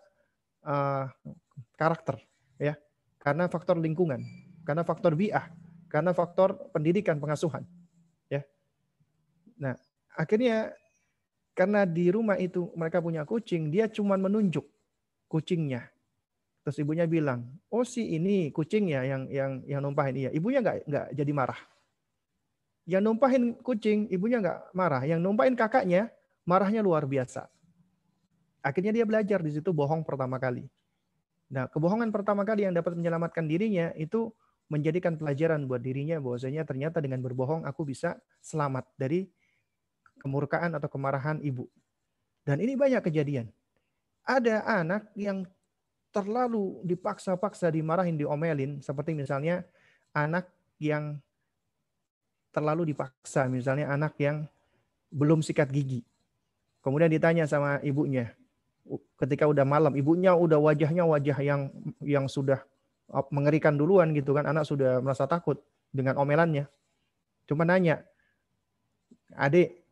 uh, karakter, ya, karena faktor lingkungan, karena faktor biah, karena faktor pendidikan pengasuhan, ya. Nah, akhirnya karena di rumah itu mereka punya kucing, dia cuma menunjuk kucingnya, Terus ibunya bilang, oh si ini kucingnya yang yang yang numpahin iya. Ibunya nggak nggak jadi marah. Yang numpahin kucing, ibunya nggak marah. Yang numpahin kakaknya, marahnya luar biasa. Akhirnya dia belajar di situ bohong pertama kali. Nah, kebohongan pertama kali yang dapat menyelamatkan dirinya itu menjadikan pelajaran buat dirinya bahwasanya ternyata dengan berbohong aku bisa selamat dari kemurkaan atau kemarahan ibu. Dan ini banyak kejadian. Ada anak yang terlalu dipaksa-paksa dimarahin, diomelin, seperti misalnya anak yang terlalu dipaksa, misalnya anak yang belum sikat gigi. Kemudian ditanya sama ibunya, ketika udah malam, ibunya udah wajahnya wajah yang yang sudah mengerikan duluan gitu kan, anak sudah merasa takut dengan omelannya. Cuma nanya, adik,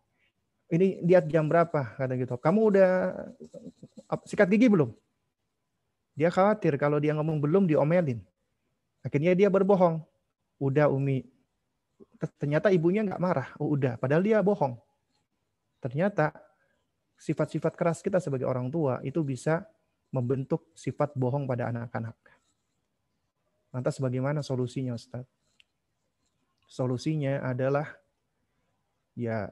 ini lihat jam berapa kata gitu. Kamu udah sikat gigi belum? Dia khawatir kalau dia ngomong belum diomelin. Akhirnya dia berbohong. Udah Umi. Ternyata ibunya nggak marah. Oh, udah. Padahal dia bohong. Ternyata sifat-sifat keras kita sebagai orang tua itu bisa membentuk sifat bohong pada anak-anak. Lantas bagaimana solusinya Ustaz? Solusinya adalah ya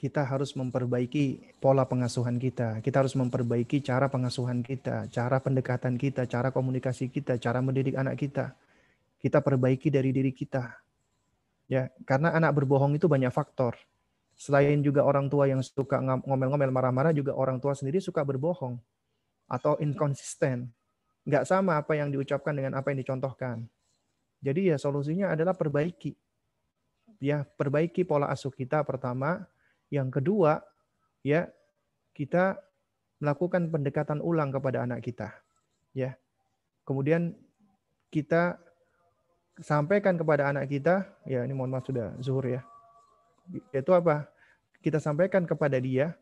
kita harus memperbaiki pola pengasuhan kita. Kita harus memperbaiki cara pengasuhan kita, cara pendekatan kita, cara komunikasi kita, cara mendidik anak kita. Kita perbaiki dari diri kita. Ya, karena anak berbohong itu banyak faktor. Selain juga orang tua yang suka ngomel-ngomel marah-marah, juga orang tua sendiri suka berbohong atau inkonsisten. Nggak sama apa yang diucapkan dengan apa yang dicontohkan. Jadi ya solusinya adalah perbaiki. Ya, perbaiki pola asuh kita pertama, yang kedua, ya kita melakukan pendekatan ulang kepada anak kita. Ya. Kemudian kita sampaikan kepada anak kita, ya ini mohon maaf sudah zuhur ya. Itu apa? Kita sampaikan kepada dia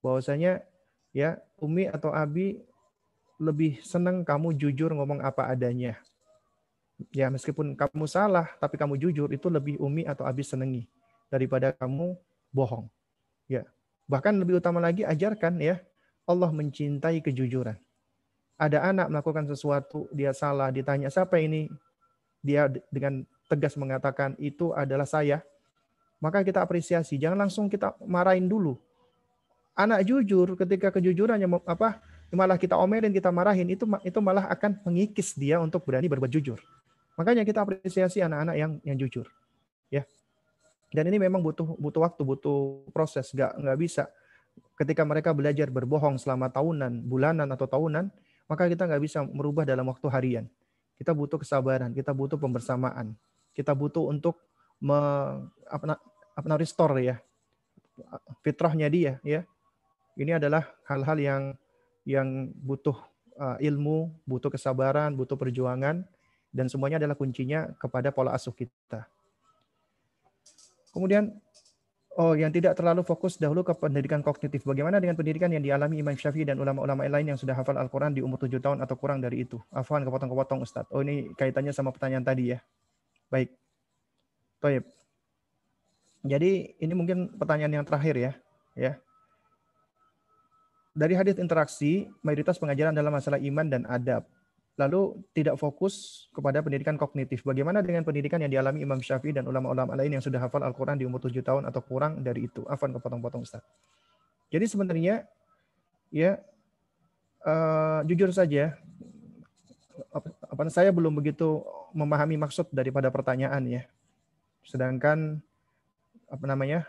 bahwasanya ya Umi atau Abi lebih senang kamu jujur ngomong apa adanya. Ya, meskipun kamu salah, tapi kamu jujur, itu lebih umi atau abis senengi daripada kamu bohong. Ya, bahkan lebih utama lagi ajarkan ya, Allah mencintai kejujuran. Ada anak melakukan sesuatu, dia salah, ditanya siapa ini, dia dengan tegas mengatakan itu adalah saya, maka kita apresiasi. Jangan langsung kita marahin dulu. Anak jujur ketika kejujurannya apa malah kita omelin, kita marahin itu itu malah akan mengikis dia untuk berani berbuat jujur. Makanya kita apresiasi anak-anak yang yang jujur. Dan ini memang butuh butuh waktu, butuh proses, nggak nggak bisa ketika mereka belajar berbohong selama tahunan, bulanan atau tahunan, maka kita nggak bisa merubah dalam waktu harian. Kita butuh kesabaran, kita butuh pembersamaan, kita butuh untuk me, apa, apa restore ya fitrahnya dia ya. Ini adalah hal-hal yang yang butuh uh, ilmu, butuh kesabaran, butuh perjuangan dan semuanya adalah kuncinya kepada pola asuh kita. Kemudian oh yang tidak terlalu fokus dahulu ke pendidikan kognitif. Bagaimana dengan pendidikan yang dialami Imam Syafi'i dan ulama-ulama lain yang sudah hafal Al-Qur'an di umur 7 tahun atau kurang dari itu? Afwan kepotong-kepotong Ustaz. Oh ini kaitannya sama pertanyaan tadi ya. Baik. Baik. Jadi ini mungkin pertanyaan yang terakhir ya. Ya. Dari hadis interaksi, mayoritas pengajaran dalam masalah iman dan adab lalu tidak fokus kepada pendidikan kognitif. Bagaimana dengan pendidikan yang dialami Imam Syafi'i dan ulama-ulama lain yang sudah hafal Al-Quran di umur 7 tahun atau kurang dari itu? Afan kepotong-potong Ustaz. Jadi sebenarnya ya uh, jujur saja apa, apa saya belum begitu memahami maksud daripada pertanyaan ya. Sedangkan apa namanya?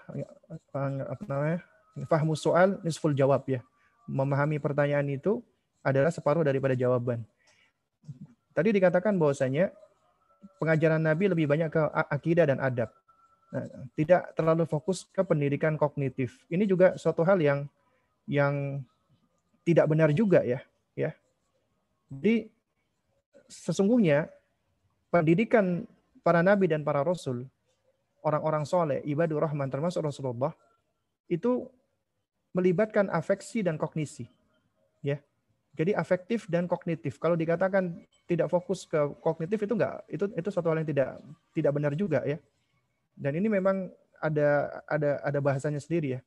apa namanya? Fahmu soal nisful jawab ya. Memahami pertanyaan itu adalah separuh daripada jawaban. Tadi dikatakan bahwasanya pengajaran Nabi lebih banyak ke akidah dan adab. Nah, tidak terlalu fokus ke pendidikan kognitif. Ini juga suatu hal yang yang tidak benar juga ya, ya. Jadi sesungguhnya pendidikan para nabi dan para rasul, orang-orang soleh, ibadur rahman termasuk Rasulullah, itu melibatkan afeksi dan kognisi. Ya. Jadi afektif dan kognitif. Kalau dikatakan tidak fokus ke kognitif itu enggak, itu itu suatu hal yang tidak tidak benar juga ya. Dan ini memang ada ada ada bahasanya sendiri ya.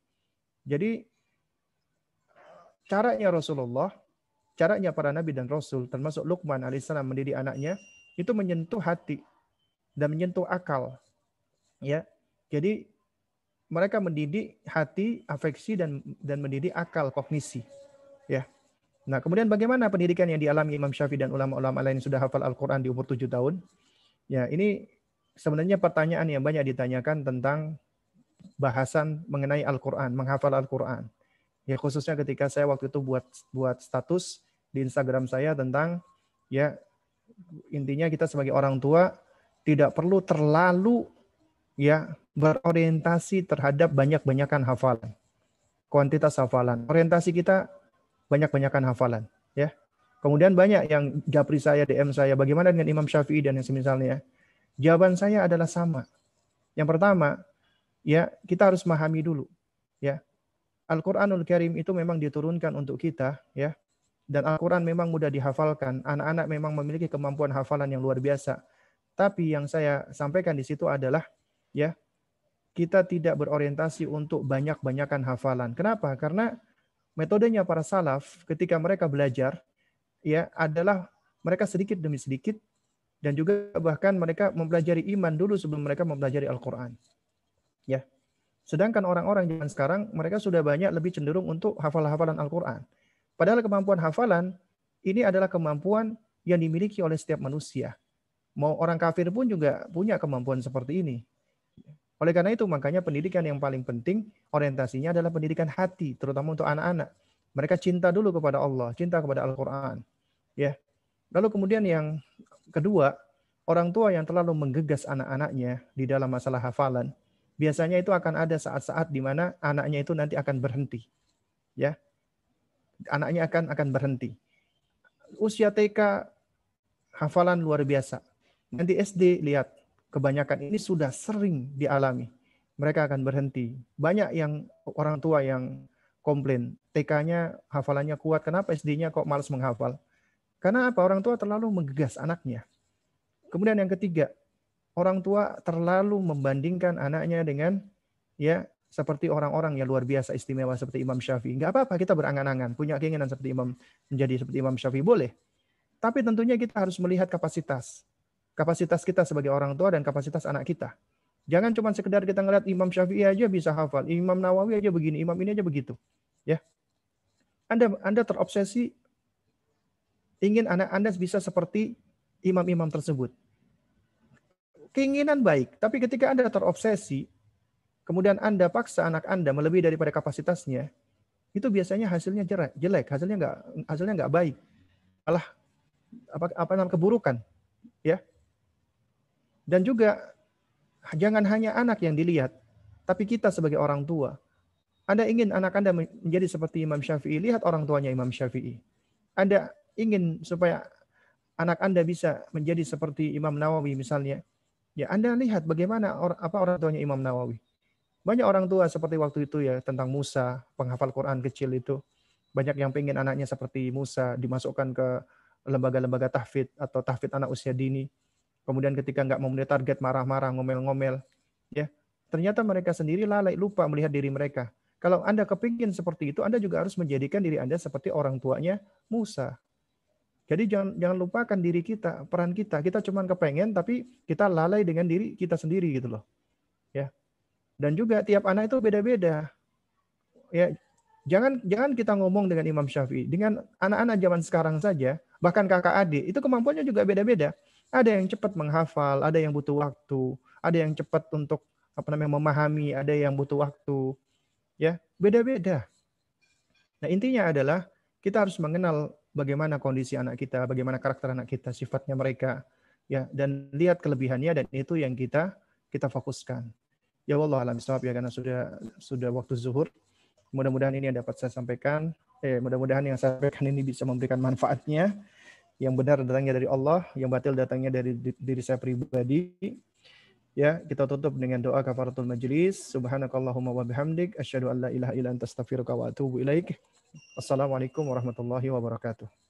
Jadi caranya Rasulullah, caranya para nabi dan rasul termasuk Luqman alaihissalam mendidik anaknya itu menyentuh hati dan menyentuh akal. Ya. Jadi mereka mendidik hati, afeksi dan dan mendidik akal, kognisi. Nah, kemudian bagaimana pendidikan yang dialami Imam Syafi'i dan ulama-ulama lain yang sudah hafal Al-Quran di umur tujuh tahun? Ya, ini sebenarnya pertanyaan yang banyak ditanyakan tentang bahasan mengenai Al-Quran, menghafal Al-Quran. Ya, khususnya ketika saya waktu itu buat buat status di Instagram saya tentang ya intinya kita sebagai orang tua tidak perlu terlalu ya berorientasi terhadap banyak-banyakan hafalan. Kuantitas hafalan. Orientasi kita banyak-banyakan hafalan ya. Kemudian banyak yang japri saya, DM saya, bagaimana dengan Imam Syafi'i dan yang semisalnya? Jawaban saya adalah sama. Yang pertama, ya kita harus memahami dulu, ya. Al-Qur'anul Karim itu memang diturunkan untuk kita, ya. Dan Al-Qur'an memang mudah dihafalkan. Anak-anak memang memiliki kemampuan hafalan yang luar biasa. Tapi yang saya sampaikan di situ adalah ya, kita tidak berorientasi untuk banyak-banyakan hafalan. Kenapa? Karena metodenya para salaf ketika mereka belajar ya adalah mereka sedikit demi sedikit dan juga bahkan mereka mempelajari iman dulu sebelum mereka mempelajari Al-Qur'an. Ya. Sedangkan orang-orang zaman sekarang mereka sudah banyak lebih cenderung untuk hafal-hafalan Al-Qur'an. Padahal kemampuan hafalan ini adalah kemampuan yang dimiliki oleh setiap manusia. Mau orang kafir pun juga punya kemampuan seperti ini. Oleh karena itu, makanya pendidikan yang paling penting orientasinya adalah pendidikan hati, terutama untuk anak-anak. Mereka cinta dulu kepada Allah, cinta kepada Al-Quran. Ya. Lalu kemudian yang kedua, orang tua yang terlalu menggegas anak-anaknya di dalam masalah hafalan, biasanya itu akan ada saat-saat di mana anaknya itu nanti akan berhenti. Ya. Anaknya akan akan berhenti. Usia TK hafalan luar biasa. Nanti SD lihat kebanyakan ini sudah sering dialami. Mereka akan berhenti. Banyak yang orang tua yang komplain, TK-nya hafalannya kuat, kenapa SD-nya kok malas menghafal? Karena apa? Orang tua terlalu menggegas anaknya. Kemudian yang ketiga, orang tua terlalu membandingkan anaknya dengan ya seperti orang-orang yang luar biasa istimewa seperti Imam Syafi'i. Enggak apa-apa kita berangan-angan, punya keinginan seperti Imam menjadi seperti Imam Syafi'i boleh. Tapi tentunya kita harus melihat kapasitas. Kapasitas kita sebagai orang tua dan kapasitas anak kita. Jangan cuma sekedar kita ngeliat Imam Syafi'i aja bisa hafal, Imam Nawawi aja begini, Imam ini aja begitu. Ya. Anda Anda terobsesi ingin anak Anda bisa seperti imam-imam tersebut. Keinginan baik, tapi ketika Anda terobsesi, kemudian Anda paksa anak Anda melebihi daripada kapasitasnya, itu biasanya hasilnya jelek, hasilnya nggak hasilnya nggak baik, malah apa apa namanya keburukan, ya. Dan juga jangan hanya anak yang dilihat, tapi kita sebagai orang tua. Anda ingin anak Anda menjadi seperti Imam Syafi'i, lihat orang tuanya Imam Syafi'i. Anda ingin supaya anak Anda bisa menjadi seperti Imam Nawawi misalnya, ya Anda lihat bagaimana or, apa orang tuanya Imam Nawawi. Banyak orang tua seperti waktu itu ya tentang Musa, penghafal Quran kecil itu. Banyak yang pengen anaknya seperti Musa, dimasukkan ke lembaga-lembaga tahfid atau tahfid anak usia dini. Kemudian ketika nggak memenuhi target marah-marah, ngomel-ngomel. ya Ternyata mereka sendiri lalai, lupa melihat diri mereka. Kalau Anda kepingin seperti itu, Anda juga harus menjadikan diri Anda seperti orang tuanya Musa. Jadi jangan jangan lupakan diri kita, peran kita. Kita cuma kepengen tapi kita lalai dengan diri kita sendiri gitu loh. Ya. Dan juga tiap anak itu beda-beda. Ya, jangan jangan kita ngomong dengan Imam Syafi'i. Dengan anak-anak zaman sekarang saja, bahkan kakak adik, itu kemampuannya juga beda-beda. Ada yang cepat menghafal, ada yang butuh waktu, ada yang cepat untuk apa namanya memahami, ada yang butuh waktu. Ya, beda-beda. Nah, intinya adalah kita harus mengenal bagaimana kondisi anak kita, bagaimana karakter anak kita, sifatnya mereka, ya dan lihat kelebihannya dan itu yang kita kita fokuskan. Ya Allah alam ya karena sudah sudah waktu zuhur. Mudah-mudahan ini yang dapat saya sampaikan. Eh, mudah-mudahan yang saya sampaikan ini bisa memberikan manfaatnya. Yang benar datangnya dari Allah, yang batil datangnya dari diri saya pribadi. Ya, kita tutup dengan doa kafaratul majlis. Subhanakallahumma wa bihamdik asyhadu an la ilaha illa anta astaghfiruka wa atubu ilaik. Assalamualaikum warahmatullahi wabarakatuh.